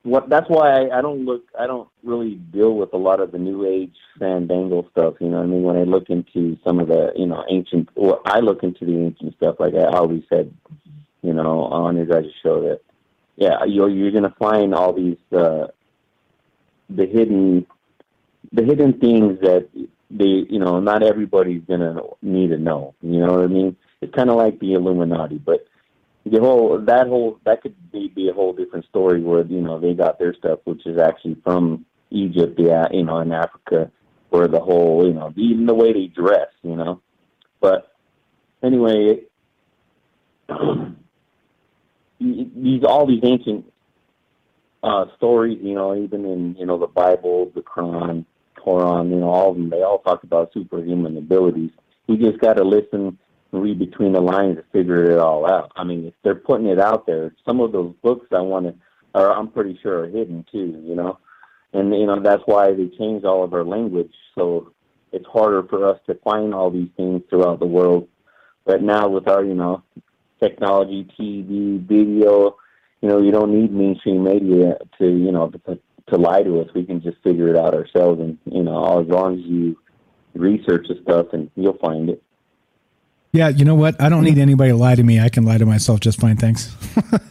what that's why I, I don't look I don't really deal with a lot of the new age fandangle stuff, you know what I mean? When I look into some of the, you know, ancient well, I look into the ancient stuff like I always said, you know, on your guys' show that yeah, you're you're gonna find all these uh the hidden the hidden things that they you know, not everybody's gonna need to know. You know what I mean? It's kinda like the Illuminati, but the whole that whole that could be, be a whole different story where you know they got their stuff, which is actually from Egypt, yeah, you know, in Africa, where the whole you know even the way they dress, you know. But anyway, [CLEARS THROAT] these all these ancient uh, stories, you know, even in you know the Bible, the Quran, Quran, you know, all of them, they all talk about superhuman abilities. We just got to listen read between the lines to figure it all out. I mean, if they're putting it out there, some of those books I want to, are I'm pretty sure are hidden too. You know, and you know that's why they changed all of our language, so it's harder for us to find all these things throughout the world. But now with our, you know, technology, TV, video, you know, you don't need mainstream media to, you know, to, to lie to us. We can just figure it out ourselves, and you know, as long as you research the stuff, and you'll find it. Yeah, you know what? I don't need anybody to lie to me. I can lie to myself just fine. Thanks.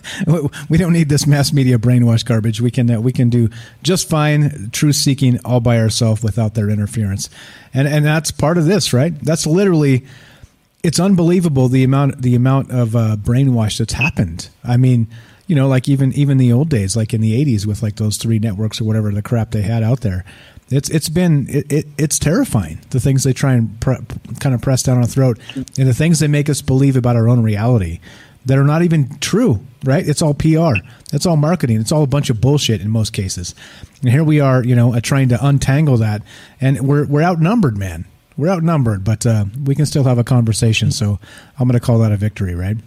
[LAUGHS] we don't need this mass media brainwash garbage. We can uh, we can do just fine truth seeking all by ourselves without their interference, and and that's part of this, right? That's literally. It's unbelievable the amount the amount of uh, brainwash that's happened. I mean, you know, like even even the old days, like in the '80s, with like those three networks or whatever the crap they had out there it's it's been it, it, it's terrifying the things they try and pre- kind of press down our throat and the things they make us believe about our own reality that are not even true right? It's all pr it's all marketing. It's all a bunch of bullshit in most cases. And here we are you know uh, trying to untangle that. And we're we're outnumbered man. We're outnumbered but uh, we can still have a conversation. So i'm going to call that a victory right?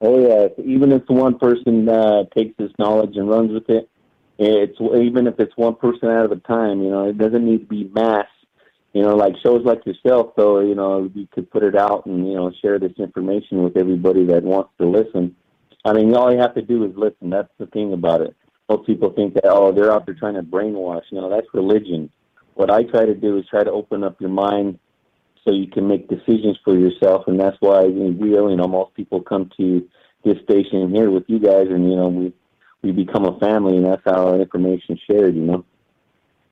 Oh yeah. Even if one person uh, takes this knowledge and runs with it it's even if it's one person at a time, you know, it doesn't need to be mass. You know, like shows like yourself, though, you know, you could put it out and you know share this information with everybody that wants to listen. I mean, all you have to do is listen. That's the thing about it. Most people think that oh, they're out there trying to brainwash. You know, that's religion. What I try to do is try to open up your mind so you can make decisions for yourself, and that's why we, you know, most people come to this station here with you guys, and you know, we we become a family, and that's how our information shared. You know.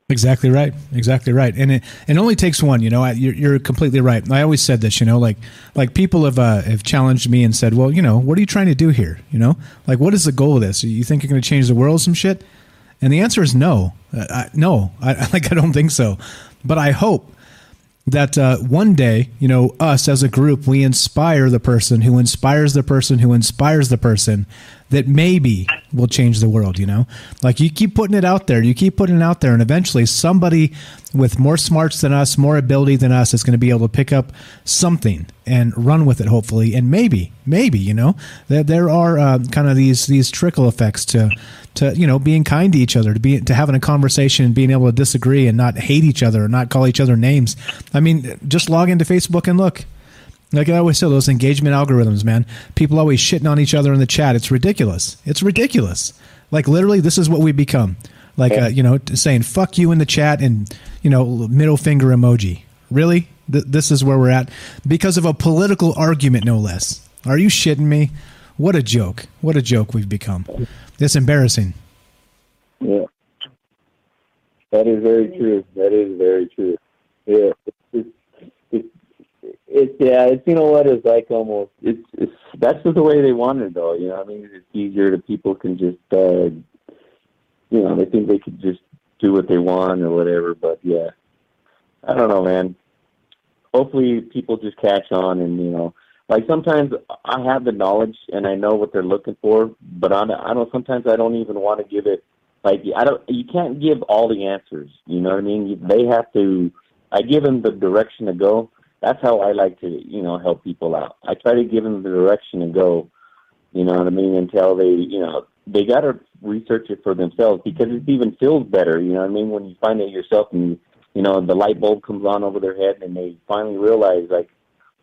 Exactly right. Exactly right. And it, it only takes one. You know, I, you're, you're completely right. I always said this. You know, like like people have uh, have challenged me and said, well, you know, what are you trying to do here? You know, like what is the goal of this? You think you're going to change the world, some shit? And the answer is no. Uh, I, no, I, [LAUGHS] like I don't think so. But I hope that uh, one day, you know, us as a group, we inspire the person who inspires the person who inspires the person that maybe will change the world, you know? Like you keep putting it out there, you keep putting it out there, and eventually somebody with more smarts than us, more ability than us is going to be able to pick up something and run with it, hopefully. And maybe, maybe, you know, there, there are uh, kind of these, these trickle effects to, to you know being kind to each other to be to having a conversation and being able to disagree and not hate each other or not call each other names i mean just log into facebook and look like i always say those engagement algorithms man. People always shitting on each other in the chat. It's ridiculous. It's ridiculous. Like literally this is what we become. Like uh, you know saying fuck you in the chat and you know middle finger emoji. Really? Th- this is where we're at? Because of a political argument no less. Are you shitting me? What a joke. What a joke we've become. It's embarrassing. Yeah, that is very true. That is very true. Yeah, it's, yeah. It's you know what it's like almost. It's it's that's just the way they want it though. You know, I mean, it's easier to people can just uh, you know they think they could just do what they want or whatever. But yeah, I don't know, man. Hopefully, people just catch on and you know like sometimes I have the knowledge and I know what they're looking for, but I I don't sometimes I don't even want to give it like I don't you can't give all the answers. You know what I mean? They have to. I give them the direction to go. That's how I like to you know help people out. I try to give them the direction to go. You know what I mean? Until they you know they got to research it for themselves because it even feels better. You know what I mean? When you find it yourself and you know the light bulb comes on over their head and they finally realize like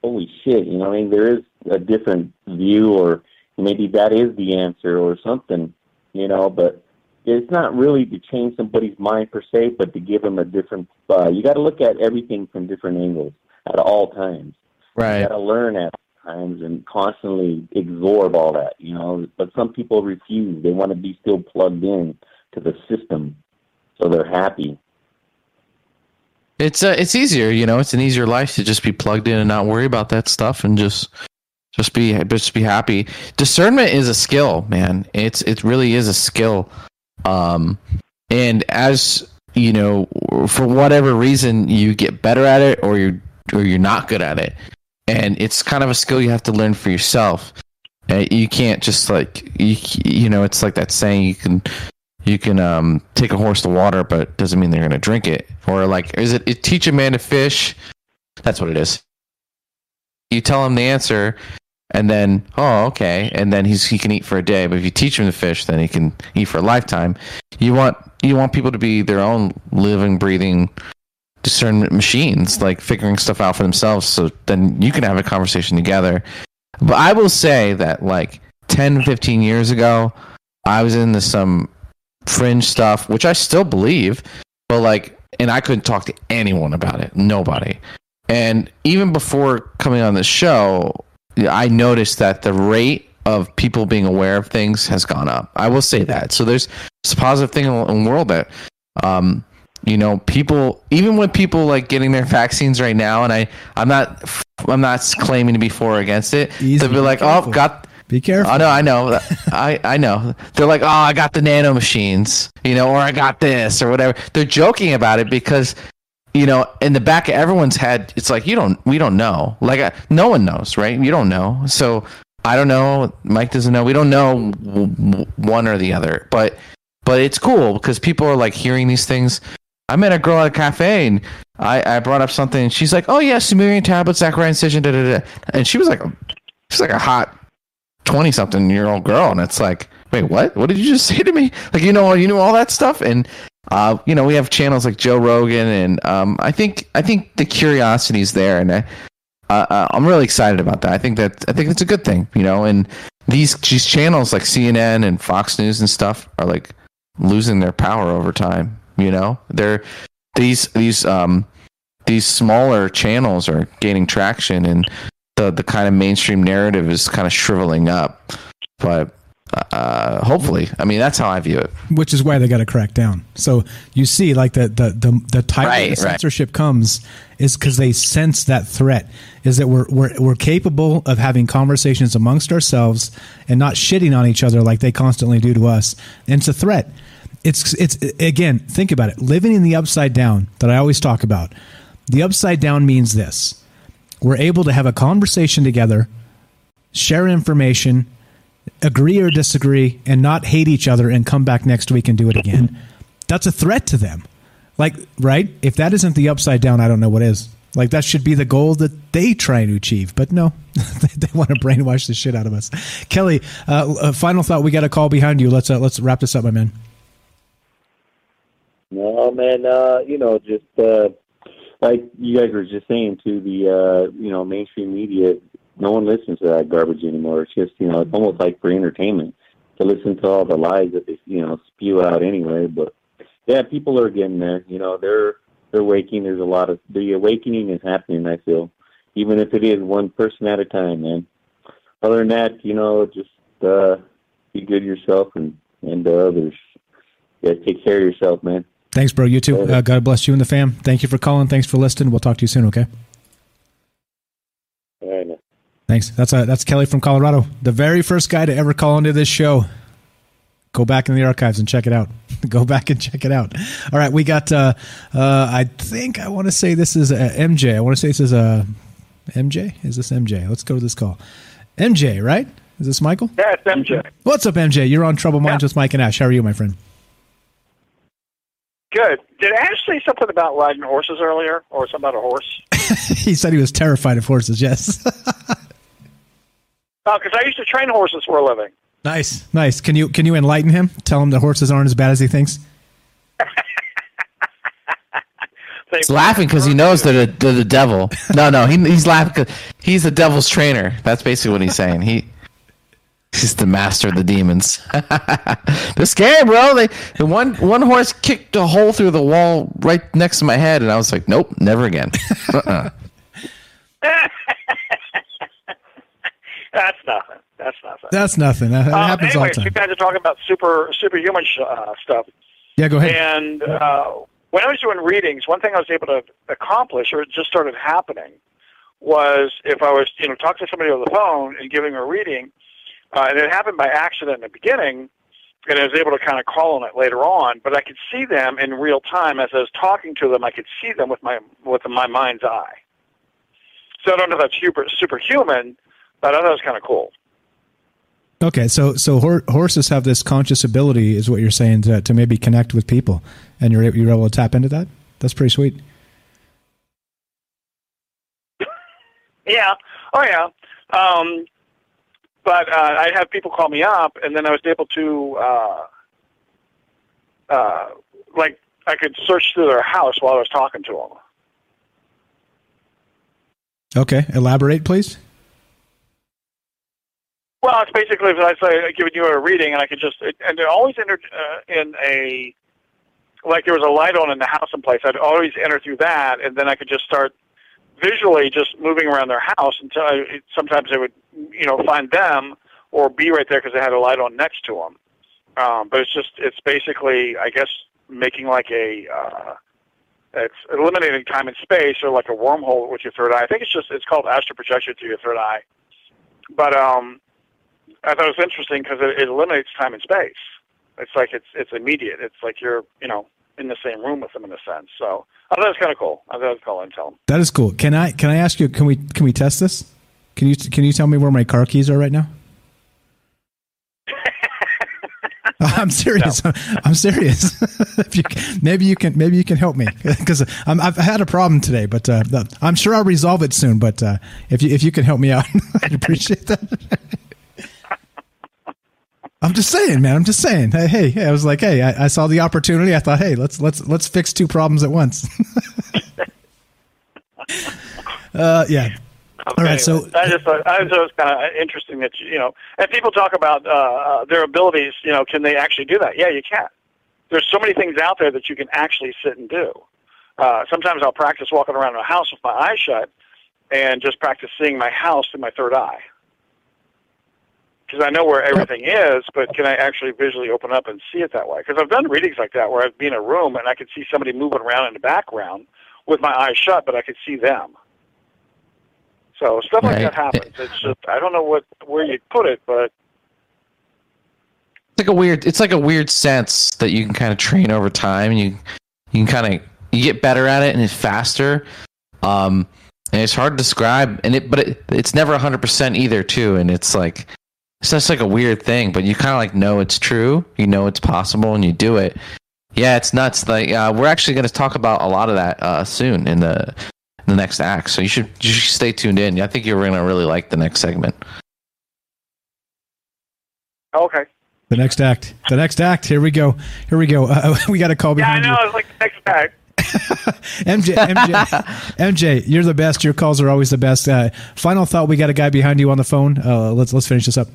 holy shit, you know, what I mean, there is a different view, or maybe that is the answer, or something, you know, but it's not really to change somebody's mind per se, but to give them a different. Uh, you got to look at everything from different angles at all times. Right. You got to learn at times and constantly absorb all that, you know. But some people refuse; they want to be still plugged in to the system, so they're happy. It's uh, it's easier, you know. It's an easier life to just be plugged in and not worry about that stuff, and just just be just be happy. Discernment is a skill, man. It's it really is a skill. Um, and as you know, for whatever reason, you get better at it, or you're or you're not good at it, and it's kind of a skill you have to learn for yourself. You can't just like you you know, it's like that saying you can you can um, take a horse to water, but doesn't mean they're going to drink it. Or like, is it, it teach a man to fish? That's what it is. You tell him the answer, and then oh okay, and then he's he can eat for a day. But if you teach him to fish, then he can eat for a lifetime. You want you want people to be their own living, breathing discernment machines, like figuring stuff out for themselves. So then you can have a conversation together. But I will say that like 10, 15 years ago, I was into some fringe stuff, which I still believe, but like, and I couldn't talk to anyone about it, nobody. And even before coming on the show, I noticed that the rate of people being aware of things has gone up. I will say that. So there's it's a positive thing in the world that, um, you know, people even with people like getting their vaccines right now, and I I'm not I'm not claiming to be for or against it. Easy, they'll be like, oh, got be careful. I know, I know. [LAUGHS] I, I know. They're like, oh, I got the nano machines, you know, or I got this or whatever. They're joking about it because, you know, in the back of everyone's head, it's like, you don't, we don't know. Like, uh, no one knows, right? You don't know. So I don't know. Mike doesn't know. We don't know one or the other. But, but it's cool because people are like hearing these things. I met a girl at a cafe and I, I brought up something and she's like, oh, yeah, Sumerian tablets, Zecharia Sitchin, da da da. And she was like, she's like a hot 20 something year old girl and it's like wait what? What did you just [LAUGHS] say to me? Like you know you know all that stuff? And uh, you know we have channels like joe rogan and um, i think i think the curiosity is there and I, uh, uh, i'm really excited about that. I think that i think it's a good thing you know? And these these channels like cnn and fox news and stuff are like losing their power over time you know they're these these um these smaller channels are gaining traction and the the kind of mainstream narrative is kind of shriveling up. But Uh, hopefully, I mean that's how I view it. which is why they got to crack down. So you see, like the the the, the type Right, the right. censorship comes is because they sense that threat is that we're, we're we're capable of having conversations amongst ourselves and not shitting on each other like they constantly do to us. And it's a threat. It's it's again, think about it. Living in the upside down that I always talk about. The upside down means this: we're able to have a conversation together, share information, agree or disagree and not hate each other and come back next week and do it again. That's a threat to them. Like, right? If that isn't the upside down, I don't know what is. Like, that should be the goal that they try to achieve. But no, [LAUGHS] they, they want to brainwash the shit out of us. Kelly, uh, a final thought. We got a call behind you. Let's uh, let's wrap this up, my man. No, man. Uh, you know, just uh, like you guys were just saying to the uh, you know mainstream media, no one listens to that garbage anymore. It's just you know it's almost like for entertainment to listen to all the lies that they you know spew out anyway. But yeah, people are getting there. You know, they're they're waking. There's a lot of the awakening is happening. I feel, even if it is one person at a time, man. Other than that, you know, just uh, be good yourself and and to others. Yeah, take care of yourself, man. Thanks, bro. You too. Uh, God bless you and the fam. Thank you for calling. Thanks for listening. We'll talk to you soon. Okay. All right, man. Thanks. That's uh, that's Kelly from Colorado, the very first guy to ever call into this show. Go back in the archives and check it out. [LAUGHS] Go back and check it out. All right, we got. Uh, uh, I think I want to say this is uh, MJ. I want to say this is uh, MJ. Is this MJ? Let's go to this call. MJ, right? Is this Michael? Yeah, it's MJ. What's up, MJ? You're on Troubled Minds with Mike and Ash. How are you, my friend? Good. Did Ash say something about riding horses earlier, or something about a horse? [LAUGHS] he said he was terrified of horses. Yes. [LAUGHS] Oh, because I used to train horses for a living. nice, nice. Can you can you enlighten him? Tell him the horses aren't as bad as he thinks. [LAUGHS] He's laughing because he knows they're the, they're the devil. No, no, he, he's laughing because he's the devil's trainer. That's basically what he's saying. He he's the master of the demons. [LAUGHS] They're scared, bro. They the one one horse kicked a hole through the wall right next to my head, and I was like, nope, never again. [LAUGHS] Uh-uh. [LAUGHS] That's nothing. That's nothing. That's nothing. That, that Um, happens all anyways, the you time. guys are talking about super superhuman sh- uh, stuff. Yeah, go ahead. And uh, when I was doing readings, one thing I was able to accomplish, or it just started happening, was if I was, you know, talking to somebody on the phone and giving a reading, uh, and it happened by accident in the beginning, and I was able to kind of call on it later on. But I could see them in real time as I was talking to them. I could see them with my with my mind's eye. So I don't know if that's super superhuman, but I thought it was kind of cool. Okay, so so hor- horses have this conscious ability, is what you're saying, to, to maybe connect with people, and you're you're able to tap into that. That's pretty sweet. [LAUGHS] Yeah. Oh, yeah. Um, but uh, I have people call me up, and then I was able to, uh, uh, like, I could search through their house while I was talking to them. Okay, elaborate, please. Well, it's basically as I say, giving you a reading, and I could just, and they're always entered uh, in a, like there was a light on in the house someplace. I'd always enter through that, and then I could just start visually just moving around their house until I, sometimes I would, you know, find them or be right there because they had a light on next to them. Um, but it's just, it's basically, I guess, making like a, uh, it's eliminating time and space or like a wormhole with your third eye. I think it's just, it's called astral projection through your third eye. But um, I thought it was interesting because it, it eliminates time and space. It's like it's it's immediate. It's like you're you know in the same room with them in a sense. So I thought it was kind of cool. I thought it was cool and tell them. That is cool. Can I can I ask you? Can we can we test this? Can you can you tell me where my car keys are right now? [LAUGHS] [LAUGHS] I'm serious. [LAUGHS] I'm serious. if you, maybe you can maybe you can help me because I've had a problem today, but uh, I'm sure I'll resolve it soon. But uh, if you if you can help me out, I'd appreciate that. I'm just saying, man. I'm just saying. Hey, hey, hey I was like, hey, I, I saw the opportunity. I thought, hey, let's let's let's fix two problems at once. [LAUGHS] uh, yeah. All right. So I just thought, I thought it was kind of interesting that you, you know, and people talk about uh, uh, their abilities. You know, can they actually do that? Yeah, you can. There's so many things out there that you can actually sit and do. Uh, sometimes I'll practice walking around in a house with my eyes shut, and just practice seeing my house through my third eye. Because I know where everything is, but can I actually visually open up and see it that way? Because I've done readings like that where I'd be in a room and I could see somebody moving around in the background with my eyes shut, but I could see them. So stuff like Right. that happens. It's just I don't know what where you'd put it, but It's like a weird. It's like a weird sense that you can kind of train over time. And you you can kind of you get better at it and it's faster. Um, and it's hard to describe. And it but it, it's never hundred percent either too. And it's like it's just like a weird thing. But you kind of like know it's true. You know it's possible, and you do it. Yeah, it's nuts. Like uh, we're actually going to talk about a lot of that uh, soon in the in the next act. So you should you should stay tuned in. I think you're going to really like the next segment. okay. The next act. The next act. Here we go. Here we go. Uh, [LAUGHS] we got a call Behind you. Yeah, I behind know. It's like the next act. MJ, MJ, MJ, you're the best. Your calls are always the best. Uh, final thought. We got a guy behind you on the phone. Uh, let's let's finish this up.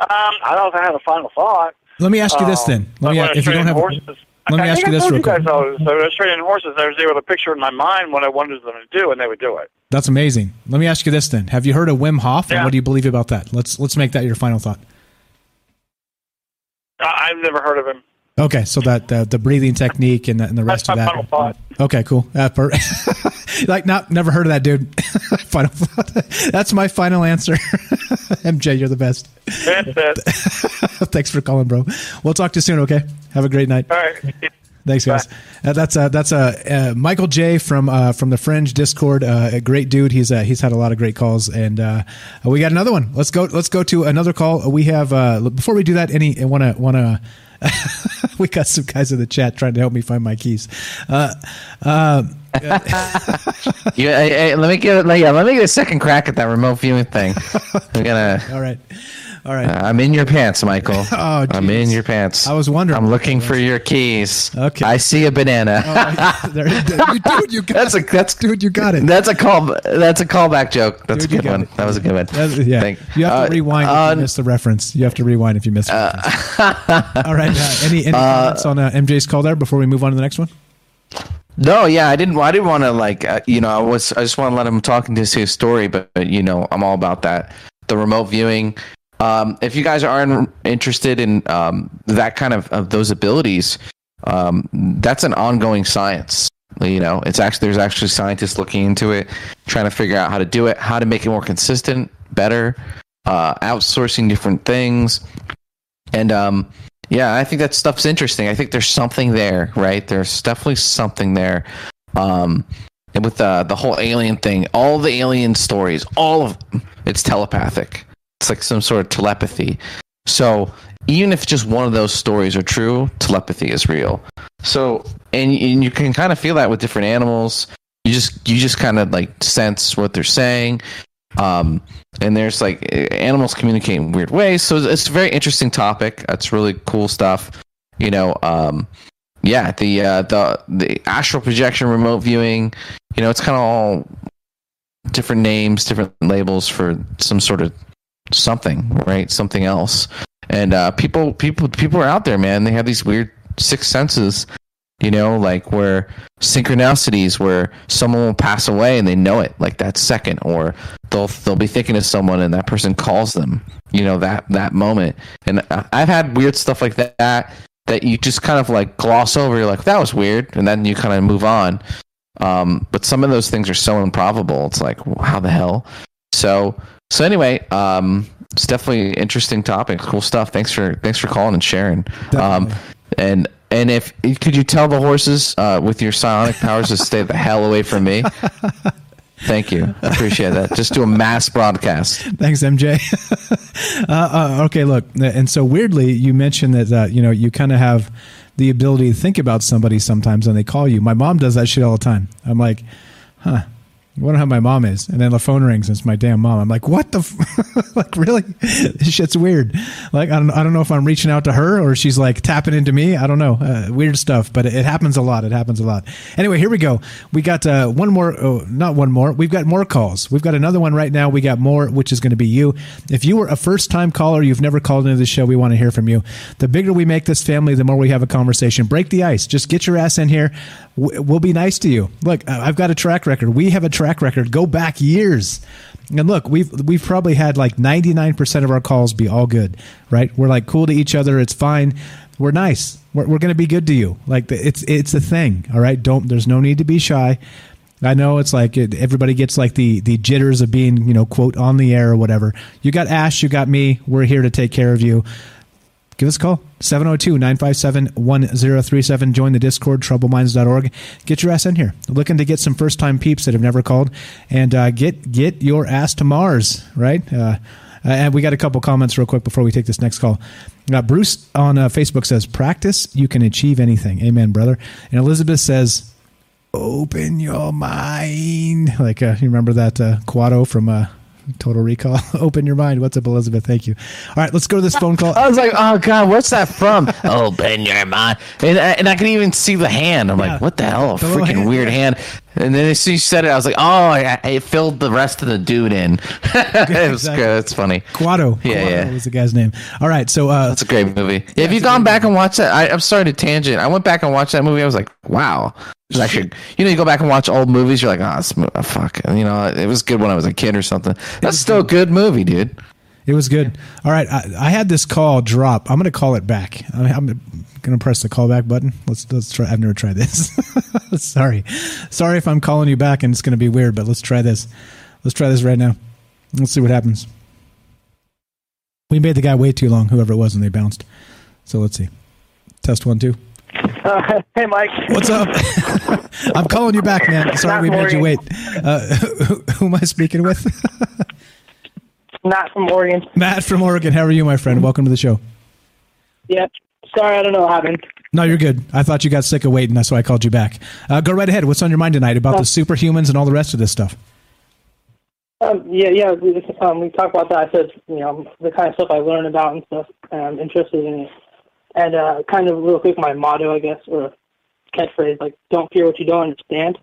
Um, I don't know if I have a final thought. Let me ask you this Um, then. Let me, if you don't have, horses, let me ask you this real you guys quick. I was, I was training horses. I was able to picture in my mind what I wanted them to do, and they would do it. That's amazing. Let me ask you this then. Have you heard of Wim Hof? And what do you believe about that? Let's let's make that your final thought. I've never heard of him. Okay, so that the, the breathing technique and the, and the rest That's of that. final thought. Okay, cool. Uh, per- [LAUGHS] [LAUGHS] like, not never heard of that dude. [LAUGHS] final. [LAUGHS] That's my final answer. MJ, you're the best. That's it. Thanks for calling, bro. We'll talk to you soon. Okay, have a great night. All right. Thanks, guys. Uh, that's uh, that's uh, uh, Michael J from uh, from the Fringe Discord. Uh, a great dude. He's uh, he's had a lot of great calls, and uh, we got another one. Let's go. Let's go to another call. We have uh, before we do that. Any want to want to. [LAUGHS] we got some guys in the chat trying to help me find my keys. Uh, uh, Yeah, [LAUGHS] hey, hey, let me get yeah, let me get a second crack at that remote viewing thing. [LAUGHS] We're gonna. all right, all right. Uh, I'm in your pants, Michael. [LAUGHS] Oh, I'm in your pants. I was wondering. I'm looking for your keys. Okay. I see a banana. Oh, there, there- [LAUGHS] you, dude, you got that's a that's dude, you got it. That's a call. That's a callback joke. That's Dude, a good one. it. That was a good one. That's- yeah, Thank- you have to uh, rewind if uh, you missed the reference. You have to rewind if you missed. The reference. All right. Uh, any any [LAUGHS] Uh, comments on uh, MJ's call there before we move on to the next one? No, yeah, I didn't. I didn't want to like, uh, you know, I was. I just want to let him talk into his story, but you know, I'm all about that. The remote viewing. Um, if you guys aren't interested in um, that kind of, of those abilities, um, that's an ongoing science. You know, it's actually there's actually scientists looking into it, trying to figure out how to do it, how to make it more consistent, better, uh, outsourcing different things, and um, yeah, I think that stuff's interesting. I think there's something there, right? There's definitely something there. Um, and with the the whole alien thing, all the alien stories, all of it's telepathic. It's like some sort of telepathy. So even if just one of those stories are true, telepathy is real. So and, and you can kind of feel that with different animals. You just you just kind of like sense what they're saying. Um, and there's like animals communicate in weird ways. So it's a very interesting topic. That's really cool stuff. You know, um, yeah, the uh, the the astral projection, remote viewing. You know, it's kind of all different names, different labels for some sort of something, right? Something else. And uh, people, people, people are out there, man. They have these weird sixth senses. You know, like where synchronicities, where someone will pass away and they know it, like that second, or they'll they'll be thinking of someone and that person calls them. You know that that moment. And I- I've had weird stuff like that that you just kind of like gloss over. You're like, that was weird, and then you kind of move on. Um, but some of those things are so improbable. It's like, how the hell? So, so anyway, um, it's definitely an interesting topic. Cool stuff. Thanks for thanks for calling and sharing. Um, and and if could you tell the horses uh, with your psionic powers to stay the hell away from me? [LAUGHS] Thank you. I appreciate that. Just do a mass broadcast. Thanks, MJ. [LAUGHS] uh, uh, okay, look, and so weirdly, you mentioned that uh, you know you kind of have the ability to think about somebody sometimes when they call you. My mom does that shit all the time. I'm like, huh. I wonder how my mom is. And then the phone rings and it's my damn mom. I'm like, what the? F-? [LAUGHS] like, really? [LAUGHS] this shit's weird. Like, I don't, I don't know if I'm reaching out to her or she's like tapping into me. I don't know. Uh, weird stuff, but it, it happens a lot. It happens a lot. Anyway, here we go. We got uh, one more, oh, not one more. We've got more calls. We've got another one right now. We got more, which is going to be you. If you were a first time caller, you've never called into the show, we want to hear from you. The bigger we make this family, the more we have a conversation. Break the ice. Just get your ass in here. We'll be nice to you. Look, I've got a track record. We have a track record. Go back years. And look, we've we've probably had like 99% of our calls be all good, right? We're like cool to each other. It's fine. We're nice. We're, we're going to be good to you. Like it's it's a thing, all right? Don't there's no need to be shy. I know it's like everybody gets like the the jitters of being, you know, quote on the air or whatever. You got Ash, you got me. We're here to take care of you. Give us a call 702 957 1037. Join the Discord, troubledminds.org. Get your ass in here. Looking to get some first time peeps that have never called and uh, get get your ass to Mars, right? Uh, and we got a couple comments real quick before we take this next call. Uh, Bruce on uh, Facebook says, Practice, you can achieve anything. Amen, brother. And Elizabeth says, Open your mind. [LAUGHS] Like, uh, you remember that uh, Quato from uh, Total Recall. [LAUGHS] Open your mind. What's up, Elizabeth? Thank you. All right, let's go to this phone call. I was like, oh god, what's that from? [LAUGHS] Open your mind, and I, and I can even see the hand. I'm Yeah. like, what the hell? A freaking hand, weird hand. And then as soon as you said it, I was like, oh, I, it filled the rest of the dude in. [LAUGHS] it was Exactly. good. It's funny. Quato. Yeah, Quato yeah. was the guy's name. All right, so uh, That's a great movie. Have you gone back and watched that? I, I'm sorry to tangent. I went back and watched that movie. I was like, wow. Actually, [LAUGHS] you know, you go back and watch old movies. You're like, oh, this oh, fuck. And, you know, it was good when I was a kid or something. That's still a good movie, dude. It was good. All right, I, I had this call drop. I'm going to call it back. I I'm going to press the callback button. Let's let's try. I've never tried this. [LAUGHS] sorry, sorry if I'm calling you back and it's going to be weird, but let's try this. Let's try this right now. Let's see what happens. We made the guy wait too long, whoever it was, and they bounced. So let's see. Test one, two. Uh, [LAUGHS] hey, Mike. What's up? [LAUGHS] I'm calling you back, man. Sorry we made you wait. Uh, who, who am I speaking with? Not from Oregon. Matt from Oregon. How are you, my friend? Welcome to the show. Yeah. Sorry, I don't know what happened. No, you're good. I thought you got sick of waiting. That's why I called you back. Uh, go right ahead. What's on your mind tonight about the superhumans and all the rest of this stuff? Um, yeah, yeah. We just, um, we talked about that. I said, you know, the kind of stuff I learn about and stuff, and I'm interested in it. And uh, kind of real quick, my motto, I guess, or catchphrase, like, don't fear what you don't understand.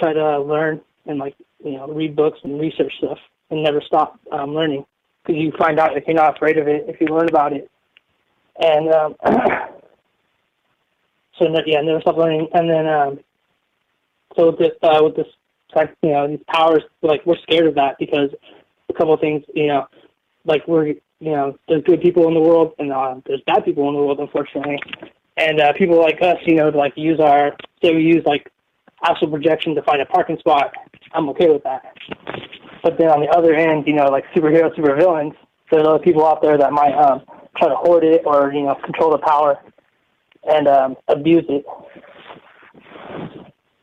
Try to learn and like, you know, read books and research stuff, and never stop um, learning because you find out if you're not afraid of it if you learn about it. And um, [CLEARS THROAT] so yeah, never stop learning. And then um, so with this, uh, with this, you know, these powers, like we're scared of that because a couple of things, you know, like we're you know, there's good people in the world and uh, there's bad people in the world, unfortunately. And uh, people like us, you know, like use our say we use like astral projection to find a parking spot. I'm okay with that. But then on the other end, you know, like superheroes, supervillains, there's other people out there that might um, try to hoard it or you know control the power and um, abuse it.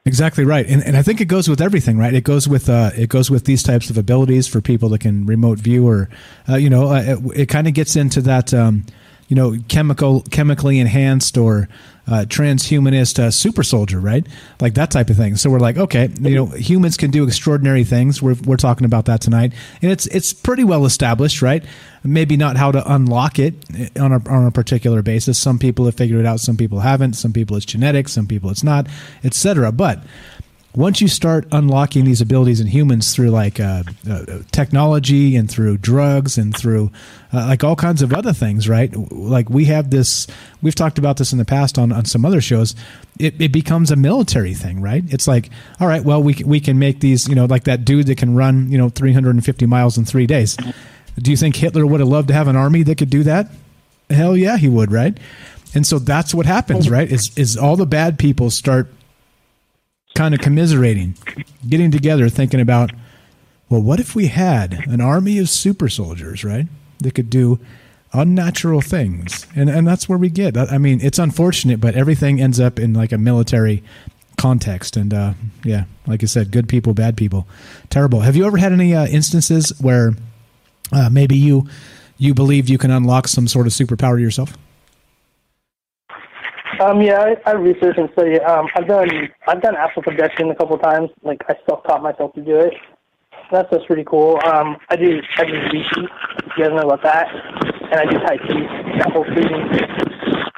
Exactly right, and and I think it goes with everything, right? It goes with uh, it goes with these types of abilities for people that can remote view, or uh, you know, uh, it, it kind of gets into that, um, you know, chemical chemically enhanced or uh, transhumanist uh, super soldier, right? Like that type of thing. So we're like, okay, you know, humans can do extraordinary things. We're we're talking about that tonight, and it's it's pretty well established, right? Maybe not how to unlock it on a on a particular basis. Some people have figured it out, some people haven't. Some people it's genetic, some people it's not, etc. But once you start unlocking these abilities in humans through like uh, uh, technology and through drugs and through uh, like all kinds of other things, right? Like we have this, we've talked about this in the past on, on some other shows. It, it becomes a military thing, right? It's like, all right, well, we, we can make these, you know, like that dude that can run, you know, 350 miles in three days. Do you think Hitler would have loved to have an army that could do that? Hell yeah, he would, right? And so that's what happens, right? Is is all the bad people start kind of commiserating, getting together, thinking about, well, what if we had an army of super soldiers, right? That could do unnatural things, and and that's where we get. I mean, it's unfortunate, but everything ends up in like a military context, and uh, yeah, like I said, good people, bad people, terrible. Have you ever had any uh, instances where uh, maybe you you believed you can unlock some sort of superpower yourself? Um, yeah, I, I research and study. Um, I've done I've done astral projection a couple times. Like I self taught myself to do it. That's that's pretty cool. Um, I do I do. If you guys know about that, and I do Tai Chi. That whole breathing.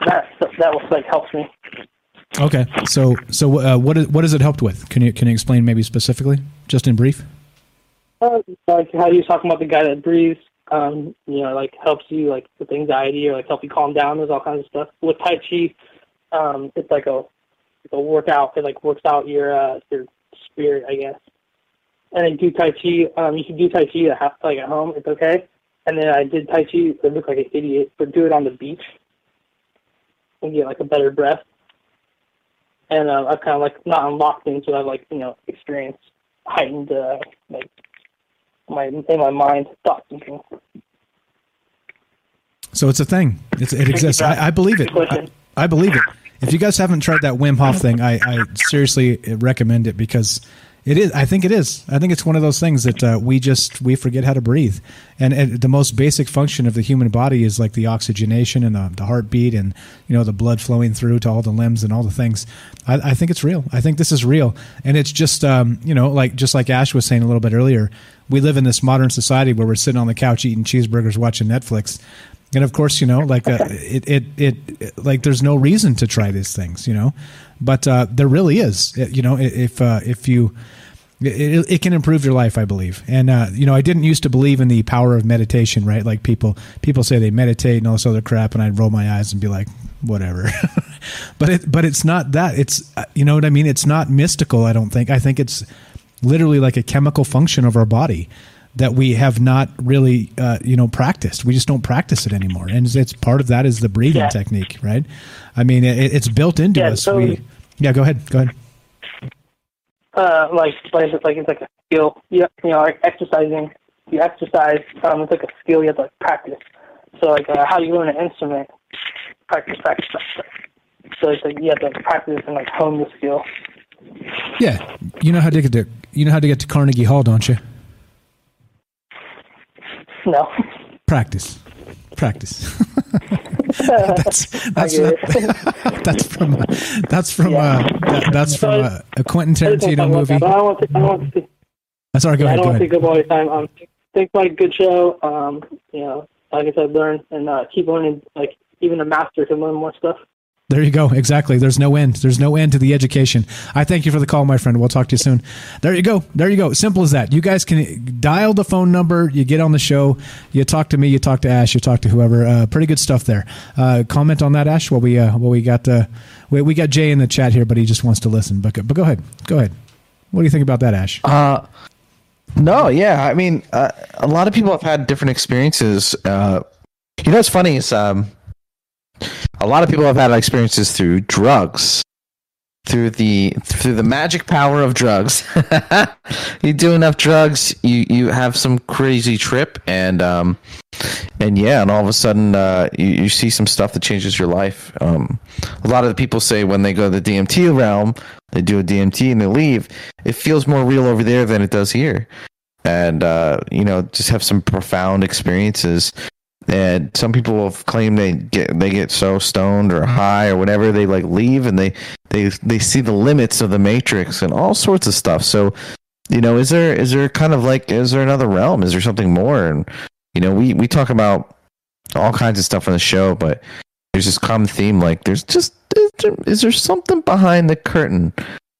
That that was like helps me. Okay, so so uh, what is, what has it helped with? Can you can you explain maybe specifically, just in brief? Uh, like how you was talking about the guy that breathes. Um, you know, like helps you like with anxiety or like help you calm down. There's all kinds of stuff with Tai Chi. Um, it's like a it's a workout. It like works out your uh, your spirit, I guess. and I do Tai Chi. Um, you can do Tai Chi at, like at home. It's okay. And then I did Tai Chi. I looked like an idiot, but do it on the beach and get like a better breath. And uh, I've kind of like not unlocked things, but I've like you know experienced heightened uh, like my in my mind thoughts and things. So it's a thing. It's, it exists. I, I believe it. I, I believe it. If you guys haven't tried that Wim Hof thing, I, I seriously recommend it because it is. I think it is. I think it's one of those things that uh, we just we forget how to breathe, and, and the most basic function of the human body is like the oxygenation and the, the heartbeat, and you know the blood flowing through to all the limbs and all the things. I, I think it's real. I think this is real, and it's just um, you know like just like Ash was saying a little bit earlier. We live in this modern society where we're sitting on the couch eating cheeseburgers, watching Netflix and of course you know like uh, it, it, it like there's no reason to try these things you know? But uh, there really is. You know if uh, if you it, it can improve your life i believe. And uh, you know i didn't used to believe in the power of meditation right? Like people people say they meditate and all this other crap and i'd roll my eyes and be like whatever. [LAUGHS] But it but it's not that. It's uh, you know what i mean? It's not mystical i don't think. I think it's literally like a chemical function of our body that we have not really uh, you know practiced we just don't practice it anymore and it's part of that is the breathing Yeah. technique right i mean it, it's built into Yeah, us so- we yeah go ahead go ahead Uh, like like it's like it's like a skill. You you know like exercising. You exercise. Um, it's like a skill you have to like, practice. So like uh, how you learn an instrument, practice, practice, practice. So it's like you have to practice and like hone the skill. yeah you know how to get to you know how to get to carnegie hall don't you No. practice practice [LAUGHS] that's that's not, [LAUGHS] that's from uh, that's from uh, that, that's from uh, a Quentin Tarantino movie. I don't want to. I don't want to. Uh, sorry, go I ahead. don't Go want to ahead. take up all your time. Um, think like good show. Um, you know, like I said, learn and uh, keep learning. Like even a master can learn more stuff. There you go. Exactly. There's no end. There's no end to the education. I thank you for the call, my friend. We'll talk to you soon. There you go. There you go. Simple as that. You guys can dial the phone number. You get on the show. You talk to me. You talk to Ash. You talk to whoever. Uh, pretty good stuff there. Uh, comment on that, Ash. While we uh, while we got uh, we, we got Jay in the chat here, but he just wants to listen. But but go ahead. Go ahead. What do you think about that, Ash? Uh, no, yeah. I mean, uh, a lot of people have had different experiences. Uh, you know, what's funny is um, a lot of people have had experiences through drugs, through the through the magic power of drugs. [LAUGHS] you do enough drugs, you you have some crazy trip, and um, and yeah, and all of a sudden uh, you, you see some stuff that changes your life. Um, a lot of the people say when they go to the DMT realm, they do a DMT and they leave. It feels more real over there than it does here, and uh, you know just have some profound experiences. And some people have claimed they get they get so stoned or high or whatever they like leave and they they they see the limits of the matrix and all sorts of stuff. So you know is there is there kind of like is there another realm? Is there something more? And you know we we talk about all kinds of stuff on the show but there's this common theme like there's just is there, is there something behind the curtain?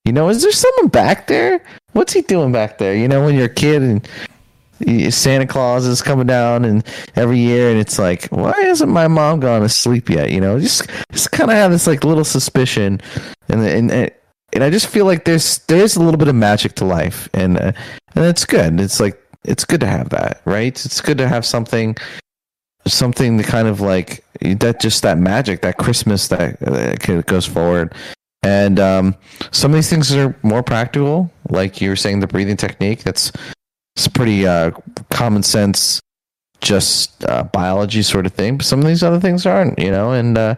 You know is there someone back there? What's he doing back there? You know when you're a kid and Santa Claus is coming down and every year and it's like why hasn't my mom gone to sleep yet? You know just just kind of have this like little suspicion. And and and I just feel like there's there's a little bit of magic to life and uh, and it's good. It's like it's good to have that right? It's good to have something something to kind of like that just that magic that christmas that, that goes forward. And um, some of these things are more practical like you were saying the breathing technique that's it's pretty uh, common sense just uh, biology sort of thing but some of these other things aren't you know and uh,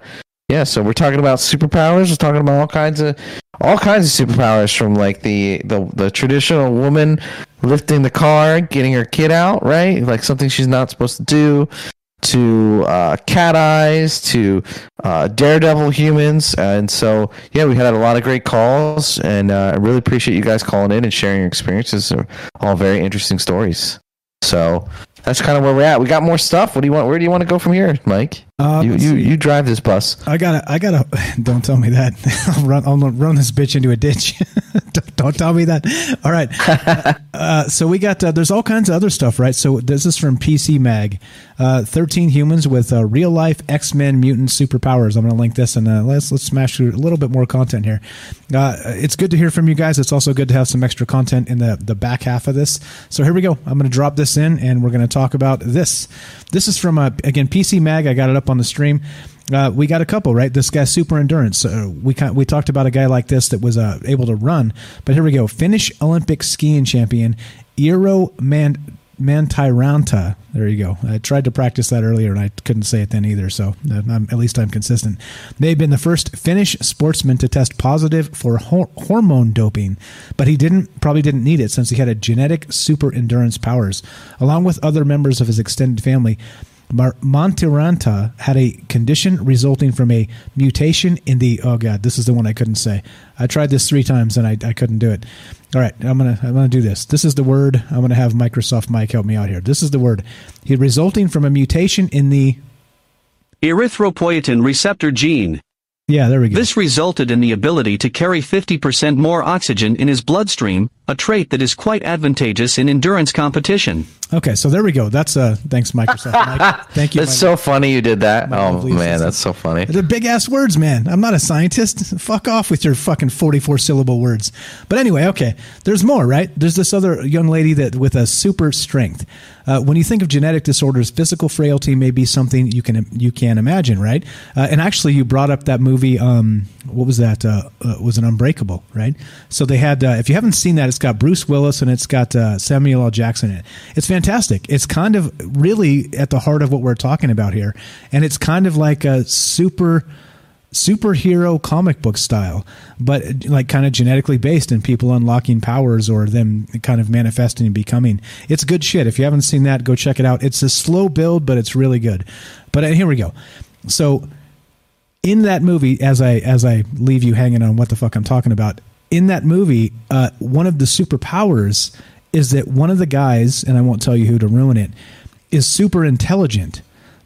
yeah so we're talking about superpowers we're talking about all kinds of all kinds of superpowers from like the the, the traditional woman lifting the car getting her kid out right? Like something she's not supposed to do to uh, cat eyes to uh, daredevil humans and so yeah we had a lot of great calls and uh, i really appreciate you guys calling in and sharing your experiences They're all very interesting stories so that's kind of where we're at. We got more stuff. What do you want? Where do you want to go from here, Mike? Uh, you you you drive this bus. I gotta, I gotta. [LAUGHS] Don't tell me that. [LAUGHS] I'll run, I'll run this bitch into a ditch. [LAUGHS] don't, don't tell me that. All right. uh, uh, so we got. Uh, there's all kinds of other stuff, right? So this is from PC Mag. Uh, Thirteen humans with uh, real life X Men mutant superpowers. I'm going to link this and uh, let's let's smash through a little bit more content here. Uh, it's good to hear from you guys. It's also good to have some extra content in the the back half of this. So here we go. I'm going to drop this in and we're going to talk about this. This is from uh, again PC Mag. I got it up on the stream. Uh, we got a couple, right? This guy super endurance. Uh, we we talked about a guy like this that was uh, able to run, but here we go. Finnish Olympic skiing champion Eero Man Mäntyranta. There you go. I tried to practice that earlier and I couldn't say it then either. So uh, I'm, at least I'm consistent. They've been the first Finnish sportsman to test positive for hor- hormone doping, but he didn't probably didn't need it since he had a genetic super endurance powers, along with other members of his extended family. Mar- Montiranta had a condition resulting from a mutation in the oh god this is the one I couldn't say. I tried this three times and I, I couldn't do it. All right I'm gonna I'm gonna do this. This is the word I'm gonna have Microsoft Mike help me out here. This is the word. He resulting from a mutation in the erythropoietin receptor gene. yeah there we go. This resulted in the ability to carry 50% more oxygen in his bloodstream, a trait that is quite advantageous in endurance competition. okay so there we go that's uh thanks Microsoft [LAUGHS] Mike thank you That's my- so funny you did that. Oh man, assistant. that's so funny. They're big ass words, man. I'm not a scientist. Fuck off with your fucking 44 syllable words. But anyway, okay. There's more, right? There's this other young lady that with a super strength. Uh, when you think of genetic disorders, physical frailty may be something you can you can imagine, right? Uh, and actually, you brought up that movie. Um, what was that? Uh, uh, was an Unbreakable, right? So they had. Uh, if you haven't seen that, it's got Bruce Willis and it's got uh, Samuel L. Jackson in it. It's fantastic. It's kind of really at the heart of what we're talking about here, and it's kind of like a super superhero comic book style, but like kind of genetically based and people unlocking powers or them kind of manifesting and becoming. It's good shit. If you haven't seen that, go check it out. It's a slow build, but it's really good. But uh, here we go. So in that movie, as I as I leave you hanging on what the fuck I'm talking about, in that movie, uh, one of the superpowers is that one of the guys, and I won't tell you who to ruin it, is super intelligent.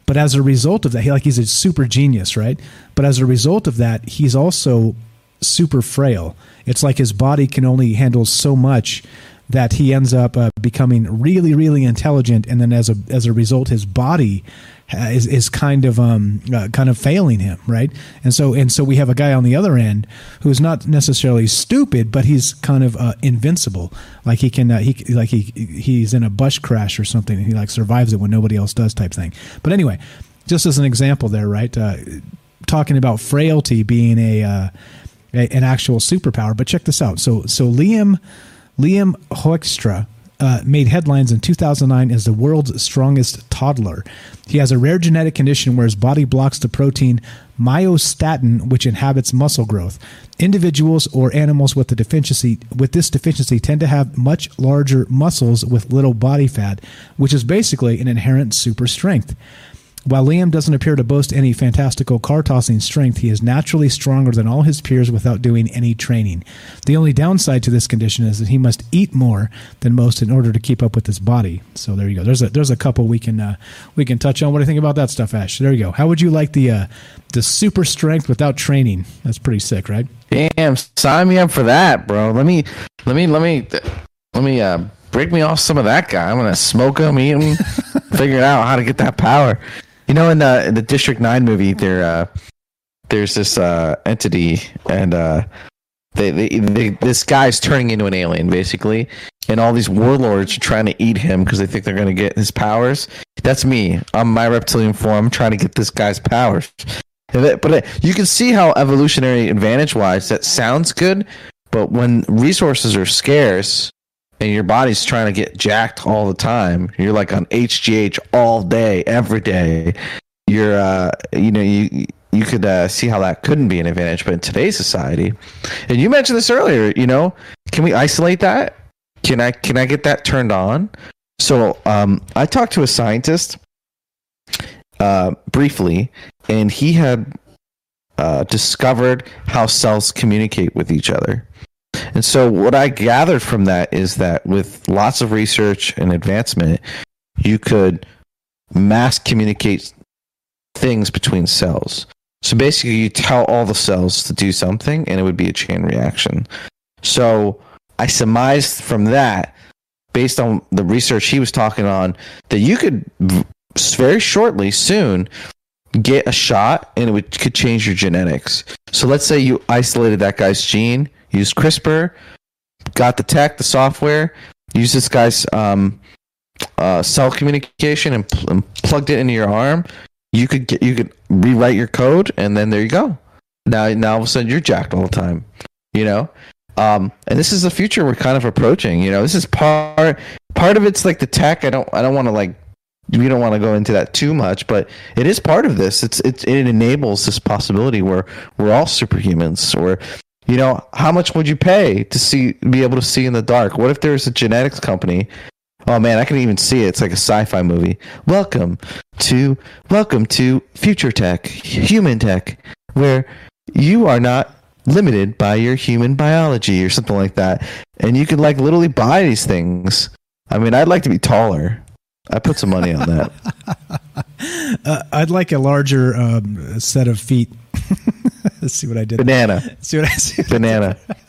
But as a result of that, he like he's a super genius, right? But as a result of that, he's also super frail. It's like his body can only handle so much that he ends up uh, becoming really, really intelligent, and then as a as a result, his body is is kind of um uh, kind of failing him, right? And so and so we have a guy on the other end who's not necessarily stupid, but he's kind of uh, invincible. Like he can uh, he like he he's in a bus crash or something, and he like survives it when nobody else does, type thing. But anyway, just as an example, there, right? Uh, talking about frailty being a, uh, a an actual superpower. But check this out. So so Liam Liam Hoekstra uh, made headlines in 2009 as the world's strongest toddler. He has a rare genetic condition where his body blocks the protein myostatin, which inhabits muscle growth. Individuals or animals with the deficiency with this deficiency tend to have much larger muscles with little body fat, which is basically an inherent super strength. While Liam doesn't appear to boast any fantastical car tossing strength, he is naturally stronger than all his peers without doing any training. The only downside to this condition is that he must eat more than most in order to keep up with his body. So there you go. There's a there's a couple we can uh, we can touch on. What do you think about that stuff, Ash? There you go. How would you like the uh, the super strength without training? That's pretty sick, right? Damn, sign me up for that, bro. Let me, let me, let me, let me uh, break me off some of that guy. I'm gonna smoke him, eat him, [LAUGHS] figure out how to get that power. You know, in the in the District Nine movie, there, uh, there's this uh, entity, and uh, they, they, they, this guy's turning into an alien, basically, and all these warlords are trying to eat him because they think they're gonna get his powers. That's me. I'm my reptilian form, trying to get this guy's powers. But you can see how evolutionary advantage wise that sounds good, but when resources are scarce and your body's trying to get jacked all the time, you're like on HGH all day, every day. You're, uh, you know, you you could uh, see how that couldn't be an advantage, but in today's society, and you mentioned this earlier, you know, can we isolate that? Can I can I get that turned on? So um, I talked to a scientist uh, briefly, and he had uh, discovered how cells communicate with each other. And so, what I gathered from that is that with lots of research and advancement, you could mass communicate things between cells. So basically, you tell all the cells to do something, and it would be a chain reaction. So I surmised from that, based on the research he was talking on, that you could very shortly, soon, get a shot, and it would could change your genetics. So let's say you isolated that guy's gene, used CRISPR, got the tech, the software, used this guy's um, uh, cell communication, and, pl- and plugged it into your arm. You could get you could rewrite your code, and then there you go. Now, now all of a sudden you're jacked all the time. You know, um, and this is the future we're kind of approaching. You know, this is part part of it's like the tech. I don't I don't want to like we don't want to go into that too much, but it is part of this. It's it it enables this possibility where we're all superhumans. Or you know, how much would you pay to see be able to see in the dark? What if there's a genetics company? Oh man, I can even see it. It's like a sci-fi movie. Welcome to welcome to future tech, human tech, where you are not limited by your human biology or something like that, and you could like literally buy these things. I mean, I'd like to be taller. I put some money on that. [LAUGHS] Uh, I'd like a larger um, set of feet. [LAUGHS] Let's see what I did. Banana. [LAUGHS] See what I see. Banana. [LAUGHS]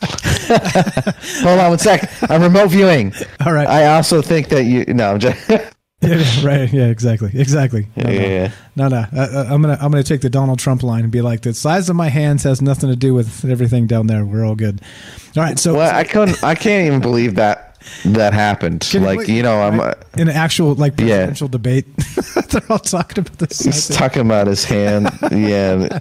Hold on one sec. I'm remote viewing. All right. I also think that you. No, I'm just. yeah, yeah, right. Yeah, exactly. Exactly. No, Yeah, no. yeah. No, no. Uh, uh, I'm gonna I'm gonna take the Donald Trump line and be like, the size of my hands has nothing to do with everything down there. We're all good. All right. So well, I couldn't. I can't even believe that that happened. Like you know, I'm. Uh, in an actual like Yeah. presidential debate, they're all talking about this. he's talking about his hand. Yeah.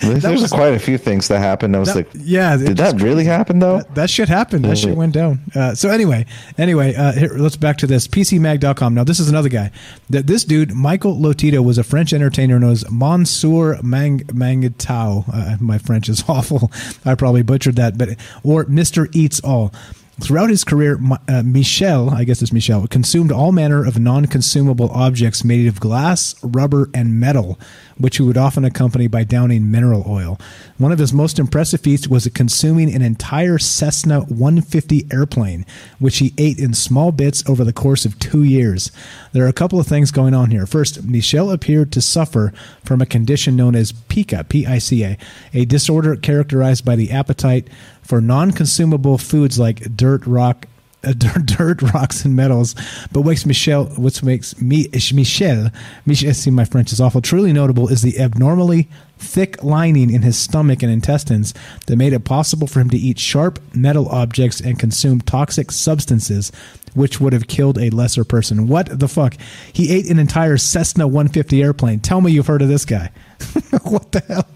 There's was- quite a few things that happened. I was That- like, yeah, did that really happen though? That shit happened. That shit went down. Uh, so anyway, anyway, uh, here, let's back to this PCMag.com. Now this is another guy. That this dude, Michael Lotito, was a French entertainer known as Monsieur Mang Mangitao. Uh, my French is [LAUGHS] awful. I probably butchered that, but or Mister Eats All. Throughout his career, uh, Michel, I guess it's Michel, consumed all manner of non-consumable objects made of glass, rubber, and metal, which he would often accompany by downing mineral oil. One of his most impressive feats was consuming an entire Cessna 150 airplane, which he ate in small bits over the course of two years. There are a couple of things going on here. First, Michel appeared to suffer from a condition known as pica, P-I-C-A, a disorder characterized by the appetite for non-consumable foods like dirt, rock, Uh, dirt, dirt, rocks, and metals. But what makes Michel, what makes me, Michel, Michel, see my French is awful. Truly notable is the abnormally thick lining in his stomach and intestines that made it possible for him to eat sharp metal objects and consume toxic substances, which would have killed a lesser person. What the fuck? He ate an entire Cessna 150 airplane. Tell me you've heard of this guy. [LAUGHS] what the hell?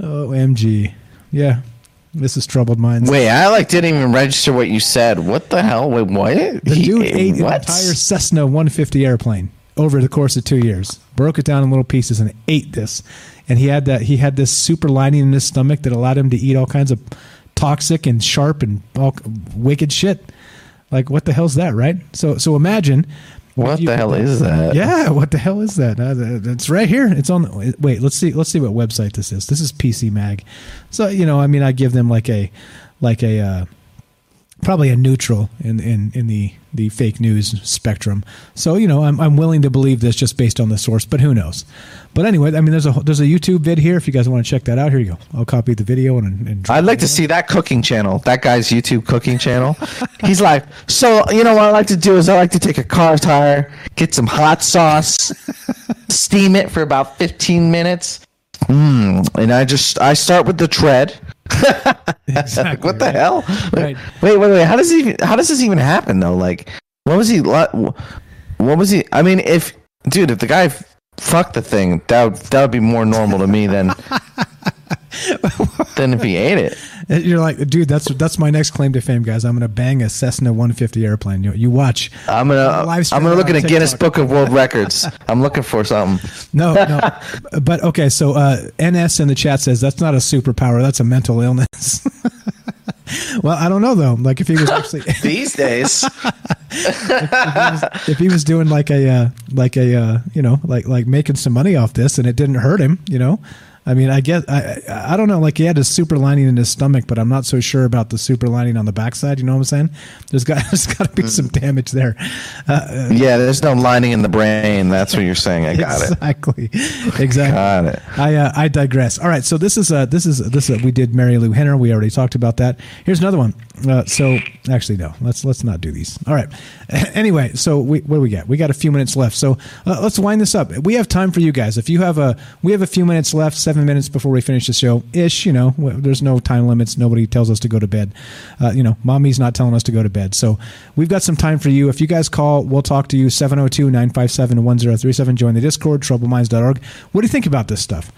Oh, OMG. Yeah. This is troubled minds. Wait, I like didn't even register what you said. What the hell? Wait, what? The He dude ate an what? entire Cessna 150 airplane over the course of two years. Broke it down in little pieces and ate this. And he had that. He had this super lining in his stomach that allowed him to eat all kinds of toxic and sharp and all wicked shit. Like what the hell's that, right? So so imagine. What the hell is that? Yeah, what the hell is that? It's right here. It's on. The, Wait, let's see. Let's see what website this is. This is PC Mag. So you know, I mean, I give them like a, like a, uh, probably a neutral in in in the the fake news spectrum. So you know, I'm I'm willing to believe this just based on the source, but who knows? But anyway, I mean, there's a there's a YouTube vid here. If you guys want to check that out, here you go. I'll copy the video and, and I'd like to see that cooking channel. That guy's YouTube cooking channel. [LAUGHS] He's like, so you know what I like to do is I like to take a car tire, get some hot sauce, steam it for about 15 minutes, mm, and I just I start with the tread. [LAUGHS] Like, what the hell? Right. Wait, wait, wait. How does he? How does this even happen though? Like, what was he? What was he? I mean, if dude, if the guy fucked the thing, that would that would be more normal to me than [LAUGHS] [LAUGHS] than if he ate it. You're like, dude, that's that's my next claim to fame, guys. I'm gonna bang a Cessna 150 airplane. You, you watch. I'm gonna Live I'm gonna look in a Guinness Book of World Records. I'm looking for something. No, no. [LAUGHS] but okay, so uh, NS in the chat says that's not a superpower. That's a mental illness. [LAUGHS] well, I don't know though. Like if he was actually These days, if he was doing like a uh, like a uh, you know like like making some money off this and it didn't hurt him, you know. I mean, I guess I I don't know. Like he had a super lining in his stomach, but I'm not so sure about the super lining on the backside. You know what I'm saying? There's got [LAUGHS] there's got to be some damage there. Uh, yeah, there's no lining in the brain. That's what you're saying. I got exactly. it. Exactly. [LAUGHS] Exactly. Got it. I uh, I digress. All right. So this is uh this is this is, we did Marilu Henner. We already talked about that. Here's another one. Uh, so actually no, let's let's not do these. All right. [LAUGHS] Anyway, so we what do we got? We got a few minutes left. So uh, let's wind this up. We have time for you guys. If you have a we have a few minutes left. Seven minutes before we finish the show ish. You know, there's no time limits. Nobody tells us to go to bed. Uh, you know, mommy's not telling us to go to bed. So we've got some time for you. If you guys call, we'll talk to you. 702-957-1037. Join the Discord, troubledminds.org. What do you think about this stuff?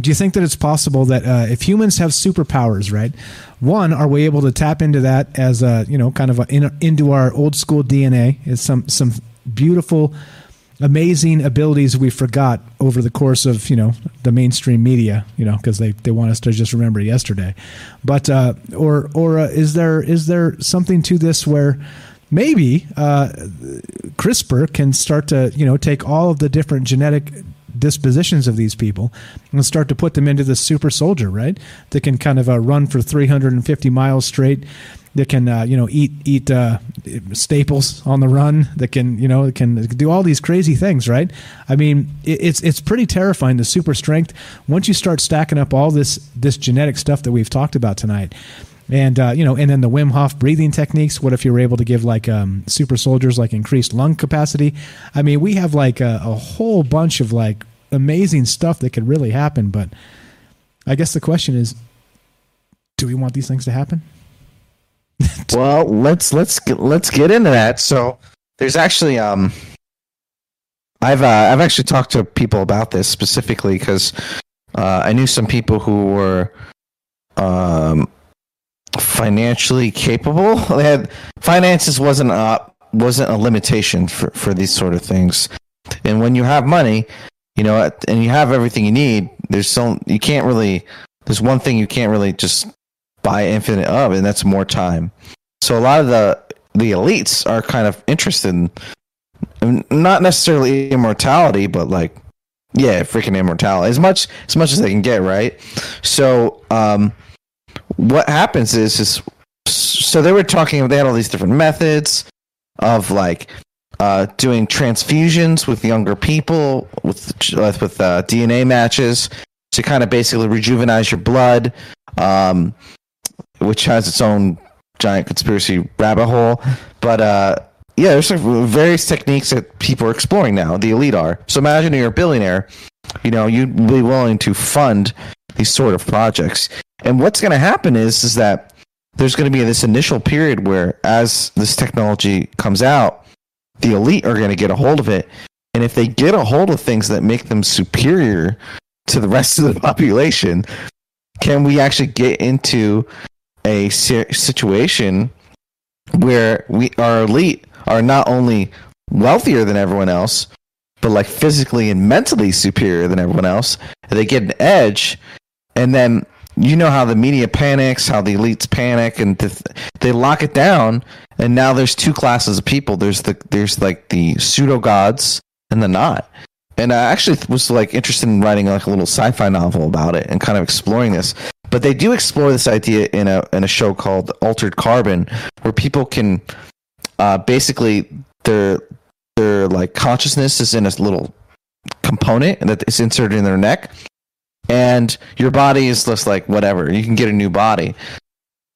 Do you think that it's possible that uh, if humans have superpowers, right? One, are we able to tap into that as a you know kind of a, in, into our old school DNA? Is some some beautiful, amazing abilities we forgot over the course of you know the mainstream media, you know, because they, they want us to just remember yesterday. But uh, or or uh, is there is there something to this where maybe uh, CRISPR can start to you know take all of the different genetic dispositions of these people and start to put them into the super soldier, right? That can kind of uh, run for 350 miles straight. That can uh, you know eat eat uh, staples on the run. That can you know can do all these crazy things, right? I mean, it, it's it's pretty terrifying the super strength. Once you start stacking up all this this genetic stuff that we've talked about tonight, and uh, you know, and then the Wim Hof breathing techniques. What if you were able to give like um, super soldiers like increased lung capacity? I mean, we have like a, a, whole bunch of like amazing stuff that could really happen. But I guess the question is, do we want these things to happen? [LAUGHS] well, let's let's get, let's get into that. So there's actually um, I've uh, I've actually talked to people about this specifically because uh, I knew some people who were um financially capable. [LAUGHS] They had finances wasn't a wasn't a limitation for for these sort of things. And when you have money, you know, and you have everything you need, there's so you can't really. There's one thing you can't really just buy infinite of, and that's more time. So a lot of the the elites are kind of interested in not necessarily immortality, but like yeah, freaking immortality as much as much as they can get, right? So um, what happens is is so they were talking they had all these different methods of like uh, doing transfusions with younger people with with uh, DNA matches to kind of basically rejuvenize your blood, um, which has its own giant conspiracy rabbit hole. But uh, yeah, there's various techniques that people are exploring now. The elite are. So imagine you're a billionaire, you know, you'd be willing to fund these sort of projects. And what's going to happen is is that there's going to be this initial period where as this technology comes out, the elite are going to get a hold of it. And if they get a hold of things that make them superior to the rest of the [LAUGHS] population, can we actually get into a situation where we our elite are not only wealthier than everyone else, but like physically and mentally superior than everyone else. They get an edge, and then you know how the media panics, how the elites panic, and th- they lock it down. And now there's two classes of people. There's the there's like the pseudo gods and the not. And I actually was like interested in writing like a little sci-fi novel about it and kind of exploring this. But they do explore this idea in a in a show called Altered Carbon, where people can uh, basically their their like consciousness is in a little component that is inserted in their neck and your body is just like whatever you can get a new body.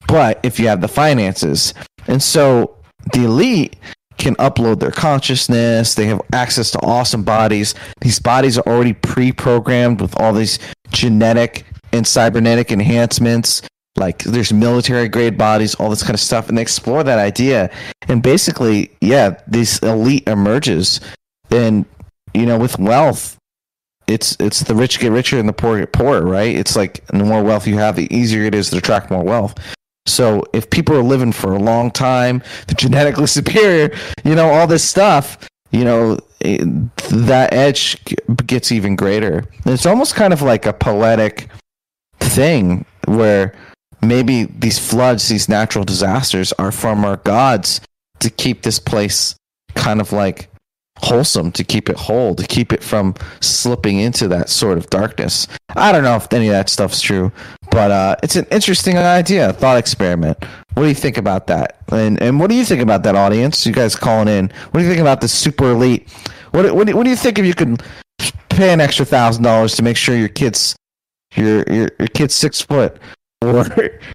But if you have the finances and so the elite can upload their consciousness they have access to awesome bodies. These bodies are already pre-programmed with all these genetic and cybernetic enhancements like there's military grade bodies all this kind of stuff and they explore that idea and basically yeah this elite emerges and you know with wealth it's it's the rich get richer and the poor get poorer, right? It's like the more wealth you have, the easier it is to attract more wealth. So if people are living for a long time, they're [LAUGHS] genetically superior, you know, all this stuff, you know, eh, that edge gets even greater. It's almost kind of like a poetic thing where maybe these floods, these natural disasters are from our gods to keep this place kind of like wholesome to keep it whole, to keep it from slipping into that sort of darkness. I don't know if any of that stuff's true, but uh, it's an interesting idea, thought experiment. What do you think about that? And and what do you think about that, audience? You guys calling in? What do you think about the super elite? What what do, what do you think if you could pay an extra thousand dollars to make sure your kids your your your kid's six foot or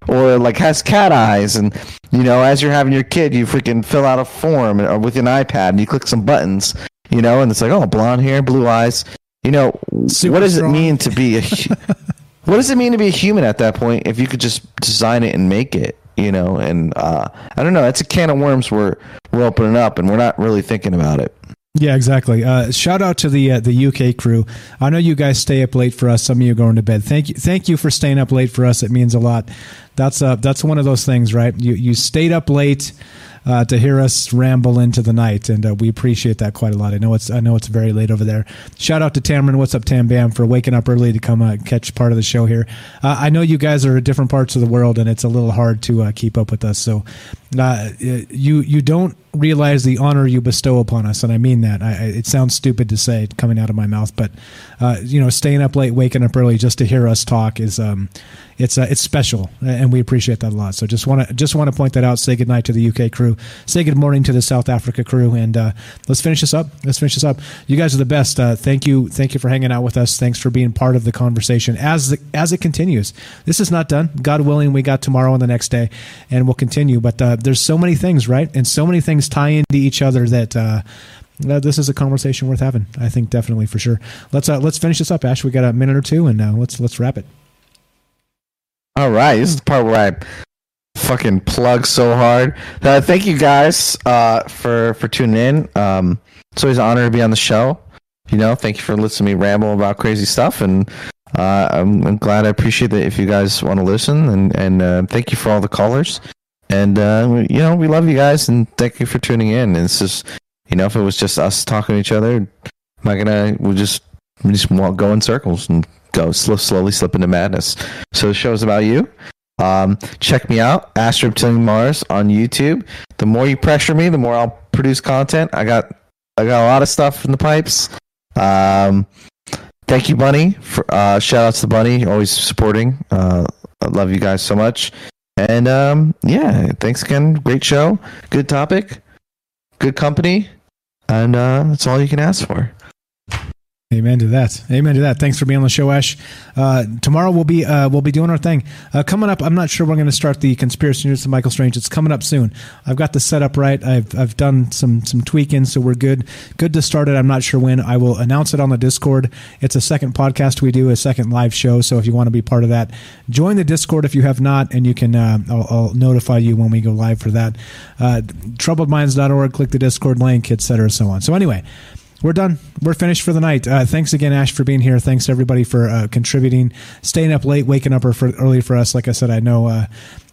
or like has cat eyes and you know as you're having your kid you freaking fill out a form or with an ipad and you click some buttons you know and it's like oh blonde hair blue eyes. You know Super what does strong. it mean to be a [LAUGHS] what does it mean to be a human at that point if you could just design it and make it you know? And uh i don't know that's a can of worms we're we're opening up and we're not really thinking about it Yeah, exactly. Uh, shout out to the uh, the UK crew. I know you guys stay up late for us. Some of you going to bed. Thank you, thank you for staying up late for us. It means a lot. That's uh, that's one of those things, right? You you stayed up late uh, to hear us ramble into the night, and uh, we appreciate that quite a lot. I know it's I know it's very late over there. Shout out to Tamron. What's up, Tam Bam, for waking up early to come uh, catch part of the show here. Uh, I know you guys are different parts of the world, and it's a little hard to uh, keep up with us. So uh, you you don't realize the honor you bestow upon us, and I mean that. I, it sounds stupid to say coming out of my mouth, but uh, you know, staying up late, waking up early just to hear us talk is um, it's uh, it's special, and we appreciate that a lot. So just want to just want to point that out. Say good night to the UK crew. Say good morning to the South Africa crew, and uh, let's finish this up. Let's finish this up. You guys are the best. Uh, thank you, thank you for hanging out with us. Thanks for being part of the conversation as the, as it continues. This is not done. God willing, we got tomorrow and the next day, and we'll continue. But uh, there's so many things, right? And so many things tie into each other that. Uh, this is a conversation worth having. I think definitely for sure. Let's uh, let's finish this up, Ash. We got a minute or two, and uh, let's let's wrap it. All right, this is the part where I fucking plug so hard. Uh, thank you guys uh, for for tuning in. Um, it's always an honor to be on the show. You know, thank you for listening to me ramble about crazy stuff, and uh, I'm, I'm glad. I appreciate that if you guys want to listen, and and uh, thank you for all the callers. And uh, you know, we love you guys, and thank you for tuning in. And it's just, you know, if it was just us talking to each other, am I gonna? We'll just we just walk, go in circles and go slow, slowly slip into madness. So the show's about you. Um, check me out, Astro Reptilian Mars on YouTube. The more you pressure me, the more I'll produce content. I got I got a lot of stuff in the pipes. Um, thank you, Bunny. For, uh, shout out to Bunny, always supporting. Uh, I love you guys so much. And um, yeah, thanks again. Great show, good topic, good company, and uh, that's all you can ask for. Amen to that. Amen to that. Thanks for being on the show, Ash. Uh, tomorrow we'll be uh, we'll be doing our thing. Uh, coming up, I'm not sure we're going to start the conspiracy news of Michael Strange. It's coming up soon. I've got the setup right. I've I've done some some tweaking, so we're good. Good to start it. I'm not sure when. I will announce it on the Discord. It's a second podcast we do, a second live show. So if you want to be part of that, join the Discord if you have not, and you can. Uh, I'll, I'll notify you when we go live for that. Uh, troubledminds.org. Click the Discord link, etc. So on. So anyway we're done. We're finished for the night. Uh, thanks again, Ash, for being here. Thanks everybody for uh, contributing, staying up late, waking up early for us. Like I said, I know, uh,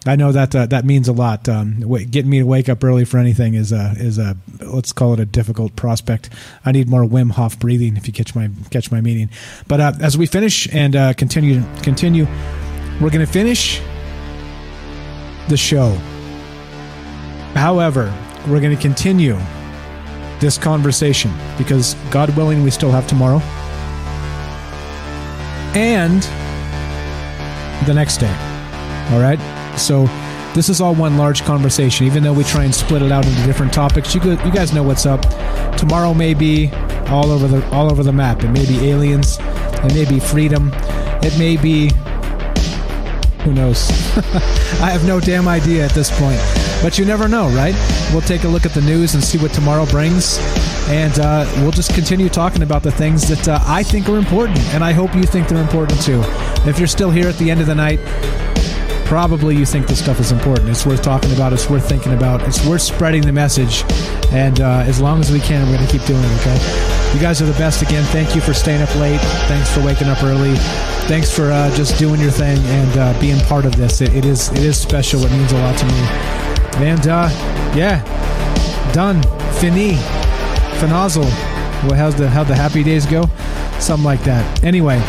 I know that uh, that means a lot. Um, getting me to wake up early for anything is a is a let's call it a difficult prospect. I need more Wim Hof breathing, if you catch my catch my meaning. But uh, as we finish and uh, continue continue, we're going to finish the show. However, we're going to continue this conversation because God willing, we still have tomorrow and the next day. All right. So this is all one large conversation, even though we try and split it out into different topics. You, you guys know what's up. Tomorrow may be all over the all over the map. It may be aliens. It may be freedom. It may be who knows? [LAUGHS] I have no damn idea at this point. But you never know, right? We'll take a look at the news and see what tomorrow brings. And uh, we'll just continue talking about the things that uh, I think are important. And I hope you think they're important too. If you're still here at the end of the night, probably you think this stuff is important. It's worth talking about. It's worth thinking about. It's worth spreading the message. And uh, as long as we can, we're going to keep doing it, okay? You guys are the best again. Thank you for staying up late. Thanks for waking up early. Thanks for uh, just doing your thing and uh, being part of this. It, it is it is special. It means a lot to me. And uh, yeah, done. Fini. Finazzle. Well, how's the how the happy days go? Something like that. Anyway,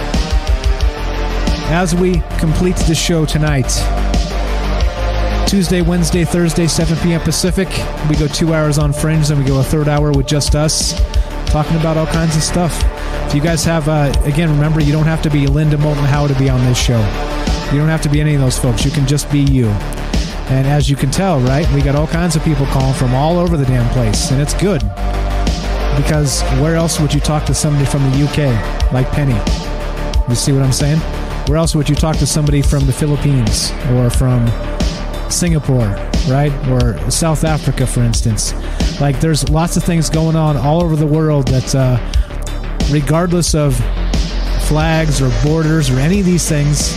as we complete the show tonight, Tuesday, Wednesday, Thursday, 7 p.m. Pacific. We go two hours on Fringe, then we go a third hour with just us. talking about all kinds of stuff. If you guys have, uh, again, remember, you don't have to be Linda Moulton Howe to be on this show. You don't have to be any of those folks. You can just be you. And as you can tell, right, we got all kinds of people calling from all over the damn place, and it's good. Because where else would you talk to somebody from the UK like Penny? You see what I'm saying? Where else would you talk to somebody from the Philippines or from Singapore, right? Or South Africa, for instance? Like, there's lots of things going on all over the world that, uh, regardless of flags or borders or any of these things,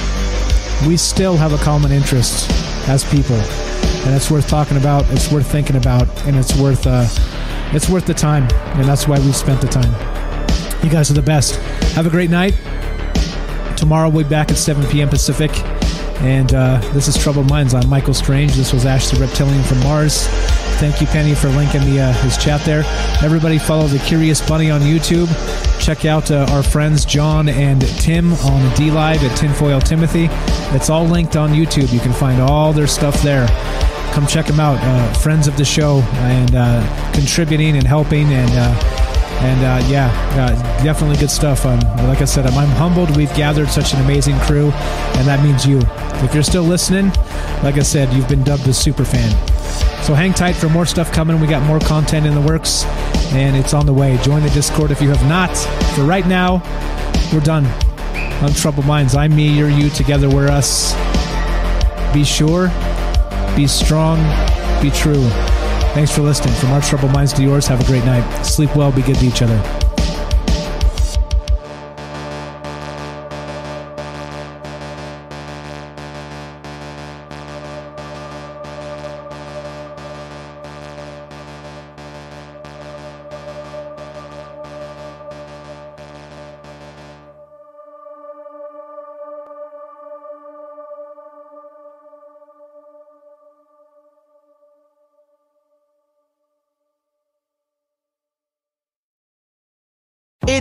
we still have a common interest as people, and it's worth talking about. It's worth thinking about, and it's worth uh, it's worth the time, and that's why we've spent the time. You guys are the best. Have a great night. Tomorrow we'll be back at 7 p.m. Pacific. And uh, this is Troubled Minds. I'm Michael Strange. This was Ash the Reptilian from Mars. Thank you, Penny, for linking the, uh, his chat there. Everybody follow the Curious Bunny on YouTube. Check out uh, our friends John and Tim on DLive at Tinfoil Timothy. It's all linked on YouTube. You can find all their stuff there. Come check them out. Uh, friends of the show and uh, contributing and helping and uh, and uh, yeah, uh, definitely good stuff. Um, like I said, I'm, I'm, humbled we've gathered such an amazing crew, and that means you. If you're still listening, like I said, you've been dubbed a super fan. So hang tight for more stuff coming. We got more content in the works, and it's on the way. Join the Discord if you have not. For right now, we're done. On Troubled Minds, I'm me, you're you, together we're us. Be sure, be strong, be true. Thanks for listening. From our troubled minds to yours, have a great night. Sleep well, be good to each other.